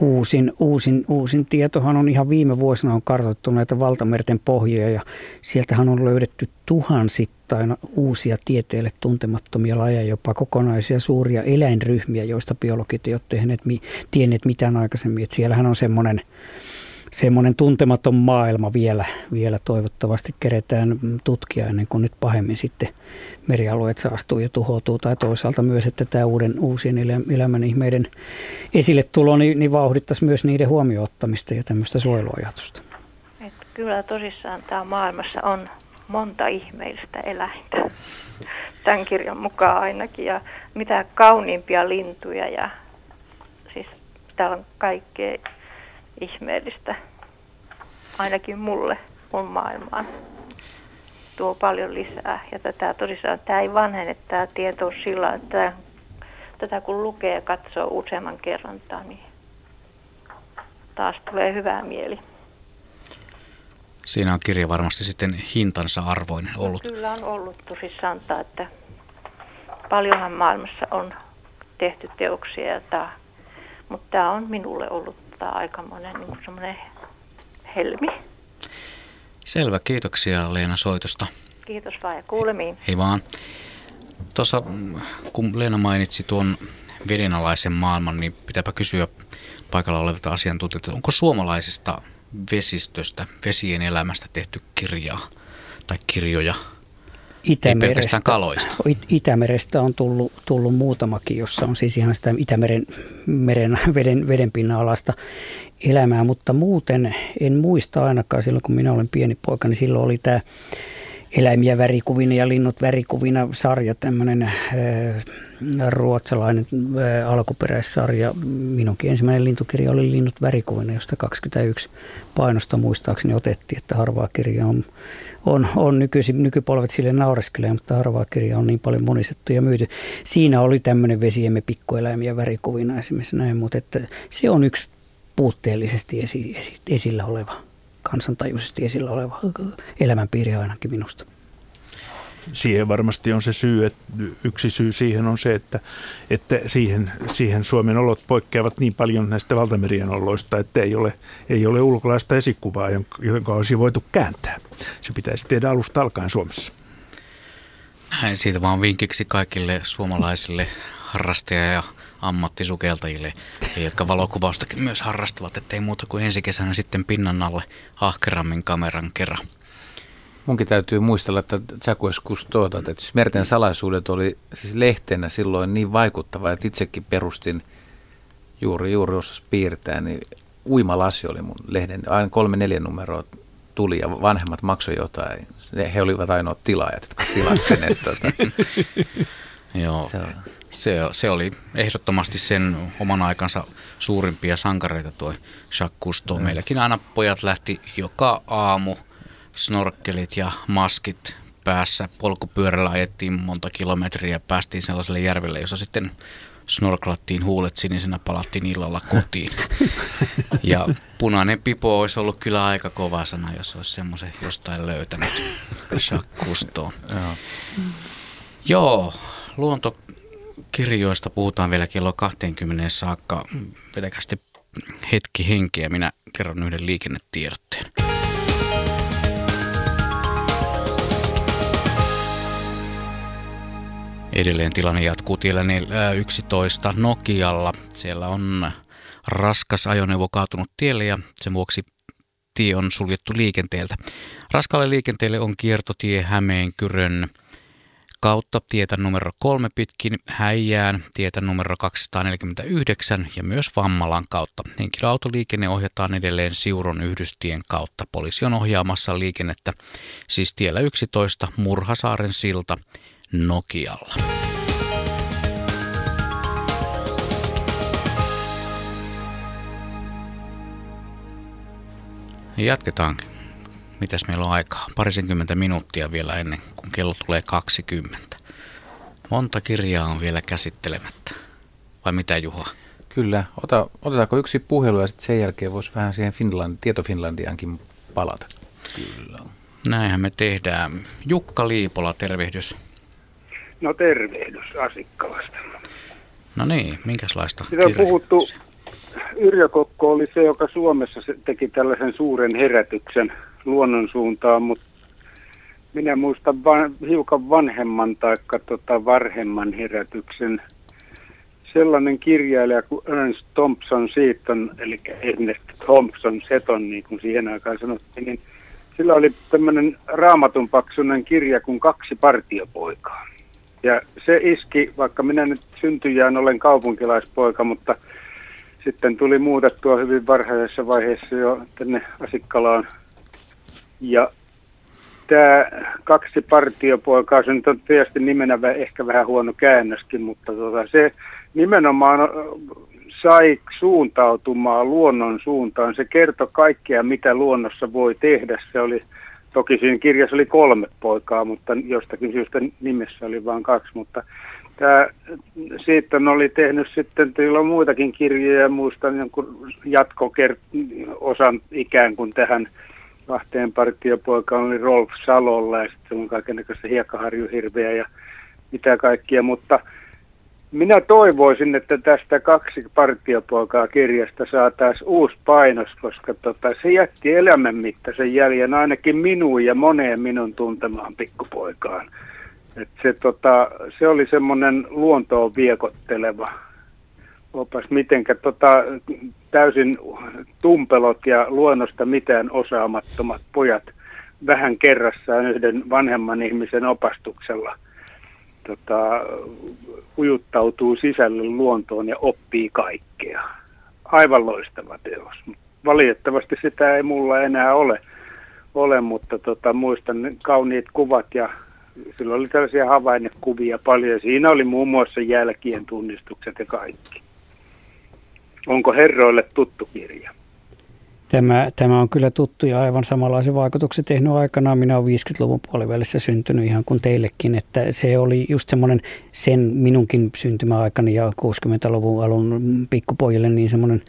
Uusin, uusin, uusin tietohan on ihan viime vuosina on kartoittu näitä valtamerten pohjia ja sieltähän on löydetty tuhansittain uusia tieteelle tuntemattomia lajeja, jopa kokonaisia suuria eläinryhmiä, joista biologit eivät ole tehneet, tienneet mitään aikaisemmin. Että siellähän on semmoinen semmoinen tuntematon maailma vielä, vielä toivottavasti keretään tutkia ennen kuin nyt pahemmin sitten merialueet saastuu ja tuhoutuu. Tai toisaalta myös, että tämä uuden uusien elämän ihmeiden esille tulo niin, niin vauhdittaisi myös niiden huomioottamista ja tämmöistä suojeluajatusta. Et kyllä tosissaan tämä maailmassa on monta ihmeellistä eläintä. Tämän kirjan mukaan ainakin. Ja mitä kauniimpia lintuja ja siis täällä on kaikkea ihmeellistä, ainakin mulle, mun maailmaan. Tuo paljon lisää. Ja tätä tosiaan, tämä ei vanhene tämä tieto sillä, että tätä kun lukee ja katsoo useamman kerran, niin taas tulee hyvää mieli. Siinä on kirja varmasti sitten hintansa arvoinen ollut. No, kyllä on ollut tosissaan, että paljonhan maailmassa on tehty teoksia, mutta tämä on minulle ollut tota, aikamoinen niin semmoinen helmi. Selvä, kiitoksia Leena soitosta. Kiitos vaan ja kuulemiin. Hei vaan. Tuossa kun Leena mainitsi tuon vedenalaisen maailman, niin pitääpä kysyä paikalla olevilta asiantuntijoilta, onko suomalaisesta vesistöstä, vesien elämästä tehty kirjaa tai kirjoja? Itämerestä, Ei pelkästään kaloista. Itämerestä on tullut, tullut muutamakin, jossa on siis ihan sitä Itämeren meren, veden, vedenpinnan alasta elämää, mutta muuten en muista ainakaan silloin, kun minä olen pieni poika, niin silloin oli tämä eläimiä värikuvina ja linnut värikuvina sarja, tämmöinen äh, ruotsalainen äh, alkuperäissarja. Minunkin ensimmäinen lintukirja oli Linnut värikuvina, josta 21 painosta muistaakseni otettiin, että harvaa kirja on on, on nykyisin, nykypolvet sille naureskelee, mutta harvaa kirja on niin paljon monistettu ja myyty. Siinä oli tämmöinen vesiemme pikkueläimiä värikuvina esimerkiksi näin, mutta että se on yksi puutteellisesti esi, esi, esillä oleva, kansantajuisesti esillä oleva elämänpiiri ainakin minusta siihen varmasti on se syy, että yksi syy siihen on se, että, että siihen, siihen Suomen olot poikkeavat niin paljon näistä valtamerien oloista, että ei ole, ei ole ulkolaista esikuvaa, jonka olisi voitu kääntää. Se pitäisi tehdä alusta alkaen Suomessa. Näin siitä vaan vinkiksi kaikille suomalaisille harrastaja- ja ammattisukeltajille, jotka valokuvaustakin myös harrastavat, ettei muuta kuin ensi kesänä sitten pinnan alle ahkerammin kameran kerran. Munkin täytyy muistella, että Jacques Cousteau, että siis Merten salaisuudet oli siis lehtenä silloin niin vaikuttava, että itsekin perustin juuri, juuri osas piirtää, niin uimalasi oli mun lehden, aina kolme neljä numeroa tuli ja vanhemmat maksoi jotain. He olivat ainoat tilaajat, jotka tilasivat sen. Että, tuota. Joo. Se, se, se oli ehdottomasti sen oman aikansa suurimpia sankareita tuo Jacques Cousteau. Meilläkin aina pojat lähti joka aamu – snorkkelit ja maskit päässä. Polkupyörällä ajettiin monta kilometriä ja päästiin sellaiselle järvelle, jossa sitten snorklattiin huulet sinisenä, palattiin illalla kotiin. Ja punainen pipo olisi ollut kyllä aika kova sana, jos olisi semmoisen jostain löytänyt. Jacques Joo. Joo, luontokirjoista puhutaan vielä kello 20 saakka. Vetäkästi hetki henkeä, minä kerron yhden liikennetiedotteen. Edelleen tilanne jatkuu tiellä 11 Nokialla. Siellä on raskas ajoneuvo kaatunut tielle ja sen vuoksi tie on suljettu liikenteeltä. Raskaalle liikenteelle on kiertotie Hämeenkyrön kautta tietä numero kolme pitkin Häijään, tietä numero 249 ja myös Vammalan kautta. Henkilöautoliikenne ohjataan edelleen Siuron yhdystien kautta. Poliisi on ohjaamassa liikennettä siis tiellä 11 Murhasaaren silta Nokialla. Jatketaankin. Mitäs meillä on aikaa? Parisenkymmentä minuuttia vielä ennen kuin kello tulee 20. Monta kirjaa on vielä käsittelemättä. Vai mitä Juha? Kyllä. Ota, otetaanko yksi puhelu ja sitten sen jälkeen voisi vähän siihen Finland, Tieto Finlandiankin palata. Kyllä. Näinhän me tehdään. Jukka Liipola, tervehdys. No tervehdys Asikkalasta. No niin, minkälaista Sitä on puhuttu, Yrjö Kokko oli se, joka Suomessa teki tällaisen suuren herätyksen luonnon suuntaan, mutta minä muistan van, hiukan vanhemman tai tota varhemman herätyksen. Sellainen kirjailija kuin Ernst Thompson Seaton, eli Ernest Thompson Seton, niin kuin siihen aikaan sanottiin, niin sillä oli tämmöinen raamatun paksunen kirja kuin Kaksi partiopoikaa. Ja se iski, vaikka minä nyt syntyjään olen kaupunkilaispoika, mutta sitten tuli muutettua hyvin varhaisessa vaiheessa jo tänne Asikkalaan. Ja tämä kaksi partiopoikaa, se nyt on tietysti nimenä ehkä vähän huono käännöskin, mutta tota, se nimenomaan sai suuntautumaan luonnon suuntaan. Se kertoi kaikkea, mitä luonnossa voi tehdä. Se oli Toki siinä kirjassa oli kolme poikaa, mutta jostakin syystä nimessä oli vain kaksi, mutta tämä siitä oli tehnyt sitten, teillä on muitakin kirjoja, muistan jonkun jatko-osan ikään kuin tähän kahteen partiopoikaan oli Rolf Salolla ja sitten on kaikenlaista hiekkaharjuhirveä ja mitä kaikkia, mutta minä toivoisin, että tästä kaksi partiopoikaa kirjasta saataisiin uusi painos, koska tota, se jätti elämänmittaisen jäljen ainakin minuun ja moneen minun tuntemaan pikkupoikaan. Et se, tota, se oli semmoinen luontoon viekotteleva opas, mitenkä tota, täysin tumpelot ja luonnosta mitään osaamattomat pojat vähän kerrassaan yhden vanhemman ihmisen opastuksella – tota, ujuttautuu sisälle luontoon ja oppii kaikkea. Aivan loistava teos. Valitettavasti sitä ei mulla enää ole, ole mutta tota, muistan kauniit kuvat ja silloin oli tällaisia havainnekuvia paljon. Siinä oli muun muassa jälkien tunnistukset ja kaikki. Onko herroille tuttu kirja? Tämä, tämä on kyllä tuttu ja aivan samanlaisen vaikutuksen tehnyt aikanaan. Minä olen 50-luvun puolivälissä syntynyt ihan kuin teillekin, että se oli just semmoinen sen minunkin syntymäaikani ja 60-luvun alun pikkupojille niin semmoinen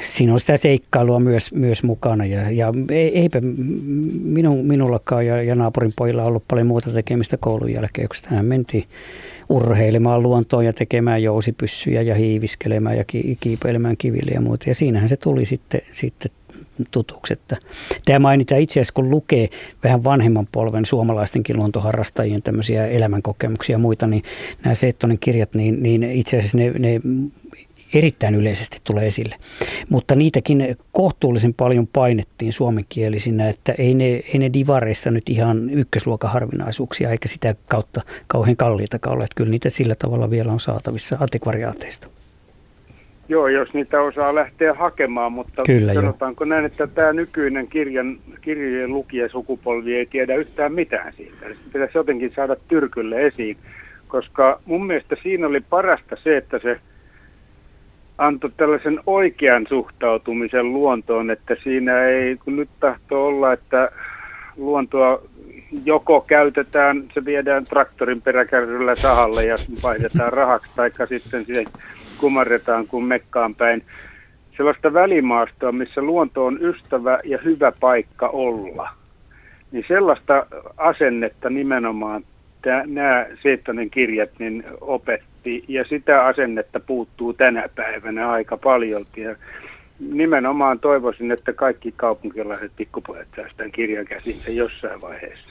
siinä on sitä seikkailua myös, myös mukana ja, ja eipä minun, minullakaan ja, ja naapurin pojilla ollut paljon muuta tekemistä koulun jälkeen, kun tähän mentiin urheilemaan luontoon ja tekemään jousipyssyjä ja hiiviskelemään ja kiipeilemään kiville ja muuta. Ja siinähän se tuli sitten, sitten tutuksi. Että tämä mainitaan itse asiassa, kun lukee vähän vanhemman polven suomalaistenkin luontoharrastajien tämmöisiä elämänkokemuksia ja muita, niin nämä Seettonen kirjat, niin, niin itse asiassa ne, ne erittäin yleisesti tulee esille. Mutta niitäkin kohtuullisen paljon painettiin suomenkielisinä, että ei ne, ei ne divareissa nyt ihan ykkösluokan harvinaisuuksia eikä sitä kautta kauhean kalliita ole. Että kyllä niitä sillä tavalla vielä on saatavissa antikvariaateista. Joo, jos niitä osaa lähteä hakemaan, mutta Kyllä, sanotaanko jo. näin, että tämä nykyinen kirjan, kirjojen lukijasukupolvi ei tiedä yhtään mitään siitä. Se pitäisi jotenkin saada tyrkylle esiin, koska mun mielestä siinä oli parasta se, että se – antoi tällaisen oikean suhtautumisen luontoon, että siinä ei, kun nyt tahtoo olla, että luontoa joko käytetään, se viedään traktorin peräkärryllä sahalle ja vaihdetaan rahaksi, tai sitten siihen kumarretaan kuin mekkaan päin. Sellaista välimaastoa, missä luonto on ystävä ja hyvä paikka olla. Niin sellaista asennetta nimenomaan nämä Seettonen kirjat niin opetti ja sitä asennetta puuttuu tänä päivänä aika paljon. Ja nimenomaan toivoisin, että kaikki kaupunkilaiset pikkupojat saisivat tämän kirjan käsinsä jossain vaiheessa.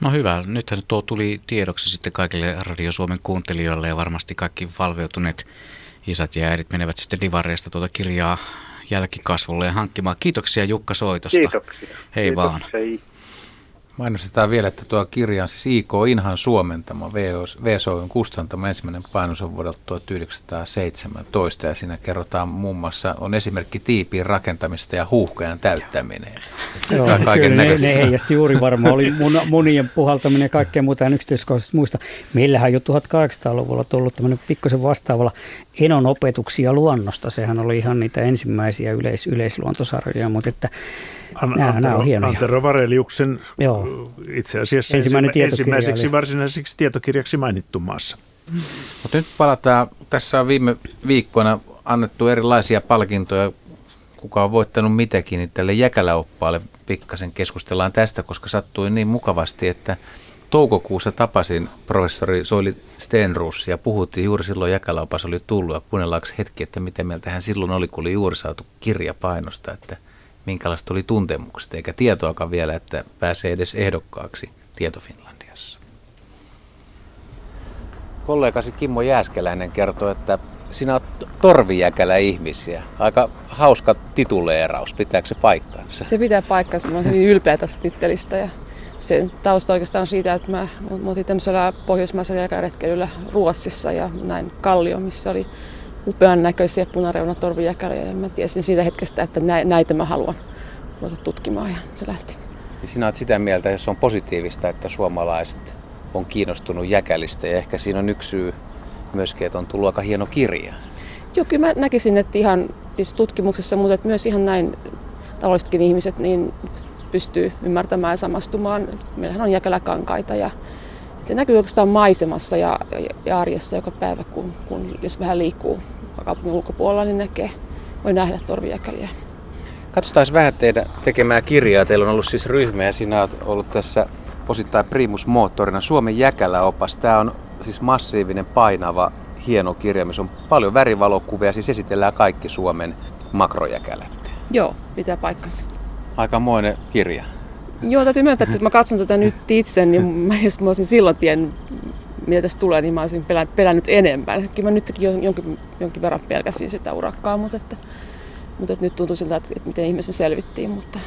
No hyvä. Nythän tuo tuli tiedoksi sitten kaikille Radio Suomen kuuntelijoille ja varmasti kaikki valveutuneet isät ja äidit menevät sitten divareista tuota kirjaa jälkikasvulle ja hankkimaan. Kiitoksia Jukka soitosta. Kiitoksia. Hei Kiitoksia. vaan. Mainostetaan vielä, että tuo kirja on siis IK Inhan suomentama, VSOyn kustantama ensimmäinen painos on vuodelta 1917 ja siinä kerrotaan muun muassa, on esimerkki tiipiin rakentamista ja huuhkajan täyttäminen. Joo, kyllä ne, ne heijasti juuri varmaan, oli mun, munien puhaltaminen ja kaikkea muuta en yksityiskohtaisesti muista. Meillähän jo 1800-luvulla tullut tämmöinen pikkusen vastaavalla enon opetuksia luonnosta, sehän oli ihan niitä ensimmäisiä yleis, yleisluontosarjoja, mutta että An, nämä, Antero, nämä on hienoja. Antero Vareliuksen Joo. itse asiassa Ensimmäinen ensimmäiseksi oli. varsinaiseksi tietokirjaksi mainittu maassa. Mutta nyt palataan, tässä on viime viikkoina annettu erilaisia palkintoja, kuka on voittanut mitäkin, niin tälle jäkäläoppaalle pikkasen keskustellaan tästä, koska sattui niin mukavasti, että toukokuussa tapasin professori Soili Stenruus ja puhuttiin juuri silloin jäkäläopas oli tullut ja kuunnellaanko hetki, että mitä mieltä hän silloin oli, kun oli juuri saatu kirja painosta, että minkälaista oli tuntemukset, eikä tietoakaan vielä, että pääsee edes ehdokkaaksi Tieto Finlandiassa. Kollegasi Kimmo Jääskeläinen kertoi, että sinä olet torvijäkälä ihmisiä. Aika hauska tituleeraus, pitääkö se paikkaansa? Se pitää paikkansa. Mä olen hyvin ylpeä tästä tittelistä ja sen tausta oikeastaan on siitä, että mä, mä otin tämmöisellä pohjoismaisella jäkäretkeilyllä Ruotsissa ja näin Kallio, missä oli upean näköisiä punareunatorvijäkäliä ja mä tiesin siitä hetkestä, että näitä mä haluan ruveta tutkimaan ja se lähti. Ja sinä olet sitä mieltä, se on positiivista, että suomalaiset on kiinnostunut jäkälistä ja ehkä siinä on yksi syy myöskin, että on tullut aika hieno kirja. Joo, kyllä mä näkisin, että ihan siis tutkimuksessa, mutta että myös ihan näin tavallisetkin ihmiset niin pystyy ymmärtämään ja samastumaan. Meillähän on jäkäläkankaita ja se näkyy oikeastaan maisemassa ja, ja, ja arjessa joka päivä, kun, kun jos vähän liikkuu kaupungin ulkopuolella, niin näkee, voi nähdä torvijäkäliä. Katsotaan vähän teidän tekemää kirjaa. Teillä on ollut siis ryhmä ja sinä olet ollut tässä osittain primusmoottorina. Suomen jäkäläopas. Tämä on siis massiivinen, painava, hieno kirja, missä on paljon värivalokuvia. Siis esitellään kaikki Suomen makrojäkälät. Joo, pitää paikkansa. Aikamoinen kirja. Joo, täytyy myöntää, että mä katson tätä nyt itse, niin mä, jos mä olisin silloin tiennyt, mitä tässä tulee, niin mä olisin pelännyt enemmän. Kyllä mä nytkin jonkin, jonkin verran pelkäsin sitä urakkaa, mutta, että, mutta että nyt tuntuu siltä, että, että miten ihmeessä me selvittiin. Mutta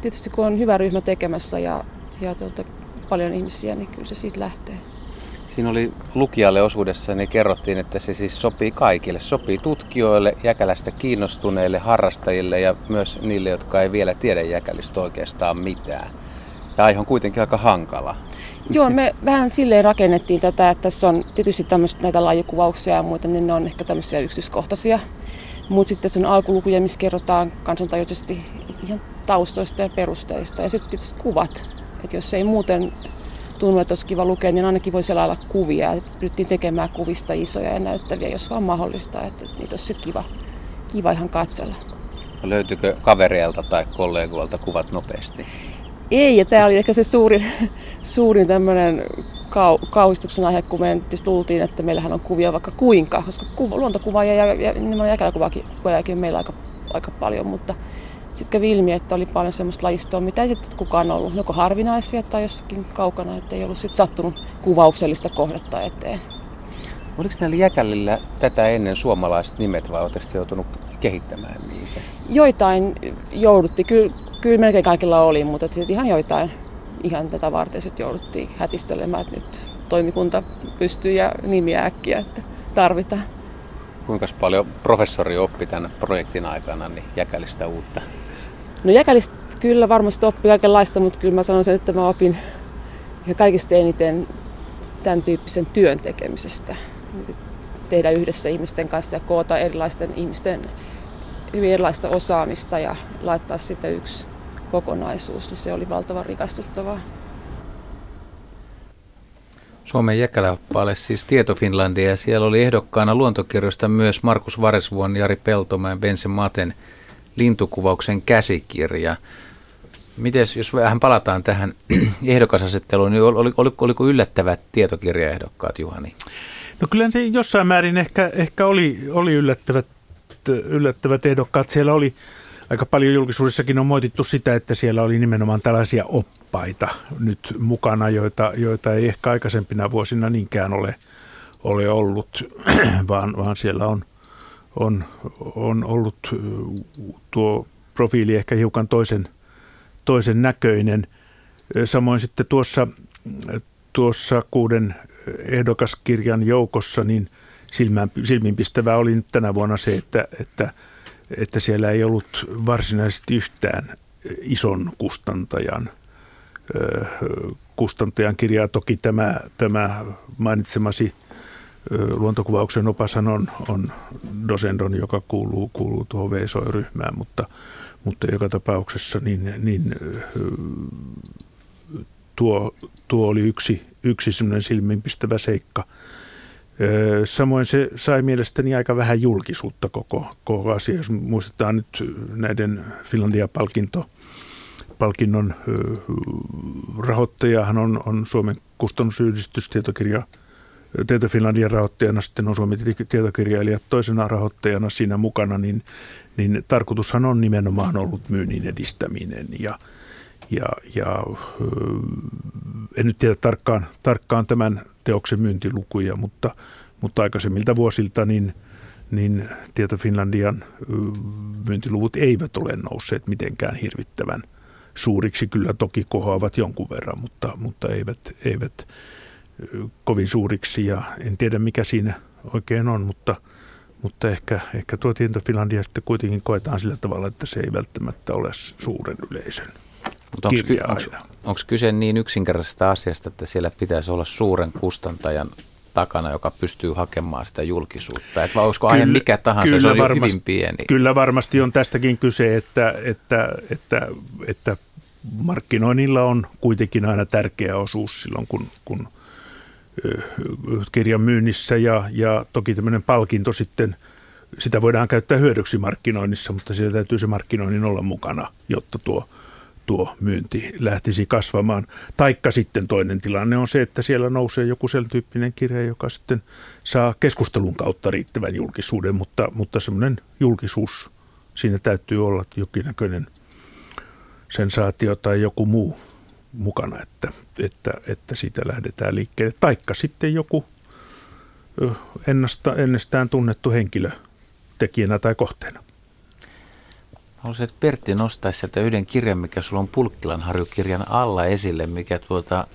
tietysti kun on hyvä ryhmä tekemässä ja, ja tuota, paljon ihmisiä, niin kyllä se siitä lähtee. Siinä oli lukijalle osuudessa, niin kerrottiin, että se siis sopii kaikille. Sopii tutkijoille, jäkälästä kiinnostuneille, harrastajille ja myös niille, jotka ei vielä tiedä jäkälistä oikeastaan mitään. Ja aihe on kuitenkin aika hankala. Joo, me vähän silleen rakennettiin tätä, että tässä on tietysti tämmöistä näitä lajikuvauksia ja muita, niin ne on ehkä tämmöisiä yksityiskohtaisia. Mutta sitten tässä on alkulukuja, missä kerrotaan kansantajuisesti ihan taustoista ja perusteista. Ja sitten tietysti kuvat. Että jos ei muuten tunnu, että olisi kiva lukea, niin ainakin voisi olla kuvia. Pyrittiin tekemään kuvista isoja ja näyttäviä, jos vaan mahdollista. Että niitä olisi sitten kiva, kiva ihan katsella. Löytyykö kavereilta tai kollegoilta kuvat nopeasti? Ei, ja tämä oli ehkä se suurin, suurin tämmöinen kau, kauhistuksen aihe, kun me tultiin, että meillähän on kuvia vaikka kuinka, koska kuva, luontokuvaajia ja, ja nimenomaan jäkäläkuvaajakin meillä aika, aika paljon, mutta sitten kävi ilmi, että oli paljon semmoista lajistoa, mitä ei sitten kukaan ollut, joko harvinaisia tai jossakin kaukana, että ei ollut sitten sattunut kuvauksellista kohdetta eteen. Oliko näillä jäkälillä tätä ennen suomalaiset nimet vai oletteko joutunut kehittämään niitä? Joitain jouduttiin, kyllä, kyllä melkein kaikilla oli, mutta sitten ihan joitain ihan tätä varten sitten jouduttiin hätistelemään, että nyt toimikunta pystyy ja nimiä äkkiä, että tarvitaan. Kuinka paljon professori oppi tämän projektin aikana niin jäkälistä uutta? No jäkälistä kyllä varmasti oppi kaikenlaista, mutta kyllä mä sanoisin, että mä opin ja kaikista eniten tämän tyyppisen työn tekemisestä. Tehdä yhdessä ihmisten kanssa ja koota erilaisten ihmisten hyvin erilaista osaamista ja laittaa sitten yksi kokonaisuus, niin se oli valtavan rikastuttavaa. Suomen jäkäläoppaalle siis Tieto Finlandia ja siellä oli ehdokkaana luontokirjoista myös Markus Varesvuon, Jari Peltomäen, Bense Maten lintukuvauksen käsikirja. Miten jos vähän palataan tähän ehdokasasetteluun, niin oli, oli, oliko yllättävät tietokirjaehdokkaat, Juhani? No kyllä se jossain määrin ehkä, ehkä oli, oli yllättävät, yllättävät ehdokkaat. Siellä oli, aika paljon julkisuudessakin on moitittu sitä, että siellä oli nimenomaan tällaisia oppaita nyt mukana, joita, joita ei ehkä aikaisempina vuosina niinkään ole, ole ollut, vaan, vaan siellä on, on, on ollut tuo profiili ehkä hiukan toisen, toisen näköinen. Samoin sitten tuossa, tuossa kuuden ehdokaskirjan joukossa, niin silmään, silmiinpistävää oli nyt tänä vuonna se, että, että, että siellä ei ollut varsinaisesti yhtään ison kustantajan kustantajan kirjaa. Toki tämä, tämä mainitsemasi luontokuvauksen opashan on, on Dosendon, joka kuuluu, kuuluu tuohon VSO-ryhmään, mutta, mutta joka tapauksessa niin, niin tuo, tuo oli yksi, yksi silmiinpistävä seikka. Samoin se sai mielestäni aika vähän julkisuutta koko, koko asia. Jos muistetaan nyt näiden Finlandia-palkinto, palkinnon rahoittajahan on, on Suomen kustannusyhdistys, tietokirja Tieto Finlandian rahoittajana, sitten on Suomen tietokirjailijat toisena rahoittajana siinä mukana, niin, niin tarkoitushan on nimenomaan ollut myynnin edistäminen ja, ja, ja en nyt tiedä tarkkaan, tarkkaan tämän teoksen myyntilukuja, mutta, mutta aikaisemmilta vuosilta niin, niin Tieto Finlandian myyntiluvut eivät ole nousseet mitenkään hirvittävän suuriksi. Kyllä toki kohoavat jonkun verran, mutta, mutta eivät, eivät kovin suuriksi ja en tiedä mikä siinä oikein on, mutta, mutta ehkä, ehkä tuo Tieto Finlandia sitten kuitenkin koetaan sillä tavalla, että se ei välttämättä ole suuren yleisön mutta onko kyse niin yksinkertaisesta asiasta, että siellä pitäisi olla suuren kustantajan takana, joka pystyy hakemaan sitä julkisuutta? Et vai olisiko aihe mikä tahansa, kyllä se on varmasti, hyvin pieni? Kyllä varmasti on tästäkin kyse, että, että, että, että markkinoinnilla on kuitenkin aina tärkeä osuus silloin, kun, kun kirjan myynnissä ja, ja toki tämmöinen palkinto sitten, sitä voidaan käyttää hyödyksi markkinoinnissa, mutta siellä täytyy se markkinoinnin olla mukana, jotta tuo tuo myynti lähtisi kasvamaan. Taikka sitten toinen tilanne on se, että siellä nousee joku sen tyyppinen kirja, joka sitten saa keskustelun kautta riittävän julkisuuden, mutta, mutta semmoinen julkisuus, siinä täytyy olla jokinäköinen sensaatio tai joku muu mukana, että, että, että siitä lähdetään liikkeelle. Taikka sitten joku ennasta, ennestään tunnettu henkilö tekijänä tai kohteena. Haluaisin, että Pertti nostaisi sieltä yhden kirjan, mikä sulla on Pulkkilan harjukirjan alla esille, mikä tuota,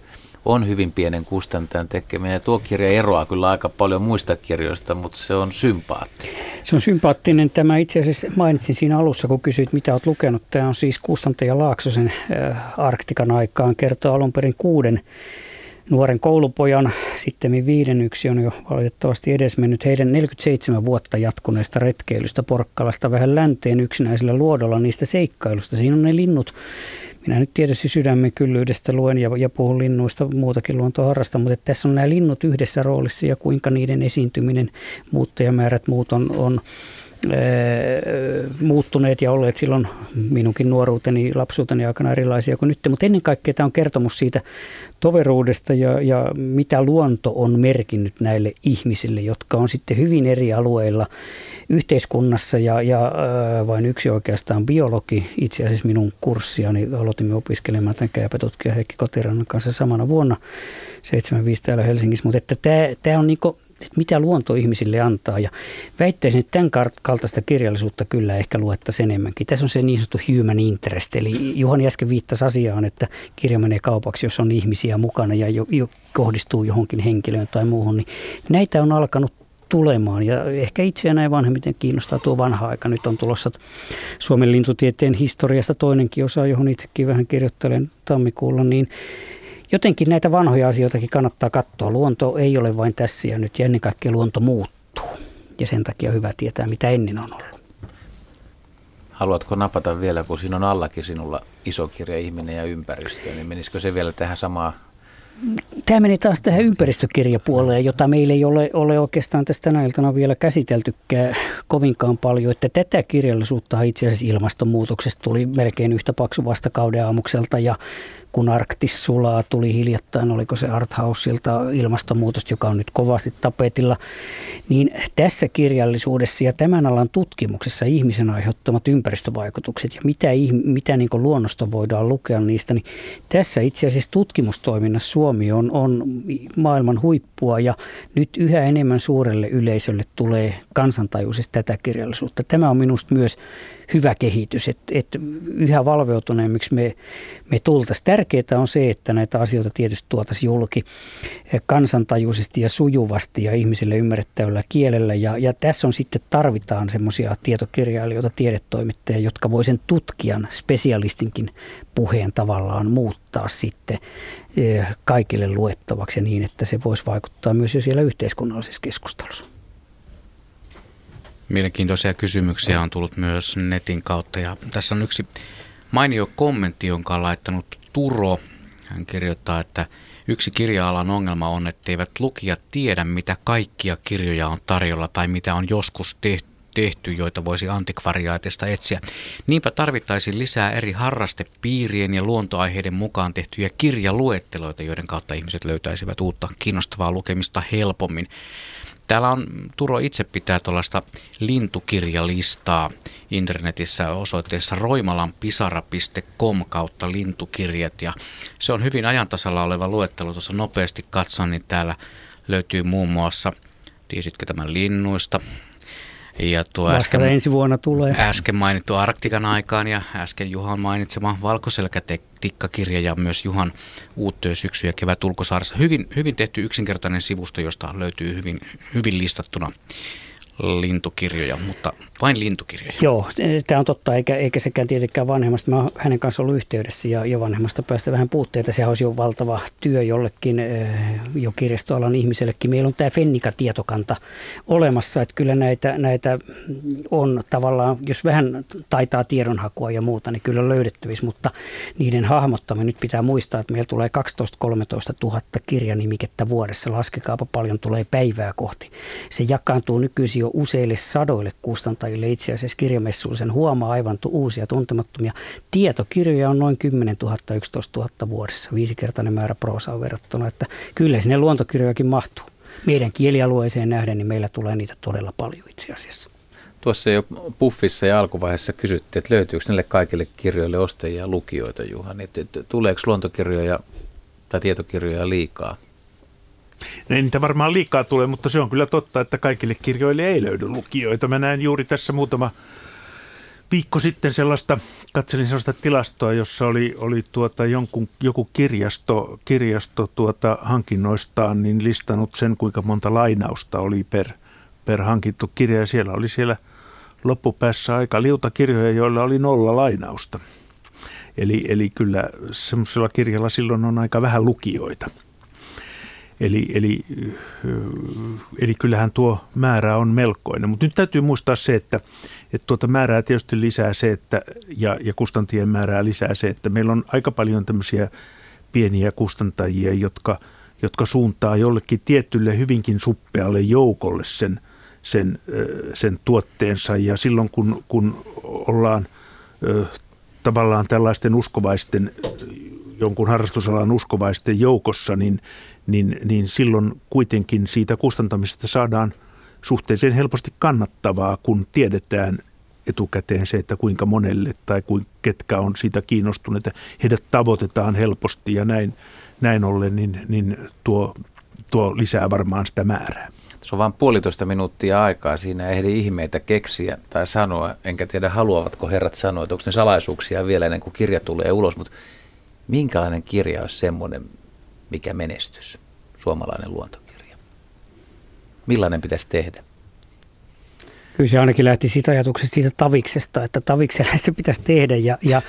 on hyvin pienen kustantajan tekeminen. Ja tuo kirja eroaa kyllä aika paljon muista kirjoista, mutta se on sympaattinen. Se on sympaattinen. Tämä itse asiassa mainitsin siinä alussa, kun kysyit, mitä olet lukenut. Tämä on siis kustantaja Laaksosen äh, Arktikan aikaan. Kertoo alun perin kuuden nuoren koulupojan, sitten viidennyksi on jo valitettavasti edesmennyt heidän 47 vuotta jatkuneesta retkeilystä Porkkalasta vähän länteen yksinäisellä luodolla niistä seikkailusta. Siinä on ne linnut. Minä nyt tietysti sydämen kyllyydestä luen ja, ja puhun linnuista muutakin luontoharrasta, mutta tässä on nämä linnut yhdessä roolissa ja kuinka niiden esiintyminen, muuttajamäärät muut on, on muuttuneet ja olleet silloin minunkin nuoruuteni, lapsuuteni aikana erilaisia kuin nyt. Mutta ennen kaikkea tämä on kertomus siitä toveruudesta ja, ja mitä luonto on merkinnyt näille ihmisille, jotka on sitten hyvin eri alueilla yhteiskunnassa ja, ja vain yksi oikeastaan biologi. Itse asiassa minun kurssiani aloitimme opiskelemaan tämän käypätutkija Heikki Kotirannan kanssa samana vuonna 75 täällä Helsingissä, mutta että tämä, tämä on niin että mitä luonto ihmisille antaa. Ja väittäisin, että tämän kaltaista kirjallisuutta kyllä ehkä luettaisiin enemmänkin. Tässä on se niin sanottu human interest, eli Juhani äsken viittasi asiaan, että kirja menee kaupaksi, jos on ihmisiä mukana ja jo, jo kohdistuu johonkin henkilöön tai muuhun. Niin näitä on alkanut tulemaan. Ja ehkä itseä näin vanhemmiten kiinnostaa tuo vanha aika. Nyt on tulossa Suomen lintutieteen historiasta toinenkin osa, johon itsekin vähän kirjoittelen tammikuulla, niin jotenkin näitä vanhoja asioitakin kannattaa katsoa. Luonto ei ole vain tässä ja nyt ja ennen kaikkea luonto muuttuu. Ja sen takia on hyvä tietää, mitä ennen on ollut. Haluatko napata vielä, kun siinä on allakin sinulla iso kirja Ihminen ja ympäristö, niin menisikö se vielä tähän samaan Tämä meni taas tähän ympäristökirjapuoleen, jota meillä ei ole, ole oikeastaan tästä tänä iltana vielä käsiteltykään kovinkaan paljon. Että tätä kirjallisuutta itse asiassa ilmastonmuutoksesta tuli melkein yhtä paksu vastakauden aamukselta ja kun Arktis sulaa, tuli hiljattain, oliko se Arthausilta ilmastonmuutos, joka on nyt kovasti tapetilla, niin tässä kirjallisuudessa ja tämän alan tutkimuksessa ihmisen aiheuttamat ympäristövaikutukset ja mitä, mitä niin luonnosta voidaan lukea niistä, niin tässä itse asiassa tutkimustoiminnassa Suomi on, on maailman huippua ja nyt yhä enemmän suurelle yleisölle tulee kansantajuisesti tätä kirjallisuutta. Tämä on minusta myös hyvä kehitys, että, että yhä valveutuneemmiksi me, me tultaisiin. Tärkeää on se, että näitä asioita tietysti tuotaisiin julki kansantajuisesti ja sujuvasti ja ihmisille ymmärrettävällä kielellä. Ja, ja tässä on sitten tarvitaan semmoisia tietokirjailijoita, tiedetoimittajia, jotka voi sen tutkijan, spesialistinkin puheen tavallaan muuttaa sitten eh, kaikille luettavaksi niin, että se voisi vaikuttaa myös jo siellä yhteiskunnallisessa keskustelussa. Mielenkiintoisia kysymyksiä on tullut myös netin kautta ja tässä on yksi mainio kommentti, jonka on laittanut Turo. Hän kirjoittaa, että yksi kirja-alan ongelma on, etteivät lukijat tiedä, mitä kaikkia kirjoja on tarjolla tai mitä on joskus tehty tehty, joita voisi antikvariaatista etsiä. Niinpä tarvittaisiin lisää eri harrastepiirien ja luontoaiheiden mukaan tehtyjä kirjaluetteloita, joiden kautta ihmiset löytäisivät uutta kiinnostavaa lukemista helpommin. Täällä on, Turo itse pitää tuollaista lintukirjalistaa internetissä osoitteessa roimalanpisara.com kautta lintukirjat ja se on hyvin ajantasalla oleva luettelo. Tuossa nopeasti katson, niin täällä löytyy muun muassa, tiesitkö tämän linnuista, ja tuo äsken, ensi vuonna tulee. Äsken mainittu Arktikan aikaan ja äsken Juhan mainitsema Valkoselkätikkakirja ja myös Juhan uuttyö syksy- ja kevät ulkosaaressa. Hyvin, hyvin tehty yksinkertainen sivusto, josta löytyy hyvin, hyvin listattuna lintukirjoja, mutta vain lintukirjoja. Joo, tämä on totta, eikä, eikä sekään tietenkään vanhemmasta. Mä olen hänen kanssa ollut yhteydessä ja, ja vanhemmasta päästä vähän puutteita. Se olisi jo valtava työ jollekin, eh, jo kirjastoalan ihmisellekin. Meillä on tämä Fennika-tietokanta olemassa, että kyllä näitä, näitä on tavallaan, jos vähän taitaa tiedonhakua ja muuta, niin kyllä löydettävissä, mutta niiden hahmottaminen nyt pitää muistaa, että meillä tulee 12-13 000 kirjanimikettä vuodessa. Laskekaapa paljon tulee päivää kohti. Se jakaantuu nykyisin jo useille sadoille kustantajille itse asiassa kirjamessuun. Sen huomaa aivan uusia tuntemattomia. Tietokirjoja on noin 10 000, 11 000 vuodessa, viisikertainen määrä proosaan verrattuna. Että kyllä sinne luontokirjojakin mahtuu. Meidän kielialueeseen nähden, niin meillä tulee niitä todella paljon itse asiassa. Tuossa jo puffissa ja alkuvaiheessa kysyttiin, että löytyykö näille kaikille kirjoille ostajia ja lukijoita, Juhani. Että tuleeko luontokirjoja tai tietokirjoja liikaa? Ei niitä varmaan liikaa tule, mutta se on kyllä totta, että kaikille kirjoille ei löydy lukijoita. Mä näin juuri tässä muutama viikko sitten sellaista, katselin sellaista tilastoa, jossa oli, oli tuota jonkun, joku kirjasto, kirjasto tuota hankinnoistaan niin listannut sen, kuinka monta lainausta oli per, per hankittu kirja. Ja siellä oli siellä loppupäässä aika liuta kirjoja, joilla oli nolla lainausta. Eli, eli kyllä semmoisella kirjalla silloin on aika vähän lukijoita. Eli, eli, eli kyllähän tuo määrä on melkoinen. Mutta nyt täytyy muistaa se, että, että tuota määrää tietysti lisää se, että, ja, ja kustantien määrää lisää se, että meillä on aika paljon tämmöisiä pieniä kustantajia, jotka, jotka suuntaa jollekin tietylle hyvinkin suppealle joukolle sen, sen, sen tuotteensa. Ja silloin kun, kun ollaan tavallaan tällaisten uskovaisten, jonkun harrastusalan uskovaisten joukossa, niin, niin, niin silloin kuitenkin siitä kustantamisesta saadaan suhteellisen helposti kannattavaa, kun tiedetään etukäteen se, että kuinka monelle tai kuin, ketkä on siitä kiinnostuneita. Heidät tavoitetaan helposti ja näin, näin ollen niin, niin tuo, tuo lisää varmaan sitä määrää. Se on vain puolitoista minuuttia aikaa. Siinä ehdi ihmeitä keksiä tai sanoa. Enkä tiedä, haluavatko herrat sanoa, että onko ne salaisuuksia vielä ennen kuin kirja tulee ulos. Mutta minkälainen kirja olisi semmoinen, mikä menestys, suomalainen luontokirja? Millainen pitäisi tehdä? Kyllä se ainakin lähti siitä ajatuksesta siitä taviksesta, että taviksella se pitäisi tehdä ja, ja,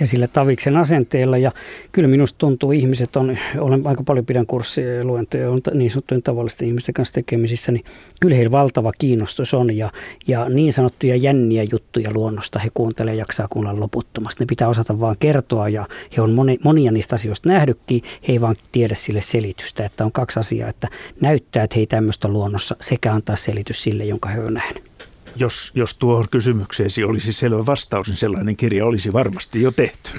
ja sillä taviksen asenteella. Ja kyllä minusta tuntuu, ihmiset on, olen aika paljon pidän kursseja ja luentoja, on niin sanottujen tavallisten ihmisten kanssa tekemisissä, niin kyllä heillä valtava kiinnostus on ja, ja niin sanottuja jänniä juttuja luonnosta he kuuntelee jaksaa kuulla loputtomasti. Ne pitää osata vaan kertoa ja he on moni, monia niistä asioista nähdytkin, he ei vaan tiedä sille selitystä, että on kaksi asiaa, että näyttää, että hei tämmöistä luonnossa sekä antaa selitys sille, jonka he on nähnyt jos, jos tuohon kysymykseesi olisi selvä vastaus, niin sellainen kirja olisi varmasti jo tehty.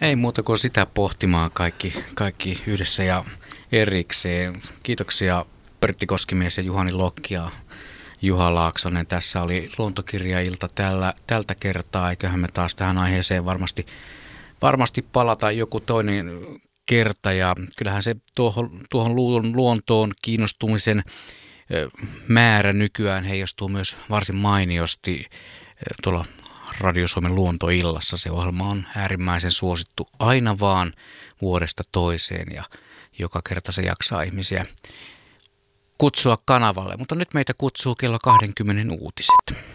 Ei muuta kuin sitä pohtimaan kaikki, kaikki yhdessä ja erikseen. Kiitoksia Pertti Koskimies ja Juhani Lokki ja Juha Laaksonen. Tässä oli luontokirjailta tällä, tältä kertaa. Eiköhän me taas tähän aiheeseen varmasti, varmasti palata joku toinen kerta. Ja kyllähän se tuohon, tuohon luontoon kiinnostumisen määrä nykyään heijastuu myös varsin mainiosti tuolla Radio Suomen luontoillassa. Se ohjelma on äärimmäisen suosittu aina vaan vuodesta toiseen ja joka kerta se jaksaa ihmisiä kutsua kanavalle. Mutta nyt meitä kutsuu kello 20 uutiset.